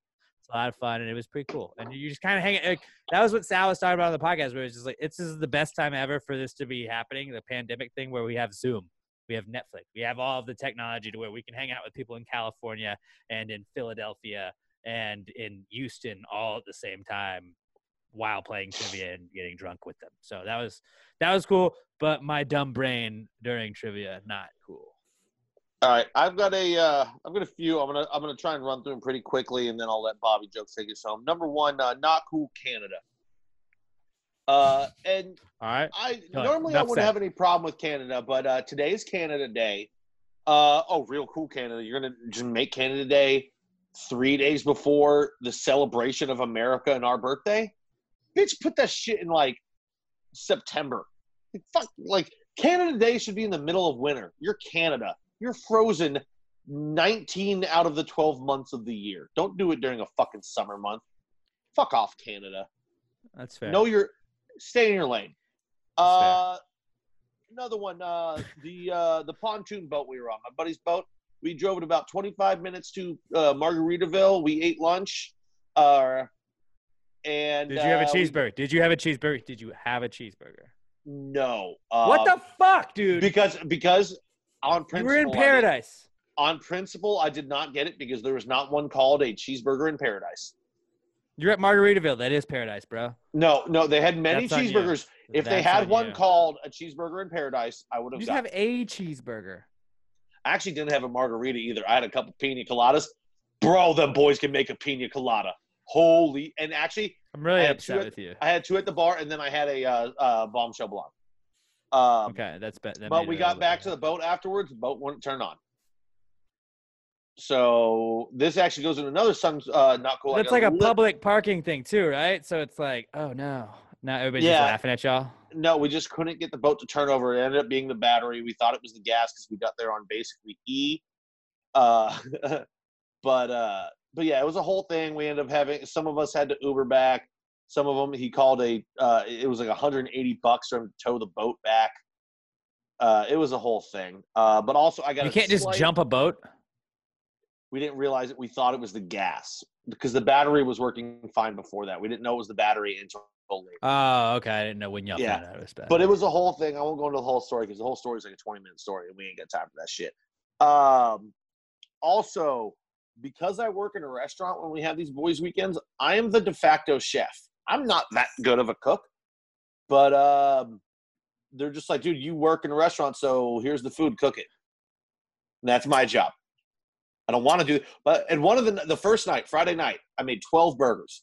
It's a lot of fun, and it was pretty cool. And you just kind of hang. Like, that was what Sal was talking about on the podcast, where it's just like this is the best time ever for this to be happening. The pandemic thing, where we have Zoom, we have Netflix, we have all of the technology to where we can hang out with people in California and in Philadelphia and in Houston all at the same time while playing trivia and getting drunk with them. So that was that was cool. But my dumb brain during trivia, not cool. All right, I've got a uh, I've got a few. I'm gonna I'm gonna try and run through them pretty quickly, and then I'll let Bobby jokes take us home. Number one, uh, not cool Canada. Uh, and All right. I normally I wouldn't have any problem with Canada, but uh, today's Canada Day. Uh, oh, real cool Canada! You're gonna just make Canada Day three days before the celebration of America and our birthday. Bitch, put that shit in like September. Fuck, like Canada Day should be in the middle of winter. You're Canada. You're frozen 19 out of the 12 months of the year. Don't do it during a fucking summer month. Fuck off, Canada. That's fair. Know your stay in your lane. Uh, another one. Uh, the uh, the pontoon boat we were on, my buddy's boat. We drove it about 25 minutes to uh, Margaritaville. We ate lunch. Uh, and Did you have a uh, we- cheeseburger? Did you have a cheeseburger? Did you have a cheeseburger? No. Uh, what the fuck, dude? Because because on You principle, were in I did- paradise. on principle, I did not get it because there was not one called a cheeseburger in paradise. You're at Margaritaville. That is paradise, bro. No, no, they had many That's on you. cheeseburgers. If they That's had on one you. called a cheeseburger in paradise, I would You have just got. have a cheeseburger. I actually didn't have a margarita either. I had a couple pina coladas. Bro, them boys can make a pina colada. Holy! And actually, I'm really I had upset at- with you. I had two at the bar, and then I had a uh, uh, bombshell blonde. Um, Okay, that's be- that but we got back to the boat afterwards. The boat wouldn't turn on. So this actually goes in another sun. Uh, not cool. That's like a public parking thing too, right? So it's like, oh no, now everybody's Yeah. just laughing at y'all. No, we just couldn't get the boat to turn over. It ended up being the battery. We thought it was the gas because we got there on basically E. Uh, [LAUGHS] but uh, but yeah, it was a whole thing. We ended up having some of us had to Uber back. Some of them he called a. Uh, it was like 180 bucks for him to tow the boat back. Uh, it was a whole thing. Uh, but also I got You can't just jump a boat. We didn't realize it. We thought it was the gas because the battery was working fine before that. We didn't know it was the battery until later. Oh, okay. I didn't know when y'all Yeah. found out it was bad. But it was a whole thing. I won't go into the whole story because the whole story is like a 20 minute story and we ain't got time for that shit. Um, also, because I work in a restaurant when we have these boys' weekends, I am the de facto chef. I'm not that good of a cook, but um, they're just like, dude, you work in a restaurant, so here's the food, cook it. And that's my job. I don't want to do, but and one of the the first night, Friday night, I made 12 burgers,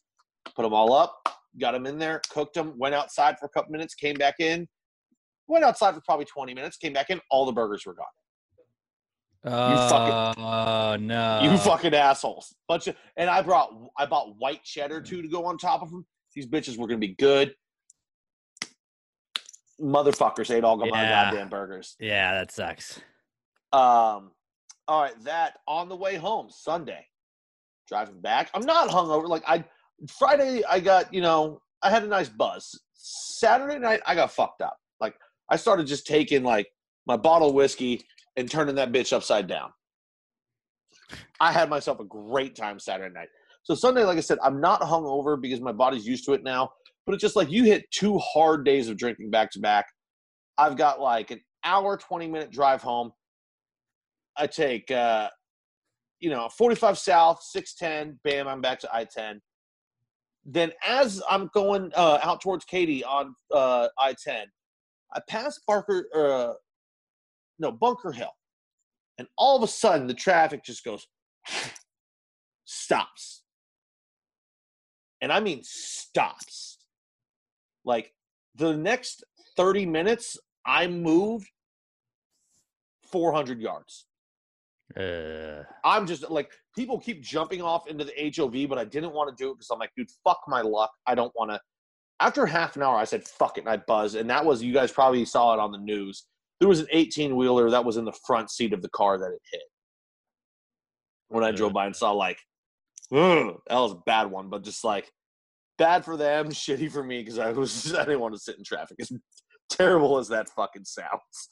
put them all up, got them in there, cooked them, went outside for a couple minutes, came back in, went outside for probably 20 minutes, came back in, all the burgers were gone. oh, fucking- oh no. You fucking assholes. Bunch of, and I brought I bought white cheddar too to go on top of them. These bitches were gonna be good. Motherfuckers ate all my Yeah. goddamn burgers. Yeah, that sucks. Um, all right, that on the way home Sunday, driving back. I'm not hungover. Like I Friday, I got you know I had a nice buzz. Saturday night, I got fucked up. Like I started just taking like my bottle of whiskey and turning that bitch upside down. I had myself a great time Saturday night. So Sunday, like I said, I'm not hungover because my body's used to it now. But it's just like you hit two hard days of drinking back to back. I've got like an hour, 20 minute drive home. I take, uh, you know, 45 South, 610, bam, I'm back to I 10. Then as I'm going uh, out towards Katy on uh, I 10, I pass Barker, uh, no, Bunker Hill. And all of a sudden, the traffic just goes, [LAUGHS] stops. And I mean, stops. Like the next 30 minutes, I moved 400 yards. Uh, I'm just like people keep jumping off into the HOV, but I didn't want to do it because I'm like, dude, fuck my luck. I don't want to. After half an hour, I said, fuck it, and I buzzed. And that was, you guys probably saw it on the news. There was an 18 wheeler that was in the front seat of the car that it hit. When I drove by and saw, like, ugh, that was a bad one, but just like, bad for them, [LAUGHS] shitty for me because I was, [LAUGHS] I didn't want to sit in traffic. As [LAUGHS] terrible as that fucking sounds.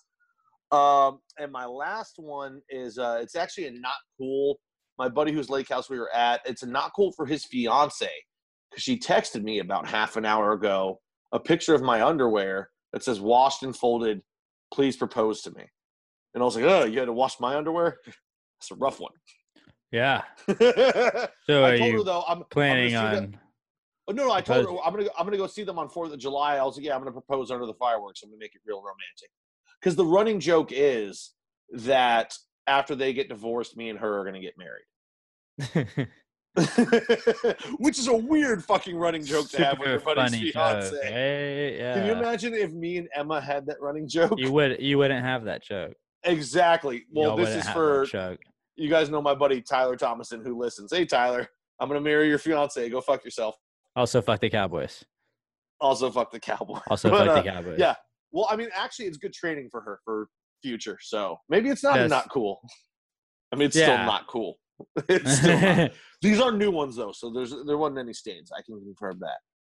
Um, and my last one is uh, it's actually a not cool. My buddy whose lake house we were at, it's a not cool for his fiance because she texted me about half an hour ago a picture of my underwear that says washed and folded. Please propose to me. And I was like, oh, you had to wash my underwear? That's a rough one. Yeah. [LAUGHS] so I are told you her though, I'm planning I'm on? that- Oh, no, no, I told her I'm gonna go, I'm gonna go see them on Fourth of July. I was like, yeah, I'm gonna propose under the fireworks. I'm gonna make it real romantic. Because the running joke is that after they get divorced, me and her are gonna get married. [LAUGHS] Which is a weird fucking running joke to have with your buddy's funny fiance. Hey, yeah. Can you imagine if me and Emma had that running joke? You would. You wouldn't have that joke. Exactly. Well, Y'all this is for. You guys know my buddy Tyler Thomason who listens. Hey Tyler, I'm gonna marry your fiance. Go fuck yourself. Also, fuck the Cowboys. Also fuck the Cowboys. Also, But, fuck uh, the Cowboys. Yeah. Well, I mean, actually, it's good training for her for future. So maybe it's not not cool. I mean, it's still not cool. [LAUGHS] It's still not. [LAUGHS] These are new ones though, so there's there wasn't any stains. I can confirm that.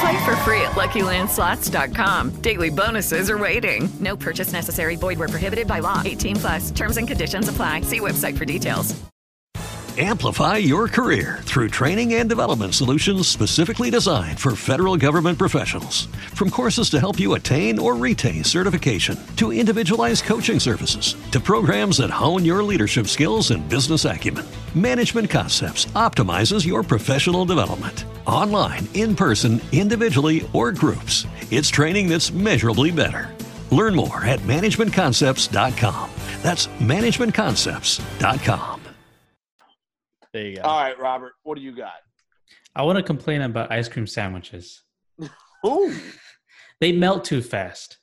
Play for free at LuckyLandSlots.com. Daily bonuses are waiting. No purchase necessary. Void were prohibited by law. 18 plus. Terms and conditions apply. See website for details. Amplify your career through training and development solutions specifically designed for federal government professionals. From courses to help you attain or retain certification, to individualized coaching services, to programs that hone your leadership skills and business acumen, Management Concepts optimizes your professional development. Online, in person, individually, or groups, it's training that's measurably better. Learn more at managementconcepts.com. That's managementconcepts.com. There you go. All right, Robert, what do you got? I want to complain about ice cream sandwiches. [LAUGHS] Ooh. They melt too fast.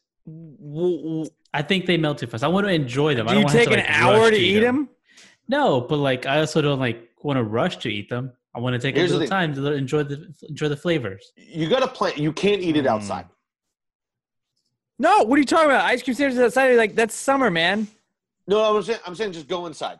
I think they melt too fast. I want to enjoy them. I Do don't you want take an to, like, hour rush to eat them? No, but like I also don't like want to rush to eat them. I want to take Here's a the little thing. time to enjoy the enjoy the flavors. You got to plan. You can't eat it Hmm. outside. No, what are you talking about? Ice cream sandwiches outside? Like that's summer, man. No, I'm saying I'm saying just go inside.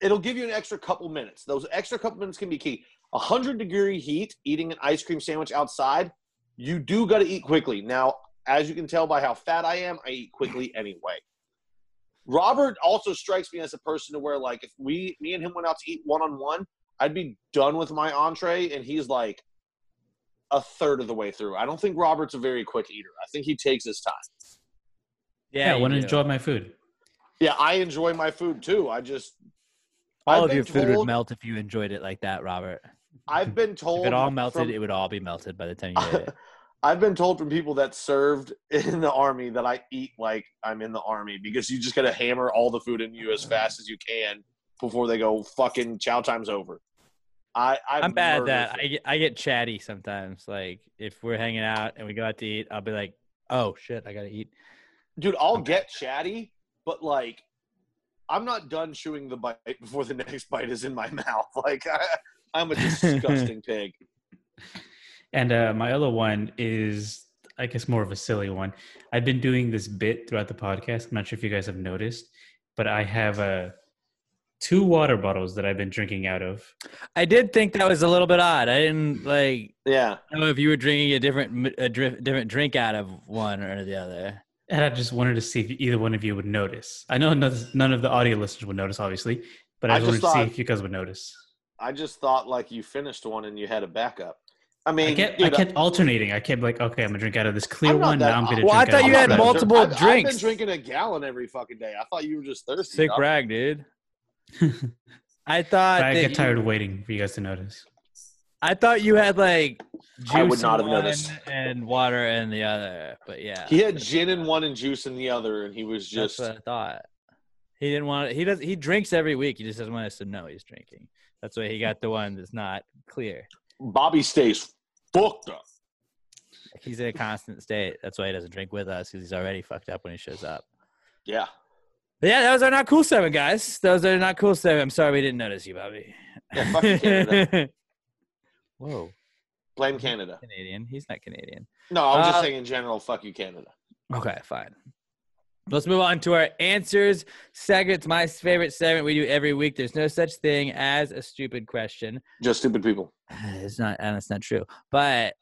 It'll give you an extra couple minutes. Those extra couple minutes can be key. A hundred degree heat, eating an ice cream sandwich outside, you do got to eat quickly. Now, as you can tell by how fat I am, I eat quickly anyway. Robert also strikes me as a person to where, like, if we, me and him went out to eat one on one, I'd be done with my entree, and he's like a third of the way through. I don't think Robert's a very quick eater. I think he takes his time. Yeah, I want to enjoy my food. Yeah, I enjoy my food too. I just All I've of been your food would melt if you enjoyed it like that, Robert. I've been told [LAUGHS] If it all melted, from- it would all be melted by the time you ate it. [LAUGHS] I've been told from people that served in the army that I eat like I'm in the army because you just got to hammer all the food in you as fast as you can before they go fucking chow time's over. I I I'm bad at that. I get, I get chatty sometimes. Like if we're hanging out and we go out to eat, I'll be like, "Oh shit, I gotta eat." dude. I'll get chatty, but like I'm not done chewing the bite [LAUGHS] before the next bite is in my [LAUGHS] mouth. Like I, I'm a disgusting [LAUGHS] pig. And uh, my other one is, I guess, more of a silly one. I've been doing this bit throughout the podcast. I'm not sure if you guys have noticed, but I have uh, two water bottles that I've been drinking out of. I did think that was a little bit odd. I didn't like Yeah. know if you were drinking a different a dri- different drink out of one or the other. And I just wanted to see if either one of you would notice. I know none none of the audio listeners would notice, obviously, but I, I just just wanted to see if you guys would notice. I just thought like you finished one and you had a backup. I mean, I kept, dude, I kept alternating. I kept like, okay, I'm gonna drink out of this clear one. that- now I'm gonna Well, I thought out you had this red one. multiple I've, drinks. I've been drinking a gallon every fucking day. I thought you were just thirsty. Sick dog. brag, dude. I thought I get tired you, of waiting for you guys to notice. I thought you had like juice I would not have one noticed. and water in the other. But yeah, He had gin in one and juice in the other, and he was just. that's just what I thought. He didn't want. He does. He drinks every week. He just doesn't want us to know he's drinking. That's why he got the one that's not clear. Bobby stays fucked up. He's in a constant state. That's why he doesn't drink with us because he's already fucked up when he shows up. Yeah. But yeah, those are not cool seven, guys. Those are not cool seven. I'm sorry we didn't notice you, Bobby. Yeah, fuck you, Canada. [LAUGHS] Whoa, Blame Canada. Canadian. He's not Canadian. No, I was just Uh, saying in general, fuck you, Canada. Okay, fine. Let's move on to our answers segment. It's my favorite segment we do every week. There's no such thing as a stupid question. Just stupid people. [SIGHS] It's not, and it's not true. But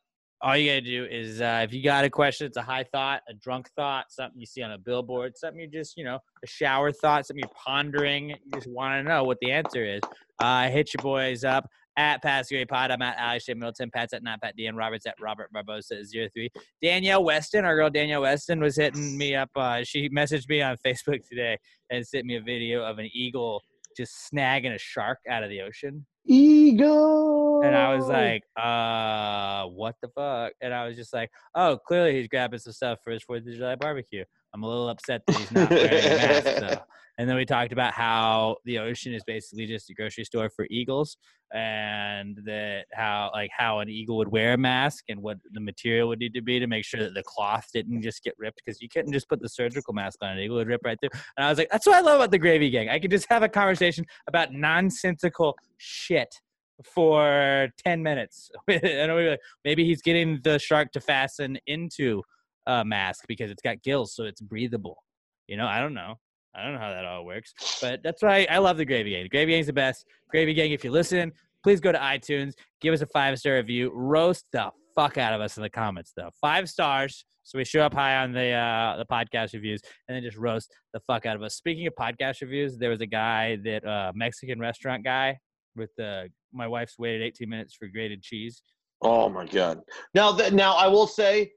all you gotta do is, uh, if you got a question, it's a high thought, a drunk thought, something you see on a billboard, something you just, you know, a shower thought, something you're pondering. You just want to know what the answer is. Uh, hit your boys up at Pass the Gravy Pod. I'm at Alex J. Middleton. Pat's at not Pat Dan Roberts at Robert Barbosa 03. Danielle Weston, our girl Danielle Weston, was hitting me up. Uh, she messaged me on [LAUGHS] Facebook today and sent me a video of an eagle just snagging a shark out of the ocean. Eagle. And I was like, uh, what the fuck? And I was just like, oh, clearly he's grabbing some stuff for his Fourth of July barbecue. I'm a little upset that he's not wearing a mask though. [LAUGHS] And then we talked about how the ocean is basically just a grocery store for eagles, and that how like how an eagle would wear a mask and what the material would need to be to make sure that the cloth didn't just get ripped because you couldn't just put the surgical mask on an eagle; would rip right through. And I was like, that's what I love about the Gravy Gang. I could just have a conversation about nonsensical shit for 10 minutes. [LAUGHS] and we'd like, maybe he's getting the shark to fasten into a mask because it's got gills, so it's breathable. You know, I don't know. I don't know how that all works, but that's why I love the Gravy Gang. The Gravy Gang's the best. Gravy Gang, if you listen, please go to iTunes, give us a five star review, roast the fuck out of us in the comments though. Five stars. So we show up high on the uh, the podcast reviews and then just roast the fuck out of us. Speaking of podcast reviews, there was a guy that uh, Mexican restaurant guy with the my wife's waited 18 minutes for grated cheese. Oh my god! Now, that now I will say,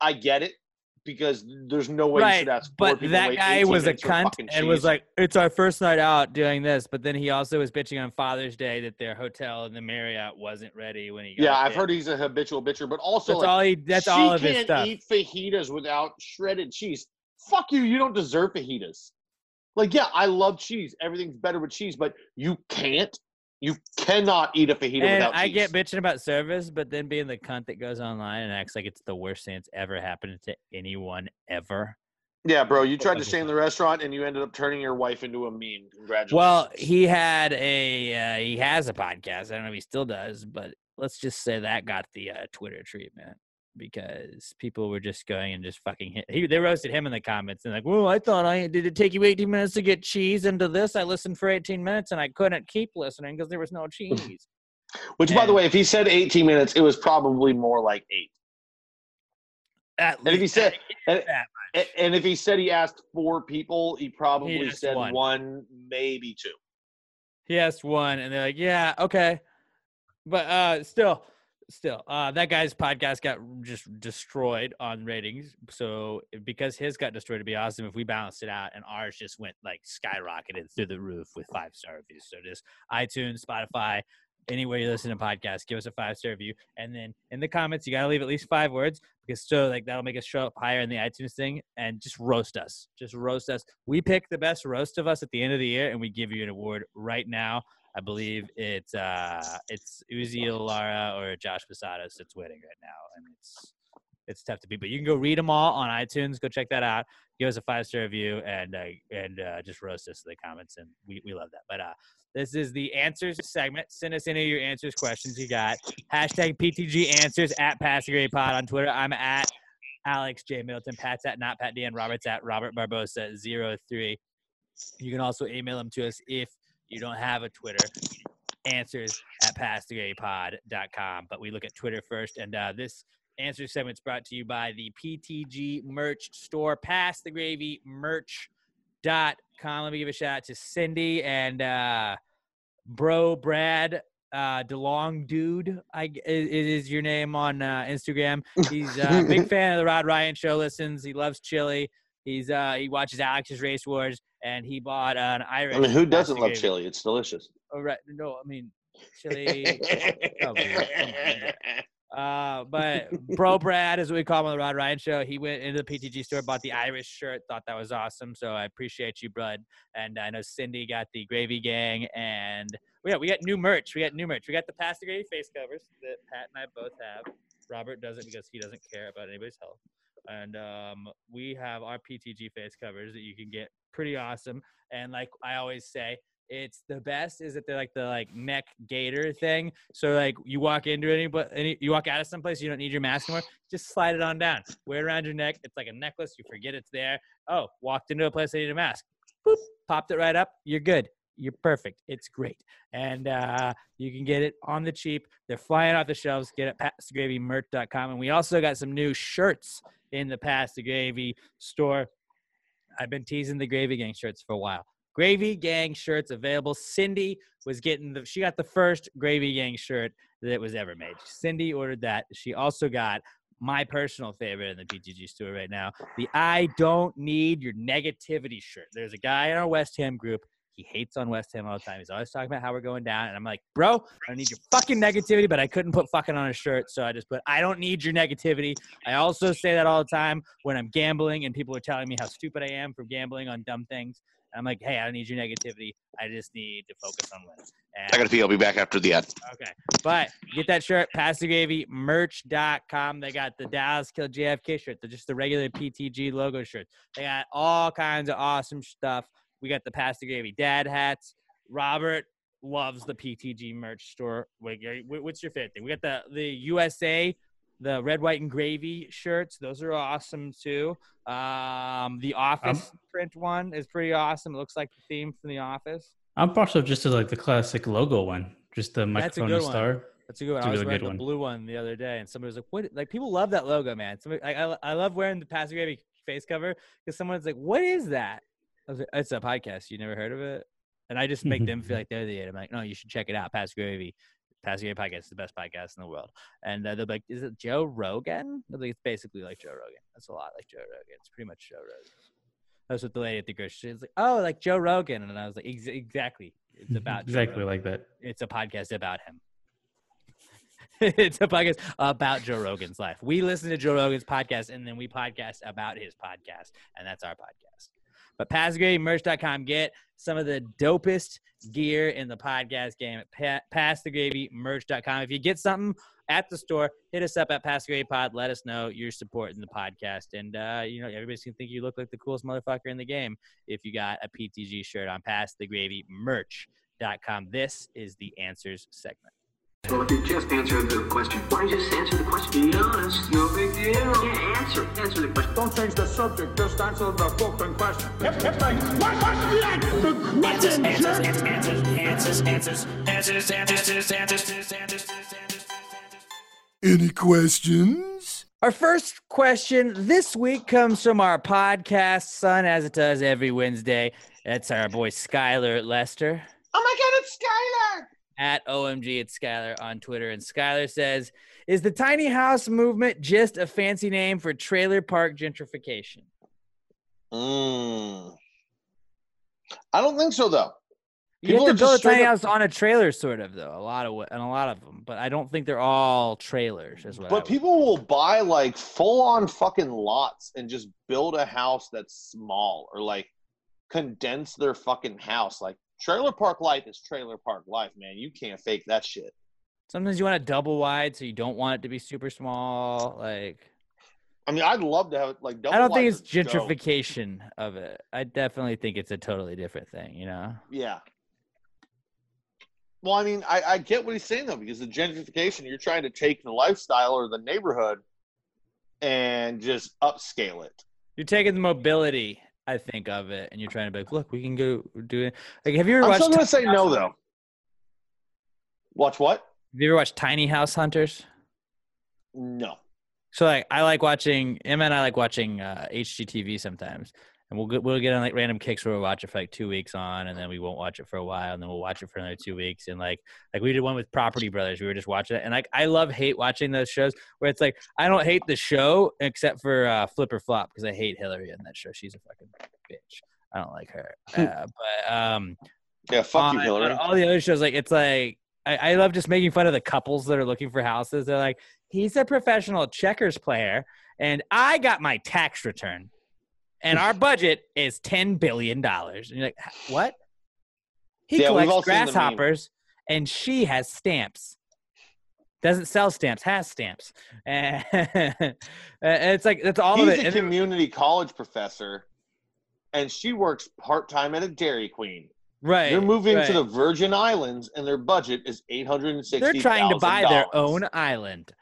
I get it because there's no way you should ask but people that guy was a cunt and was like, "It's our first night out doing this," but then he also was bitching on Father's Day that their hotel in the Marriott wasn't ready when he got "Yeah, I've there. heard he's a habitual bitcher, but also That's like, all he- that's all of his stuff. She can't eat fajitas without shredded cheese. Fuck you! You don't deserve fajitas. Like, yeah, I love cheese. Everything's better with cheese, but you can't. You cannot eat a fajita And without I cheese. get bitching about service, but then being the cunt that goes online and acts like it's the worst thing that's ever happened to anyone ever. Yeah, bro, you tried to stay in the restaurant and you ended up turning your wife into a meme. Congratulations. Well, he had a uh, he has a podcast. I don't know if he still does, but let's just say that got the uh, Twitter treatment because people were just going and just fucking hit. He, they roasted him in the comments and like, "Well, I thought I did it take you 18 minutes to get cheese into this? I listened for 18 minutes and I couldn't keep listening because there was no [LAUGHS] cheese." Which, by the way, if he said 18 minutes, it was probably more like eight. At and if he said, [LAUGHS] and, and- and if he said he asked four people, he probably asked said one. one, maybe two. He asked one, and they're like, "Yeah, okay," but uh, still, still, uh, that guy's podcast got just destroyed on ratings. So because his got destroyed, it'd be awesome if we balanced it out, and ours just went like skyrocketed through the roof with five star reviews. So just iTunes, Spotify, anywhere you listen to podcasts, give us a five star review, and then in the comments you gotta leave at least five words because so like that'll make us show up higher in the iTunes thing, and just roast us, just roast us. We pick the best roast of us at the end of the year, and we give you an award right now. I believe it's uh it's Uzi Lara or Josh Posadas that's winning right now, and it's it's tough to beat. But you can go read them all on iTunes. Go check that out. Give us a five star review and uh, and uh, just roast us in the comments, and we, we love that. But uh, this is the answers segment. Send us any of your answers, questions you got. Hashtag PTG answers at Pass the Gravy Pod on Twitter. I'm at Alex J Middleton. Pat's at not Pat Dan. Robert's at Robert Barbosa 03. You can also email them to us if you don't have a Twitter. Answers at passthegravypod.com. But we look at Twitter first. And uh, this answer segment's brought to you by the PTG merch store, Pass the Gravy merch.com. Let me give a shout out to Cindy and uh, Bro Brad. Uh, DeLong Dude, I is, is your name on uh, Instagram. He's uh, a big [LAUGHS] fan of the Rod Ryan show. Listens. He loves chili. He's uh, he watches Alex's Race Wars, and he bought an Irish. I mean, who doesn't love chili? It's delicious. Oh, right. No, I mean, chili. oh, [LAUGHS] dude, come on. Uh, but Bro Brad is what we call him on the Rod Ryan show. He went into the PTG store, bought the Irish shirt, thought that was awesome. So I appreciate you, Brad. And I know Cindy got the Gravy Gang, and we got we got new merch. We got new merch. We got the Pass the Gravy face covers that Pat and I both have. Robert does it because he doesn't care about anybody's health. And um, we have our PTG face covers that you can get pretty awesome. And like I always say, it's the best is that they're like the like neck gator thing. So like you walk into any but any you walk out of someplace you don't need your mask anymore, just slide it on down. Wear it around your neck. It's like a necklace. You forget it's there. Oh, walked into a place I need a mask. Boop, popped it right up. You're good. You're perfect. It's great. And uh, you can get it on the cheap. They're flying off the shelves. Get it at passthegravymerch.com. And we also got some new shirts in the Pass the Gravy store. I've been teasing the Gravy Gang shirts for a while. Gravy Gang shirts available. Cindy was getting the she got the first Gravy Gang shirt that was ever made. Cindy ordered that. She also got my personal favorite in the PTG store right now, the I don't need your negativity shirt. There's a guy in our West Ham group. He hates on West Ham all the time. He's always talking about how we're going down. And I'm like, bro, I don't need your fucking negativity, but I couldn't put fucking on a shirt. So I just put, I don't need your negativity. I also say that all the time when I'm gambling and people are telling me how stupid I am for gambling on dumb things. And I'm like, hey, I don't need your negativity. I just need to focus on winning. I gotta pee. I'll be back after the ad. Okay. But get that shirt, Pass the Gravy, merch.com. They got the Dallas Kill JFK shirt. They're just the regular PTG logo shirts. They got all kinds of awesome stuff. We got the Pass the Gravy dad hats. Robert loves the PTG merch store. What's your favorite thing? We got the, the USA, the red, white, and gravy shirts. Those are awesome too. Um, the Office print one is pretty awesome. It looks like the theme from The Office. I'm partial just to like the classic logo one, just the That's a microphone one. star. That's a good one. It's I was wearing the blue one the other day, and somebody was like, "What?" Like people love that logo, man. Somebody, I, I, I love wearing the Pass the Gravy face cover because someone's like, "What is that?" I was like, "It's a podcast. You never heard of it?" And I just make them feel like [LAUGHS] they're the idiot. I'm like, "No, you should check it out. Pass Gravy, Pass Gravy podcast is the best podcast in the world." And uh, they're like, "Is it Joe Rogan?" Like, "It's basically like Joe Rogan. That's a lot like Joe Rogan. It's pretty much Joe Rogan." That's what the lady at the grocery store was like. Oh, like Joe Rogan, and I was like, Ex- "Exactly. It's about [LAUGHS] exactly Rogan. like that. It's a podcast about him. [LAUGHS] it's a podcast about Joe Rogan's life. We listen to Joe Rogan's podcast and then we podcast about his podcast, and that's our podcast. But PassTheGravyMerch.com, get some of the dopest gear in the podcast game at pa- PassTheGravyMerch.com. If you get something at the store, hit us up at Pass the Gravy Pod. Let us know you're supporting the podcast, and uh, you know everybody's gonna think you look like the coolest motherfucker in the game if you got a PTG shirt on PassTheGravyMerch.com. This is the answers segment. Well, if you just answered the question, why don't you just answer the question? Be honest, no big deal. Yeah, answer, answer the question. Don't change the subject, just answer the fucking question. Hip, hip, like, what was the answer? The question, Answers, jerk. answers, answers, answers, answers, answers, answers, answers. Any questions? Our first question this week comes from our podcast son, as it does every Wednesday. That's our boy Skylar Lester Oh my god, it's Skylar! At OMG at Skylar on Twitter. And Skylar says, Is the tiny house movement just a fancy name for trailer park gentrification? Mm. I don't think so, though. You People have are to build a tiny up- house on a trailer, sort of, though. A lot of and a lot of them, but I don't think they're all trailers. What I But people will buy like full on fucking lots and just build a house that's small or like condense their fucking house. Like trailer park life is trailer park life, man. You can't fake that shit. sometimes you want a double wide, so you don't want it to be super small. Like I mean, I'd love to have it like double wide. I don't think it's are dope. gentrification of it. I definitely think it's a totally different thing. You know. Yeah. Well, I mean, I, I get what he's saying though, because the gentrification, you're trying to take the lifestyle or the neighborhood and just upscale it. You're taking the mobility, I think, of it, and you're trying to be like, look, we can go do it. Like, have you ever I'm watched? still gonna Tiny say no House- though. Watch what? Have you ever watched Tiny House Hunters? No. So like, I like watching. Emma and I like watching uh, HGTV sometimes, and we'll get, we'll get on like random kicks where we'll watch it for like two weeks on, and then we won't watch it for a while, and then we'll watch it for another two weeks, and like like we did one with Property Brothers. We were just watching it, and like I love hate watching those shows where it's like I don't hate the show except for uh, Flip or Flop because I hate Hillary in that show. She's a fucking bitch. I don't like her. [LAUGHS] Uh, but um, Yeah, fuck you, on- Hillary. all the other shows, like it's like I, I love just making fun of the couples that are looking for houses. They're like, he's a professional checkers player, and I got my tax return, and our budget is ten billion dollars. And you're like, what? He Yeah, collects seen the meme. grasshoppers, and she has stamps. Doesn't sell stamps, has stamps. [LAUGHS] And it's like that's all He's of it. He's a community college professor, and she works part time at a Dairy Queen. right. They're moving right. to the Virgin Islands, and their budget is eight hundred and sixty. they're trying to buy their own island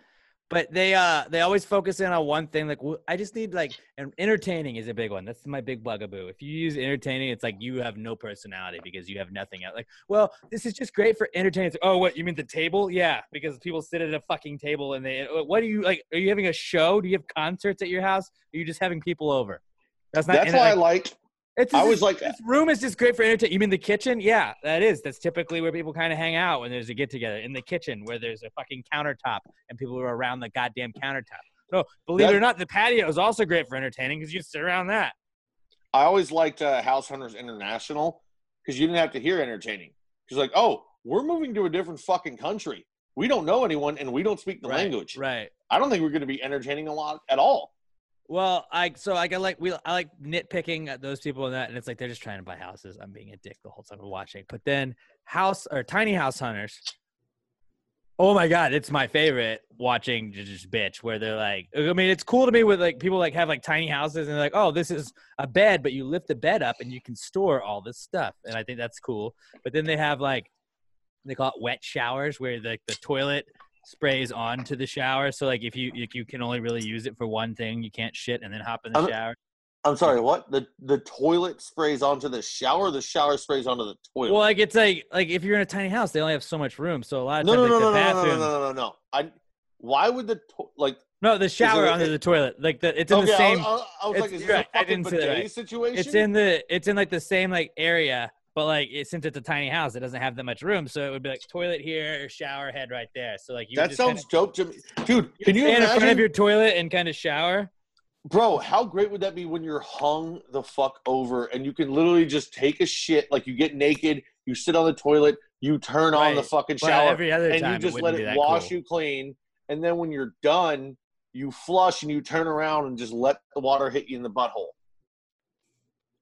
but they uh they always focus in on one thing like i just need like and entertaining is a big one. That's my big bugaboo. If you use entertaining it's like you have no personality because you have nothing else like well this is just great for entertaining. Like, oh what you mean the table? Yeah because people sit at a fucking table and they uh, what do you like are you having a show? Do you have concerts at your house? Are you just having people over? That's not That's why I like. It's I was like, this room is just great for entertainment. You mean the kitchen? Yeah, that is. That's typically where people kind of hang out when there's a get together in the kitchen where there's a fucking countertop and people are around the goddamn countertop. No, believe it or not, the patio is also great for entertaining because you sit around that. I always liked uh, House Hunters International because you didn't have to hear entertaining. Because like, oh, we're moving to a different fucking country. We don't know anyone, and we don't speak the Right, language. Right. I don't think we're going to be entertaining a lot at all. Well, I so like I like we I like nitpicking at those people and that, and it's like they're just trying to buy houses. I'm being a dick the whole time I'm watching. But then house or tiny house hunters. Oh my god, it's my favorite watching just bitch where they're like I mean it's cool to me with like people like have like tiny houses and they're like, oh, this is a bed, but you lift the bed up and you can store all this stuff. And I think that's cool. But then they have like they call it wet showers where the, the toilet sprays onto the shower. So like if you you, you can only really use it for one thing, you can't shit and then hop in the I'm- shower. I'm sorry, what? The the toilet sprays onto the shower, the shower sprays onto the toilet. Well, like it's like like if you're in a tiny house, they only have so much room. So a lot of no, times, no, no, like no, the no, no, bathroom. no, no, no, no, no. I why would the to- like No, the shower under the toilet. Like the it's in okay, the same. I, I, I was like, is this a fucking that bidet right. situation? It's in the it's in like the same like area, but like it, since it's a tiny house, it doesn't have that much room. So it would be like toilet here, shower head right there. So like you that sounds kinda, dope to me, dude. Can you stand in front of your toilet and kind of shower? bro? How great would that be when you're hung the fuck over and you can literally just take a shit, like you get naked, you sit on the toilet, you turn on the Right. fucking Well, shower, every other and time you just wouldn't let it wash cool. you clean, and then when you're done, you flush and you turn around and just let the water hit you in the butthole.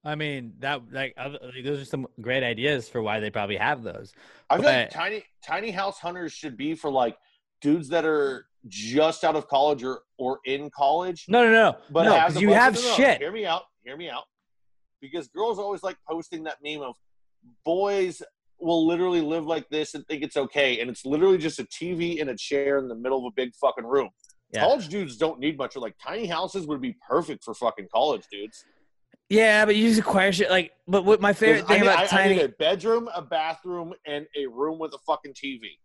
I mean that like, other, like those are some great ideas for why they probably have those. I feel like tiny tiny house hunters should be for like dudes that are just out of college or or in college. No, no, no, But no, a you bunch- have no, no, shit. Hear me out. Hear me out. Because girls always like posting that meme of boys will literally live like this and think it's okay, and it's literally just a TV and a chair in the middle of a big fucking room. Yeah. College dudes don't need much. Or Like tiny houses would be perfect for fucking college dudes. Yeah, but you just acquire shit like. But what my favorite thing I need, about I- I tiny, need a bedroom, a bathroom, and a room with a fucking TV.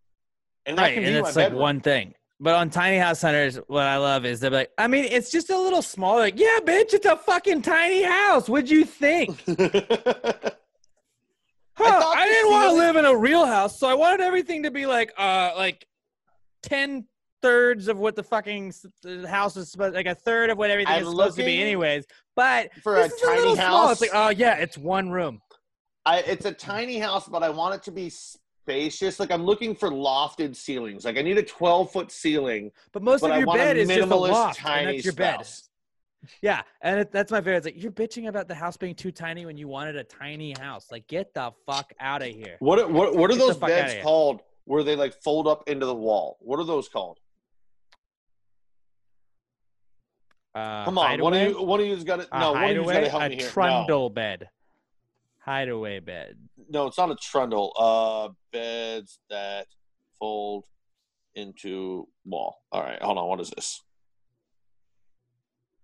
And right, and it's like bedroom. one thing. But on tiny house hunters, what I love is they're like, I mean, it's just a little small. Like, yeah, bitch, it's a fucking tiny house. What'd you think? [LAUGHS] Huh, I, the didn't want to live in a real house, so I wanted everything to be like, uh, like ten thirds of what the fucking house is supposed, like a third of what everything I'm is supposed to be, anyways. But for a tiny little small. It's house. like, oh yeah, it's one room. I, it's a tiny house, but I want it to be spacious. Like I'm looking for lofted ceilings. Like I need a 12 foot ceiling. But most but of your bed is just a loft, tiny and that's your bed. Yeah, and it, that's my favorite. It's like you're bitching about the house being too tiny when you wanted a tiny house. Like, get the fuck out of here. What are- what what are Get those beds called? Where they like fold up into the wall? What are those called? Uh, Come on, one of hideaway? you one of you's got to no, one of you's got to help a me here. trundle bed, hideaway bed. No. no, it's not a trundle. Uh, beds that fold into wall. All right, hold on. What is this?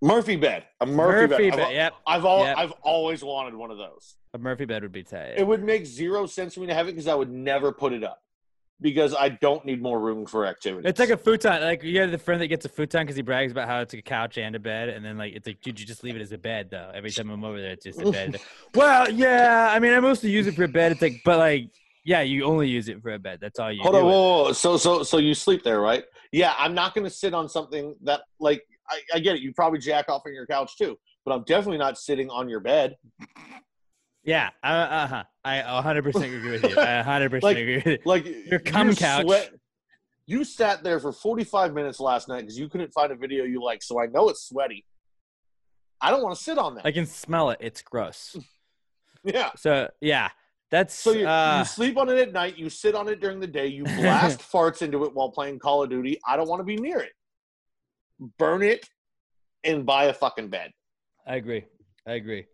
Murphy bed. A Murphy, Murphy bed. bed, I've, yep, I've al- yep. I've always wanted one of those. A Murphy bed would be tight. It would make zero sense for me to have it because I would never put it up because I don't need more room for activity. It's like a futon. Like you have the friend that gets a futon because he brags about how it's a couch and a bed, and then like it's like, dude, you just leave it as a bed though. Every time I'm over there, it's just a bed. [LAUGHS] well, yeah. I mean, I mostly use it for a bed. It's like, but like, yeah, you only use it for a bed. That's all you. Hold on, whoa, whoa, whoa. So, so, so you sleep there, right? Yeah, I'm not going to sit on something that, like, I, I get it. You probably jack off on your couch too, but I'm definitely not sitting on your bed. Yeah, uh huh. I 100 percent agree with you. I 100 percent Like, agree with you. like Your cum you couch. sweat- you sat there for 45 minutes last night because you couldn't find a video you like, so I know it's sweaty. I don't want to sit on that. I can smell it. It's gross. [LAUGHS] yeah. So yeah, that's So you, uh, you sleep on it at night. You sit on it during the day. You blast [LAUGHS] farts into it while playing Call of Duty. I don't want to be near it. Burn it and buy a fucking bed. I agree. I agree.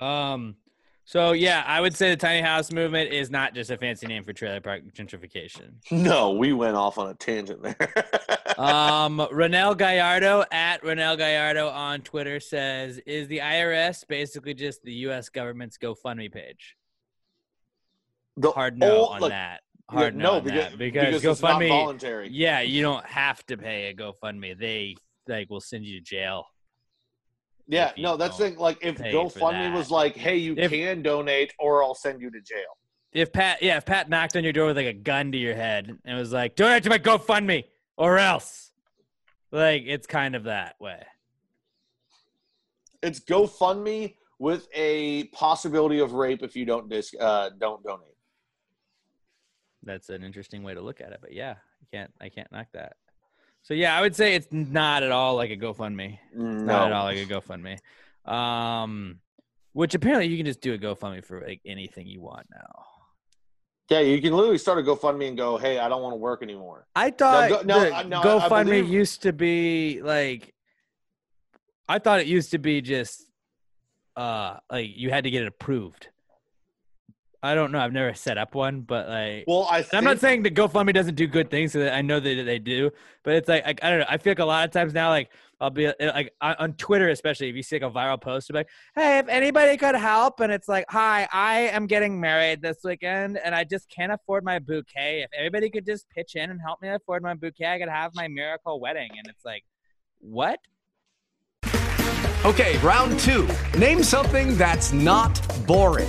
Um, so yeah, I would say the tiny house movement is not just a fancy name for trailer park gentrification. No, we went off on a tangent there. [LAUGHS] um, Renel Gallardo at Renel Gallardo on Twitter says, "Is the IRS basically just the U.S. government's GoFundMe page?" The Hard no old- on like- that. Yeah, Hard no, no, on because- that because, because GoFundMe voluntary. Yeah, you don't have to pay a GoFundMe. They like will send you to jail. Yeah, no, that's the thing. Like, if GoFundMe was like, "Hey, you If- can donate, or I'll send you to jail." If Pat, yeah, if Pat knocked on your door with like a gun to your head and was like, "Donate to my GoFundMe or else," like it's kind of that way. It's GoFundMe with a possibility of rape if you don't dis- uh, don't donate. That's an interesting way to look at it, but yeah, I can't, I can't knock that. So yeah, I would say it's not at all like a GoFundMe. It's Not at all like a GoFundMe. Um, which apparently you can just do a GoFundMe for like anything you want now. Yeah, you can literally start a GoFundMe and go, "Hey, I don't want to work anymore." I thought go- no, the uh, no, GoFundMe believe- used to be like I thought it used to be just uh like you had to get it approved. I don't know. I've never set up one, but like, Well, I I'm not saying that GoFundMe doesn't do good things. So that I know that they do, but it's like, like I don't know. I feel like a lot of times now, like I'll be uh, like on on Twitter, especially if you see like a viral post, like, "Hey, if anybody could help," and it's like, "Hi, I am getting married this weekend, and I just can't afford my bouquet. If everybody could just pitch in and help me afford my bouquet, I could have my miracle wedding." And it's like, what? Okay, round two. Name something that's not boring.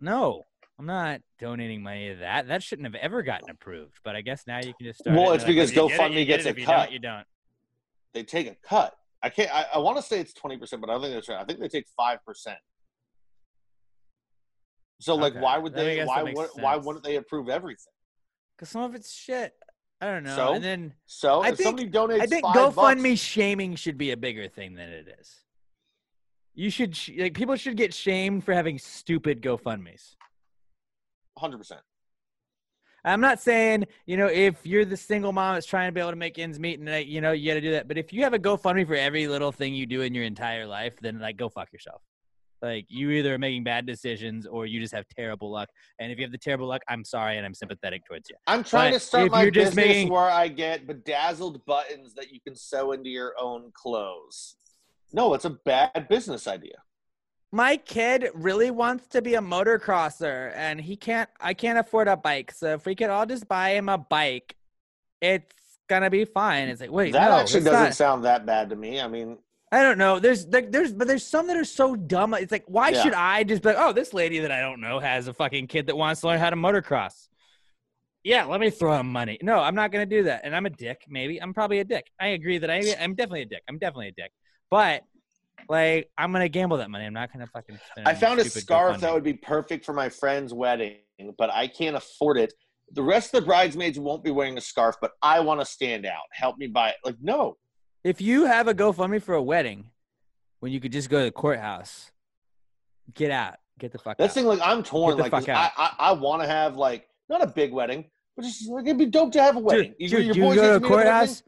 No, I'm not donating money to that. That shouldn't have ever gotten approved. But I guess now you can just start. Well, it. it's because if you get it, GoFundMe get gets it. a If you cut. don't, you don't. They take a cut. I can't. I, I want to say it's twenty percent, but I don't think that's right. I think they take five percent. So, like, Okay. why would they? Why would why wouldn't they approve everything? Because some of it's shit. I don't know. So? And then So, I if think somebody donates I think GoFundMe shaming should be a bigger thing than it is. You should sh- like people should get shamed for having stupid GoFundmes. Hundred percent. I'm not saying, you know, if you're the single mom that's trying to be able to make ends meet and, you know, you got to do that. But if you have a GoFundMe for every little thing you do in your entire life, then, like, go fuck yourself. Like, you either are making bad decisions or you just have terrible luck. And if you have the terrible luck, I'm sorry and I'm sympathetic towards you. I'm trying But to start my business making- where I get bedazzled buttons that you can sew into your own clothes. No, it's a bad business idea. my kid really wants to be a motocrosser and he can't i can't afford a bike. So if we could all just buy him a bike it's gonna be fine. It's like wait that no, actually doesn't not. sound that bad to me. I mean, i don't know. There's like there's but there's some that are so dumb. It's like why Yeah. should i just be like oh this lady that i don't know has a fucking kid that wants to learn how to motocross. Yeah let me throw him money. No i'm not gonna do that. And i'm a dick maybe. I'm probably a dick. I agree that I, i'm definitely a dick. I'm definitely a dick but like i'm gonna gamble that money i'm not gonna fucking spend I found a scarf that would be perfect for my friend's wedding, but I can't afford it. The rest of the bridesmaids won't be wearing a scarf, but I want to stand out. Help me buy it. Like, no. If you have a GoFundMe for a wedding, when you could just go to the courthouse, get out, get the fuck That's out. thing. Like, I'm torn. Like, fuck 'cause out. I, I, I want to have like not a big wedding, but just like it'd be dope to have a wedding. Dude, You- dude, your you boys go to a meet up courthouse.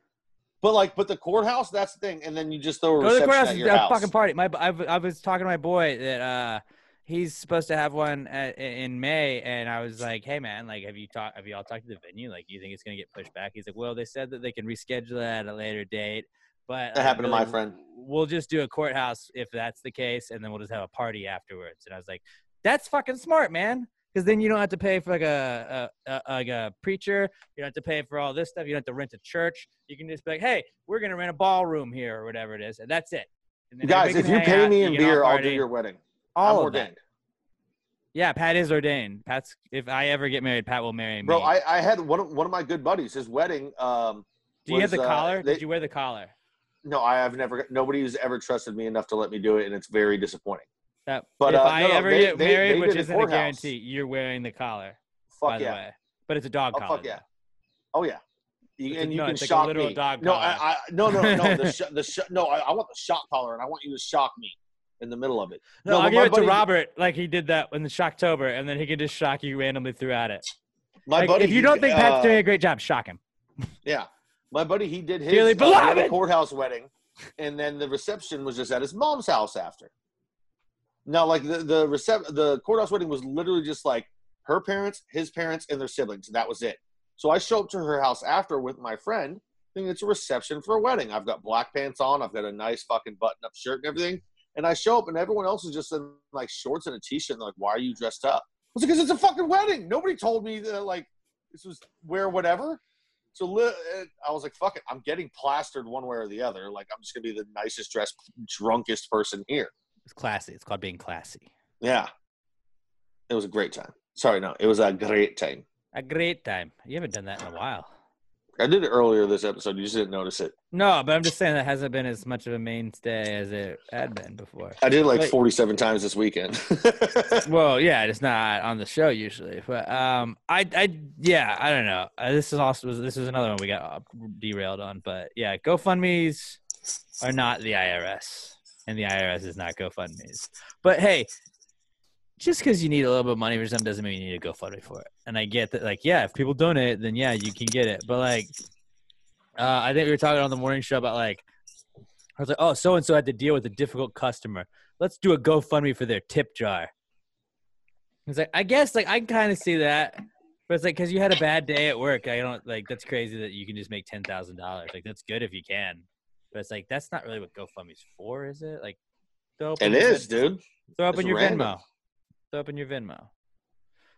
But like, but the courthouse, that's the thing. And then you just throw a Go to the courthouse. at your a house. fucking party. My, I, I was talking to my boy that uh, he's supposed to have one at, in May, and I was like, "Hey man, like, have you talked? Have you all talked to the venue? Like, you think it's gonna get pushed back?" He's like, "Well, they said that they can reschedule that at a later date." But That like, happened to my friend. We'll just do a courthouse if that's the case, and then we'll just have a party afterwards. And I was like, "That's fucking smart, man." Because then you don't have to pay for like a, a, a like a preacher. You don't have to pay for all this stuff. You don't have to rent a church. You can just be like, "Hey, we're gonna rent a ballroom here or whatever it is," and that's it. And then Guys, if you pay out, me in beer, I'll do your wedding. All I'm of that. ordained. Yeah, Pat is ordained. Pat's if I ever get married, Pat will marry me. Bro, I, I had one of, one of my good buddies. His wedding. Um, Do you have the uh, collar? they- Did you wear the collar? No, I have never. Got nobody's ever trusted me enough to let me do it, and it's very disappointing. That, But, if uh, I no, no, ever they- get they- married, they which isn't a guarantee, you're wearing the collar. Fuck by the yeah. way, but it's a dog Oh collar. fuck yeah! Oh yeah. You, and you no, can like shock me. no. I, I, no, no, no. The [LAUGHS] sh- the sh- no. I, I want the shock collar, and I want you to shock me in the middle of it. No, I'll give it buddy- to Robert like he did that in the Shocktober, and then he can just shock you randomly throughout it. My Like, buddy, if you don't think Pat's uh, doing a great job, shock him. Yeah, my buddy, he did [LAUGHS] his uh, courthouse wedding, and then the reception was just at his mom's house after. Now, like the the recep- the courthouse wedding was literally just like her parents, his parents, and their siblings. That was it. So I show up to her house after with my friend, thinking it's a reception for a wedding. I've got black pants on, I've got a nice fucking button up shirt and everything. And I show up, and everyone else is just in like shorts and a t-shirt. And they're like, "Why are you dressed up?" I was like, "Because it's a fucking wedding. Nobody told me that like this was wear whatever." So li- I was like, fuck it. I'm getting plastered one way or the other. Like, I'm just to be the nicest dressed, drunkest person here. It's classy. It's called being classy. Yeah. It was a great time. Sorry, no. It was a great time. A great time. You haven't done that in a while. I did it earlier this episode. You just didn't notice it. No, but I'm just saying that hasn't been as much of a mainstay as it had been before. I did it like But- 47 times this weekend. [LAUGHS] well, yeah, it's not on the show usually, but um, I, I, yeah, I don't know. Uh, this is also this is another one we got derailed on, but yeah, GoFundmes are not the IRS, and the IRS is not GoFundmes. But hey, just because you need a little bit of money for something doesn't mean you need a GoFundMe for it. And I get that, like, yeah, if people donate, then yeah, you can get it. But like, uh, I think we were talking on the morning show about like, I was like, oh, so and so had to deal with a difficult customer. Let's do a GoFundMe for their tip jar. It's like I guess like I can kind of see that, but it's like because you had a bad day at work. I don't like that's crazy that you can just make ten thousand dollars. Like that's good if you can, but it's like that's not really what GoFundMe's for, is it? Like, throw up It is, Ven- dude. Throw up It's in your random. Venmo. Throw up in your Venmo.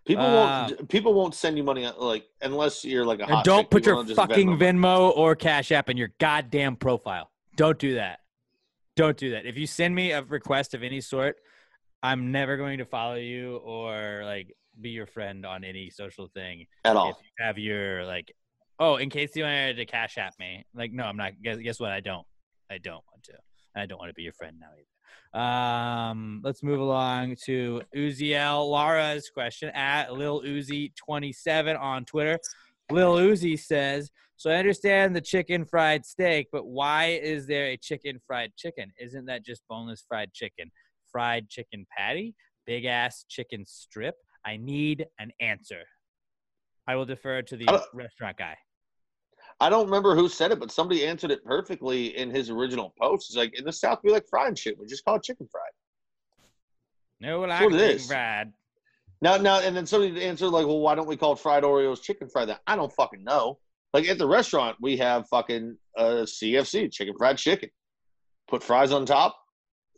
People Uh, won't. People won't send you money like unless you're like a hot. don't chick. put People your fucking Venmo. Venmo or Cash App in your goddamn profile. Don't do that. Don't do that. If you send me a request of any sort, I'm never going to follow you or like be your friend on any social thing At all. If you have your like, oh, in case you wanted to Cash App me, like, no, I'm not. Guess, guess what? I don't. I don't want to. I don't want to be your friend now either. Um, let's move along to Uziel Lara's question at Lil Uzi 27 on Twitter. Lil Uzi says, "So I understand the chicken fried steak, but why is there a chicken fried chicken? Isn't that just boneless fried chicken? Fried chicken patty, big ass chicken strip? I need an answer." I will defer to the restaurant guy. I don't remember who said it, but somebody answered it perfectly in his original post. It's like in the South we like fried shit. We just call it chicken fried. No, like it chicken is. fried. Now, now, and then somebody answered like, "Well, why don't we call fried Oreos chicken fried?" That I don't fucking know. Like at the restaurant, we have fucking uh, CFC chicken fried chicken. Put fries on top.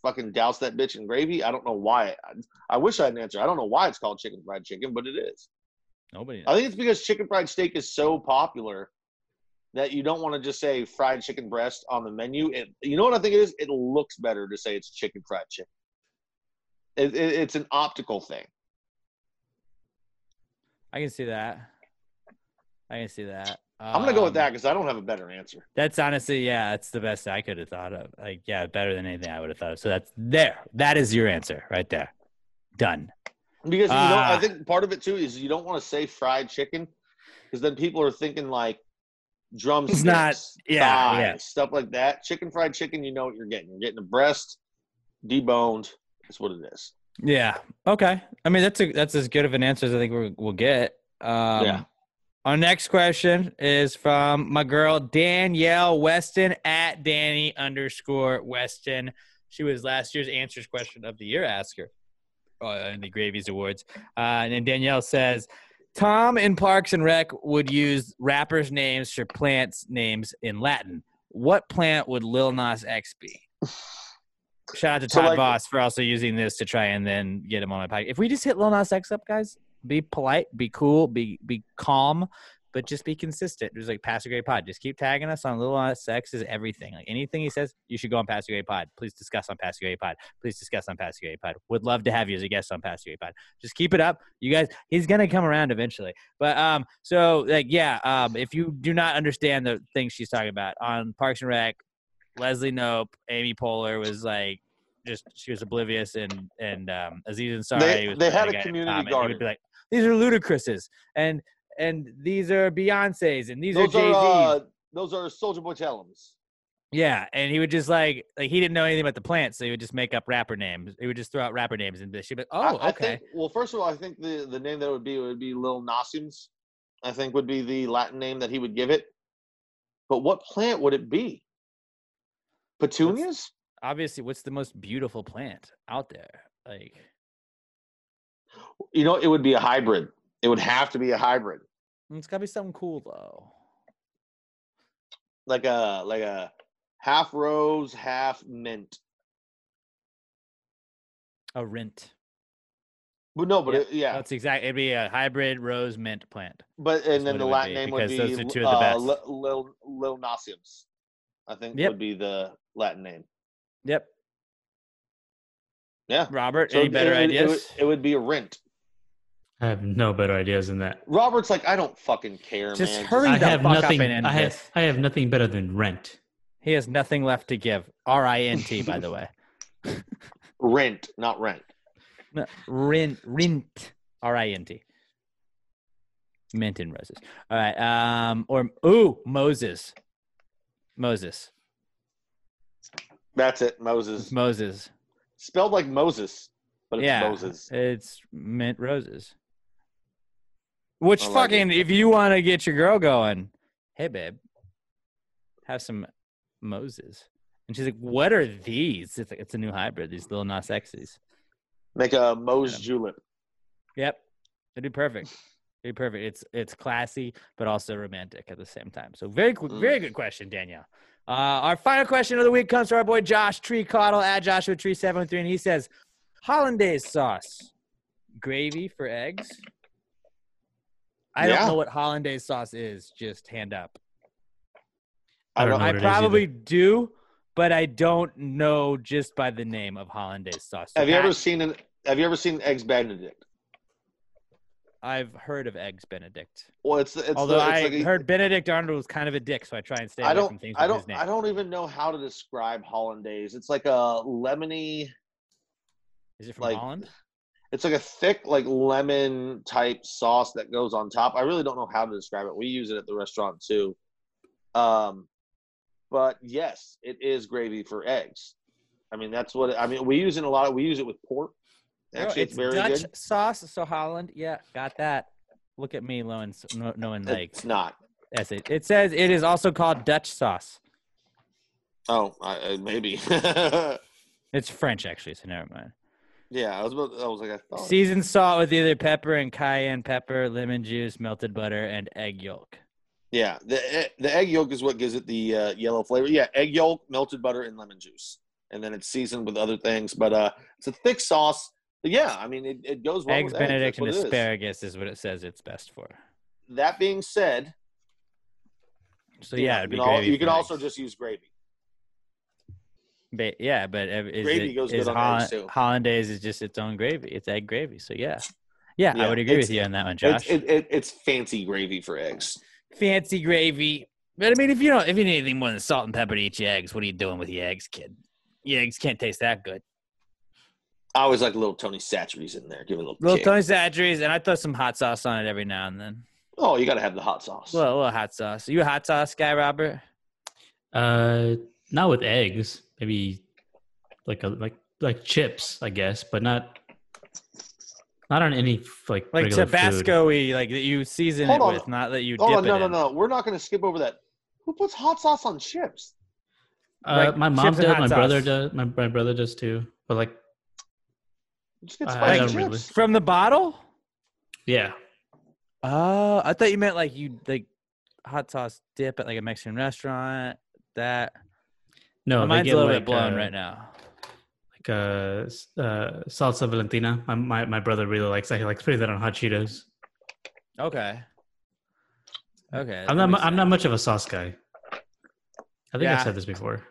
Fucking douse that bitch in gravy. I don't know why. I, I wish I had an answer. I don't know why it's called chicken fried chicken, but it is. Nobody. I think it's because chicken fried steak is so popular that you don't want to just say fried chicken breast on the menu. It, you know what I think it is? It looks better to say it's chicken fried chicken. It, it, it's an optical thing. I can see that. I can see that. I'm gonna go with Um, that because I don't have a better answer. That's honestly, yeah, that's the best I could have thought of. Like, yeah, better than anything I would have thought of. So that's there. That is your answer right there. Done. Because you know, I think part of it too is you don't want to say fried chicken because then people are thinking like drumsticks, not- yeah, thighs, yeah. stuff like that. Chicken fried chicken, you know what you're getting. You're getting a breast, deboned. That's what it is. Yeah. Okay. I mean, that's a, that's as good of an answer as I think we'll, we'll get. Um, Yeah. Our next question is from my girl Danielle Weston at Danny underscore Weston. She was last year's answers question of the year asker uh, in the Gravies Awards. Uh, and then Danielle says, Tom in Parks and Rec would use rappers' names for plants' names in Latin. What plant would Lil Nas X be? Shout out to So, Todd like- Voss for also using this to try and then get him on my podcast. If we just hit Lil Nas X up, guys, be polite, be cool, be be calm, but just be consistent. Just like Pass the Gravy Pod. Just keep tagging us on Little Nas X is everything. Like anything he says, you should go on Pass the Gravy Pod. Please discuss on Pass the Gravy Pod. Please discuss on Pass the Gravy Pod. Would love to have you as a guest on Pastor Gray Pod. Just keep it up. You guys, he's gonna come around eventually. But um, so like yeah, um, if you do not understand the things she's talking about on Parks and Rec, Leslie Knope, Amy Poehler was like just she was oblivious and and um Aziz Ansari They- was they had a community comment. He would be like, these are ludicrouses and and these are Beyonces and these those are Jay uh, those are Soulja Boy Tellems. yeah, and he would just like like he didn't know anything about the plants, so he would just make up rapper names. He would just throw out rapper names and she'd be like, I- oh I okay. think- well, first of all, I think the the name that would be would be Lil Nasims. I think would be the Latin name that he would give it. But what plant would it be? Petunias? Obviously, what's the most beautiful plant out there? Like You know, it would be a hybrid. It would have to be a hybrid, it's gotta be something cool though. like a like a half rose, half mint. A rent. But no, but it, yeah, That's exact. It'd be a hybrid rose mint plant. but That's and then the Latin be, name would be those are two of the uh, best. Lil, Lil, Lil Nasiums, I think Yep. would be the Latin name. Yep. Yeah. Robert, So any it- better it, would- It would, ideas? it would be a rent. I have no better ideas than that. Robert's like, I don't fucking care, Just man. hurry I the have fuck up nothing. and end I have this. I have nothing better than rent. He has nothing left to give. R I N T, by the way. [LAUGHS] Rent, not rent. No, rent, rint, R I N T. Mint and roses. All right. Um. Or ooh, Moses. Moses. That's it, Moses. Moses. Spelled like Moses, but it's yeah. Moses. It's mint roses. Which I like fucking, if you want to get your girl going, hey babe, have some Moses. And she's like, "What are these?" It's like it's a new hybrid. These little Nas X's. Make a Mose julep. Yep, it'd be perfect. It'd be perfect. It's it's classy but also romantic at the same time. So very qu- Mm. very good question, Danielle. Uh, our final question of the week comes from our boy Josh Tree Caudle at Joshua Tree seven three, and he says, "Hollandaise sauce, gravy for eggs." I Yeah. don't know what hollandaise sauce is. Just hand up. I don't know I what it is probably do, but I don't know just by the name of hollandaise sauce. So Have you ever seen an Have you ever seen Eggs Benedict? I've heard of eggs Benedict. Well, it's it's Although the, it's I like a- heard Benedict Arnold was kind of a dick, so I try and stay away I from don't things I don't name. I don't even know how to describe hollandaise. It's like a lemony. Is it from like- Holland? It's like a thick like lemon type sauce that goes on top. I really don't know how to describe it. We use it at the restaurant too. Um, but yes, it is gravy for eggs. I mean, that's what I mean. We use it a lot. of, We use it with pork. Actually, it's, very Dutch good. sauce, so Holland. Yeah, got that. Look at me, knowing kno- knowing like It's not. that's it, it says it is also called Dutch sauce. Oh, I- maybe. [LAUGHS] It's French actually, so never mind. Yeah, I was. About, I was like, I thought. Seasoned salt with either pepper and cayenne pepper, lemon juice, melted butter, and egg yolk. Yeah, the the egg yolk is what gives it the uh, yellow flavor. Yeah, egg yolk, melted butter, and lemon juice, and then it's seasoned with other things. But uh, it's a thick sauce. But yeah, I mean, it, it goes well Eggs with eggs. Benedict That's and it is. asparagus is what it says it's best for. That being said, So yeah, it'd be you can, al- you can also just use gravy. Ba- yeah, but is Gravy it, goes is good on Holland- eggs. Hollandaise is just its own gravy. It's egg gravy. So yeah, yeah, I would agree with you on that one, It's, Josh. it, it, it's fancy gravy for eggs. Fancy gravy. But I mean, if you don't, if you need anything more than salt and pepper to eat your eggs, what are you doing with your eggs, kid? Your eggs can't taste that good. I always like little Tony Chachere's in there, give it a little, Little kick. Tony Chachere's, and I throw some hot sauce on it every now and then. Oh, you got to have the hot sauce. A little, a little hot sauce. you a hot sauce guy, Robert? Uh, not with eggs. Maybe like a like like chips, I guess, but not not on any like Like regular food. Tabasco-y, like that you season Hold it on. with, not that you Hold dip on, it no, no, in. no. We're not going to skip over that. Who puts hot sauce on chips? Uh, Like my mom does. hot My brother does. My, my brother does too. But like, Just get I- I spicy chips. really- From the bottle? yeah, Oh, I thought you meant like you like hot sauce dip at like a Mexican restaurant. That no, my mind's a little like, bit blown uh, right now. Like uh, uh, salsa Valentina. My, my my brother really likes. that. He likes putting that on hot Cheetos. Okay. Okay. I'm not. I'm not much of a sauce guy. I think Yeah. I've said this before.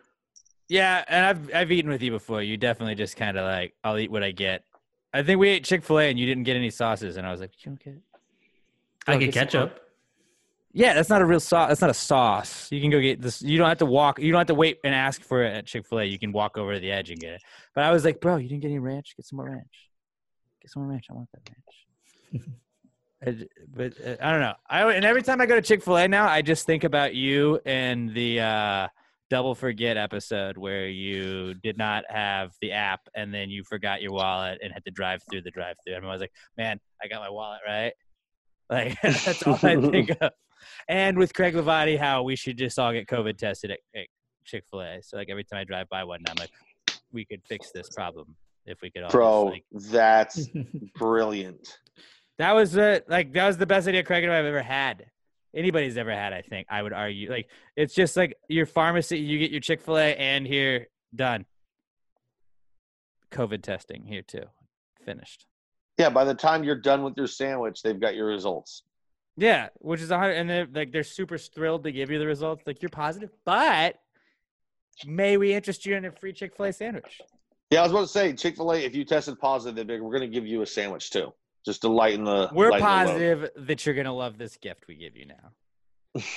Yeah, and I've I've eaten with you before. You definitely just kind of like I'll eat what I get. I think we ate Chick Fil A and you didn't get any sauces, and I was like, you don't get. I get get ketchup. Yeah, that's not a real sauce. That's not a sauce. You can go get this. You don't have to walk. You don't have to wait and ask for it at Chick Fil A. You can walk over to the edge and get it. But I was like, bro, you didn't get any ranch. Get some more ranch. Get some more ranch. I want that ranch. [LAUGHS] I but uh, I don't know. I and every time I go to Chick Fil A now, I just think about you and the uh, double forget episode where you did not have the app and then you forgot your wallet and had to drive through the drive through. And I was like, man, I got my wallet right. [LAUGHS] Like [LAUGHS] that's all I think of. And with Craig Levati, how we should just all get COVID tested at, at Chick Fil A. So like every time I drive by one, I'm like, we could fix this problem if we could all. just, Bro, like, that's [LAUGHS] brilliant. that was the like that was the best idea Craig and I have ever had. Anybody's ever had, I think. I would argue. Like it's just like your pharmacy, you get your Chick Fil A, and here done. COVID testing here too, finished. Yeah, by the time you're done with your sandwich, they've got your results. Yeah, which is a hundred, and they're like they're super thrilled to give you the results. Like you're positive, but may we interest you in a free Chick Fil A sandwich? Yeah, I was about to say Chick Fil A. If you tested positive, we're going to give you a sandwich too, just to lighten the. We're lighten the load. positive that you're gonna love this gift we give you now.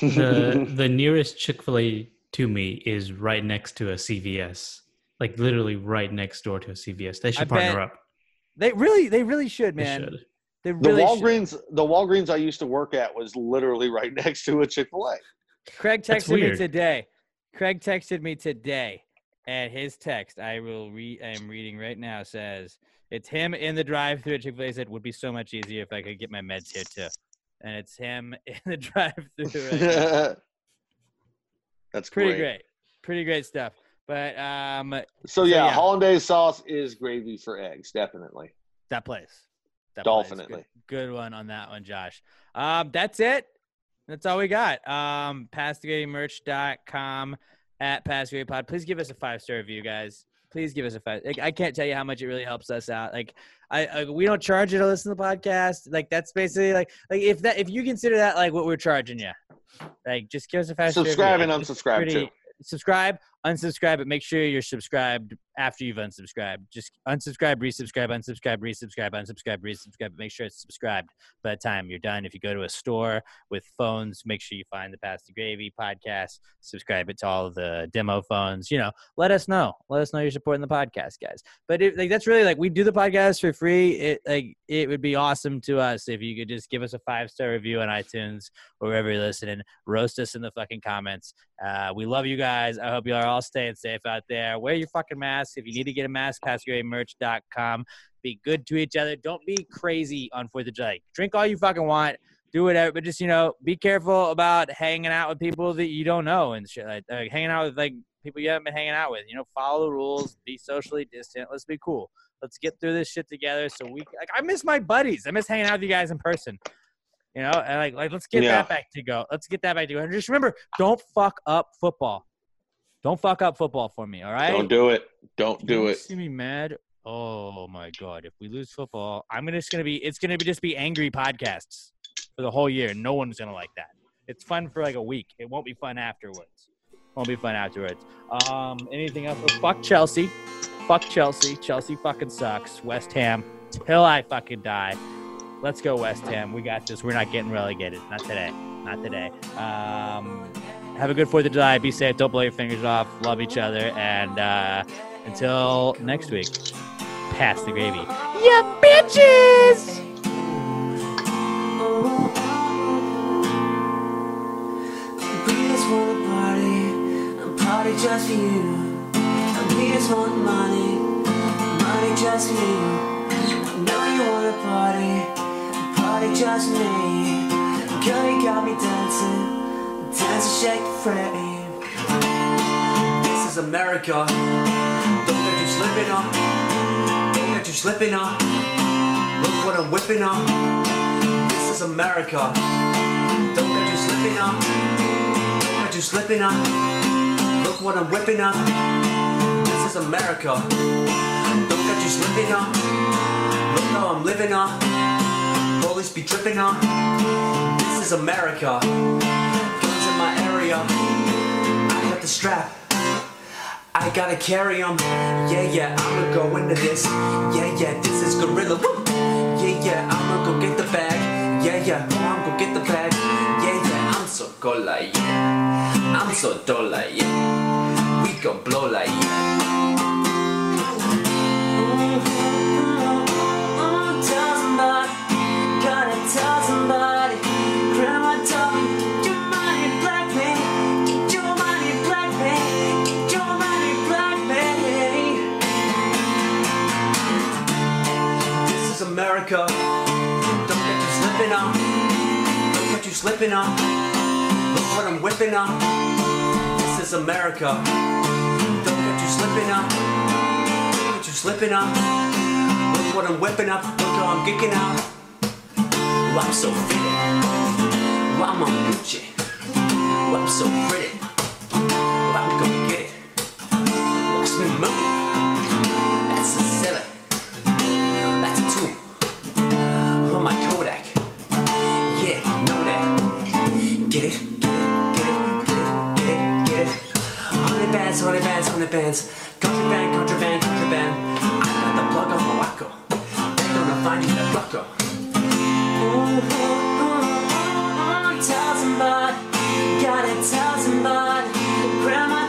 the [LAUGHS] the nearest Chick Fil A to me is right next to a CVS, like literally right next door to a CVS. They should I partner bet- up. They really, they really should, They man. should. They The really should. Walgreens, the Walgreens I used to work at was literally right [LAUGHS] next to a Chick Fil A. Craig texted me today. Craig texted me today, and his text I will read. I am reading right now. Says it's him in the drive-through at Chick Fil A. Said would be so much easier if I could get my meds here too, and it's him [LAUGHS] in the drive-through. Right now. [LAUGHS] That's Pretty great. great, pretty great stuff. But um, So yeah, hollandaise sauce is gravy for eggs, definitely. that place. Definitely. Good, good one on that one, Josh. Um, that's it. That's all we got. Um, PassTheGravyMerch.com at PassTheGravyPod. Please give us a five star review, guys. Please give us a five. Like, I can't tell you how much it really helps us out. Like, I, I we don't charge you to listen to the podcast. Like, that's basically like like if that if you consider that like what we're charging you, like just give us a five. Subscribe and unsubscribe too. Subscribe, unsubscribe, but make sure you're subscribed after you've unsubscribed. Just unsubscribe, resubscribe, unsubscribe, resubscribe, unsubscribe, resubscribe. Make sure it's subscribed by the time you're done. If you go to a store with phones, make sure you find the Pass the Gravy podcast. Subscribe it to all the demo phones. You know, let us know. Let us know you're supporting the podcast, guys. But if, like that's really like we do the podcast for free. It like it would be awesome to us if you could just give us a five star review on iTunes or wherever you're listening. Roast us in the fucking comments. Uh, we love you guys. I hope you are all staying safe out there. Wear your fucking masks. If you need to get a mask, passgraveymerch.com. Be good to each other. Don't be crazy on 4th of July. Drink all you fucking want. Do whatever, but just, you know, be careful about hanging out with people that you don't know and shit. Like, like hanging out with, like, people you haven't been hanging out with. You know, follow the rules. Be socially distant. Let's be cool. Let's get through this shit together so we, like, I miss my buddies. I miss hanging out with you guys in person. You know, and like, like let's get Yeah. that back to go. Let's get that back to go. And just remember, don't fuck up football. Don't fuck up football for me, all right? Don't do it. Don't do You it. See me mad? Oh my god! If we lose football, I'm gonna just gonna be. It's gonna be just be angry podcasts for the whole year. No one's gonna like that. It's fun for like a week. It won't be fun afterwards. Won't be fun afterwards. Um, anything else? Oh, fuck Chelsea. Fuck Chelsea. Chelsea fucking sucks. West Ham till I fucking die. Let's go West Ham. We got this. We're not getting relegated. Not today. Not today. Um, have a good Fourth of July. Be safe. Don't blow your fingers off. Love each other. And uh, until next week, pass the gravy. Ya bitches! Party, just for you. We just want money, money just for you. I know you wanna party, party just me. Girl, you got me dancing, dancing, shake the frame. This is America. Don't let you slipping up. Don't let you slipping up. Look what I'm whipping up. This is America. Don't let you slipping up. Don't let you slipping up. Look what I'm whipping up. This is America. Don't let you slipping up. Look how I'm living up. Police be tripping up. This is America. I got the strap. I gotta carry 'em. Yeah, yeah, I'ma go into this. Yeah, yeah, this is gorilla. Woo! Yeah, yeah, I'ma go get the bag. Yeah, yeah, oh, I'm go get the bag. Yeah, yeah, I'm so cold like yeah. I'm so dull like yeah. We gon' blow like yeah. Tell somebody, America. Don't get you slipping up. Don't get you slipping up. Look what I'm whipping up. This is America. Don't get you slipping up. Don't get you slipping up. Look what I'm whipping up. Look how I'm geeking out. Ooh, I'm so fitted. Ooh, I'm on Gucci. Ooh, I'm so pretty. Ooh, I'm gonna get it. Watch me move. That's a seven. Get it, get it, get it, get it, get it. Honey bands, honey bands, honey bands. Contraband, contraband, contraband. I got the plug of Morocco. They gonna find you in a bucko. Oh, oh, oh, oh, oh, thousand baht. Got a thousand baht. Grandma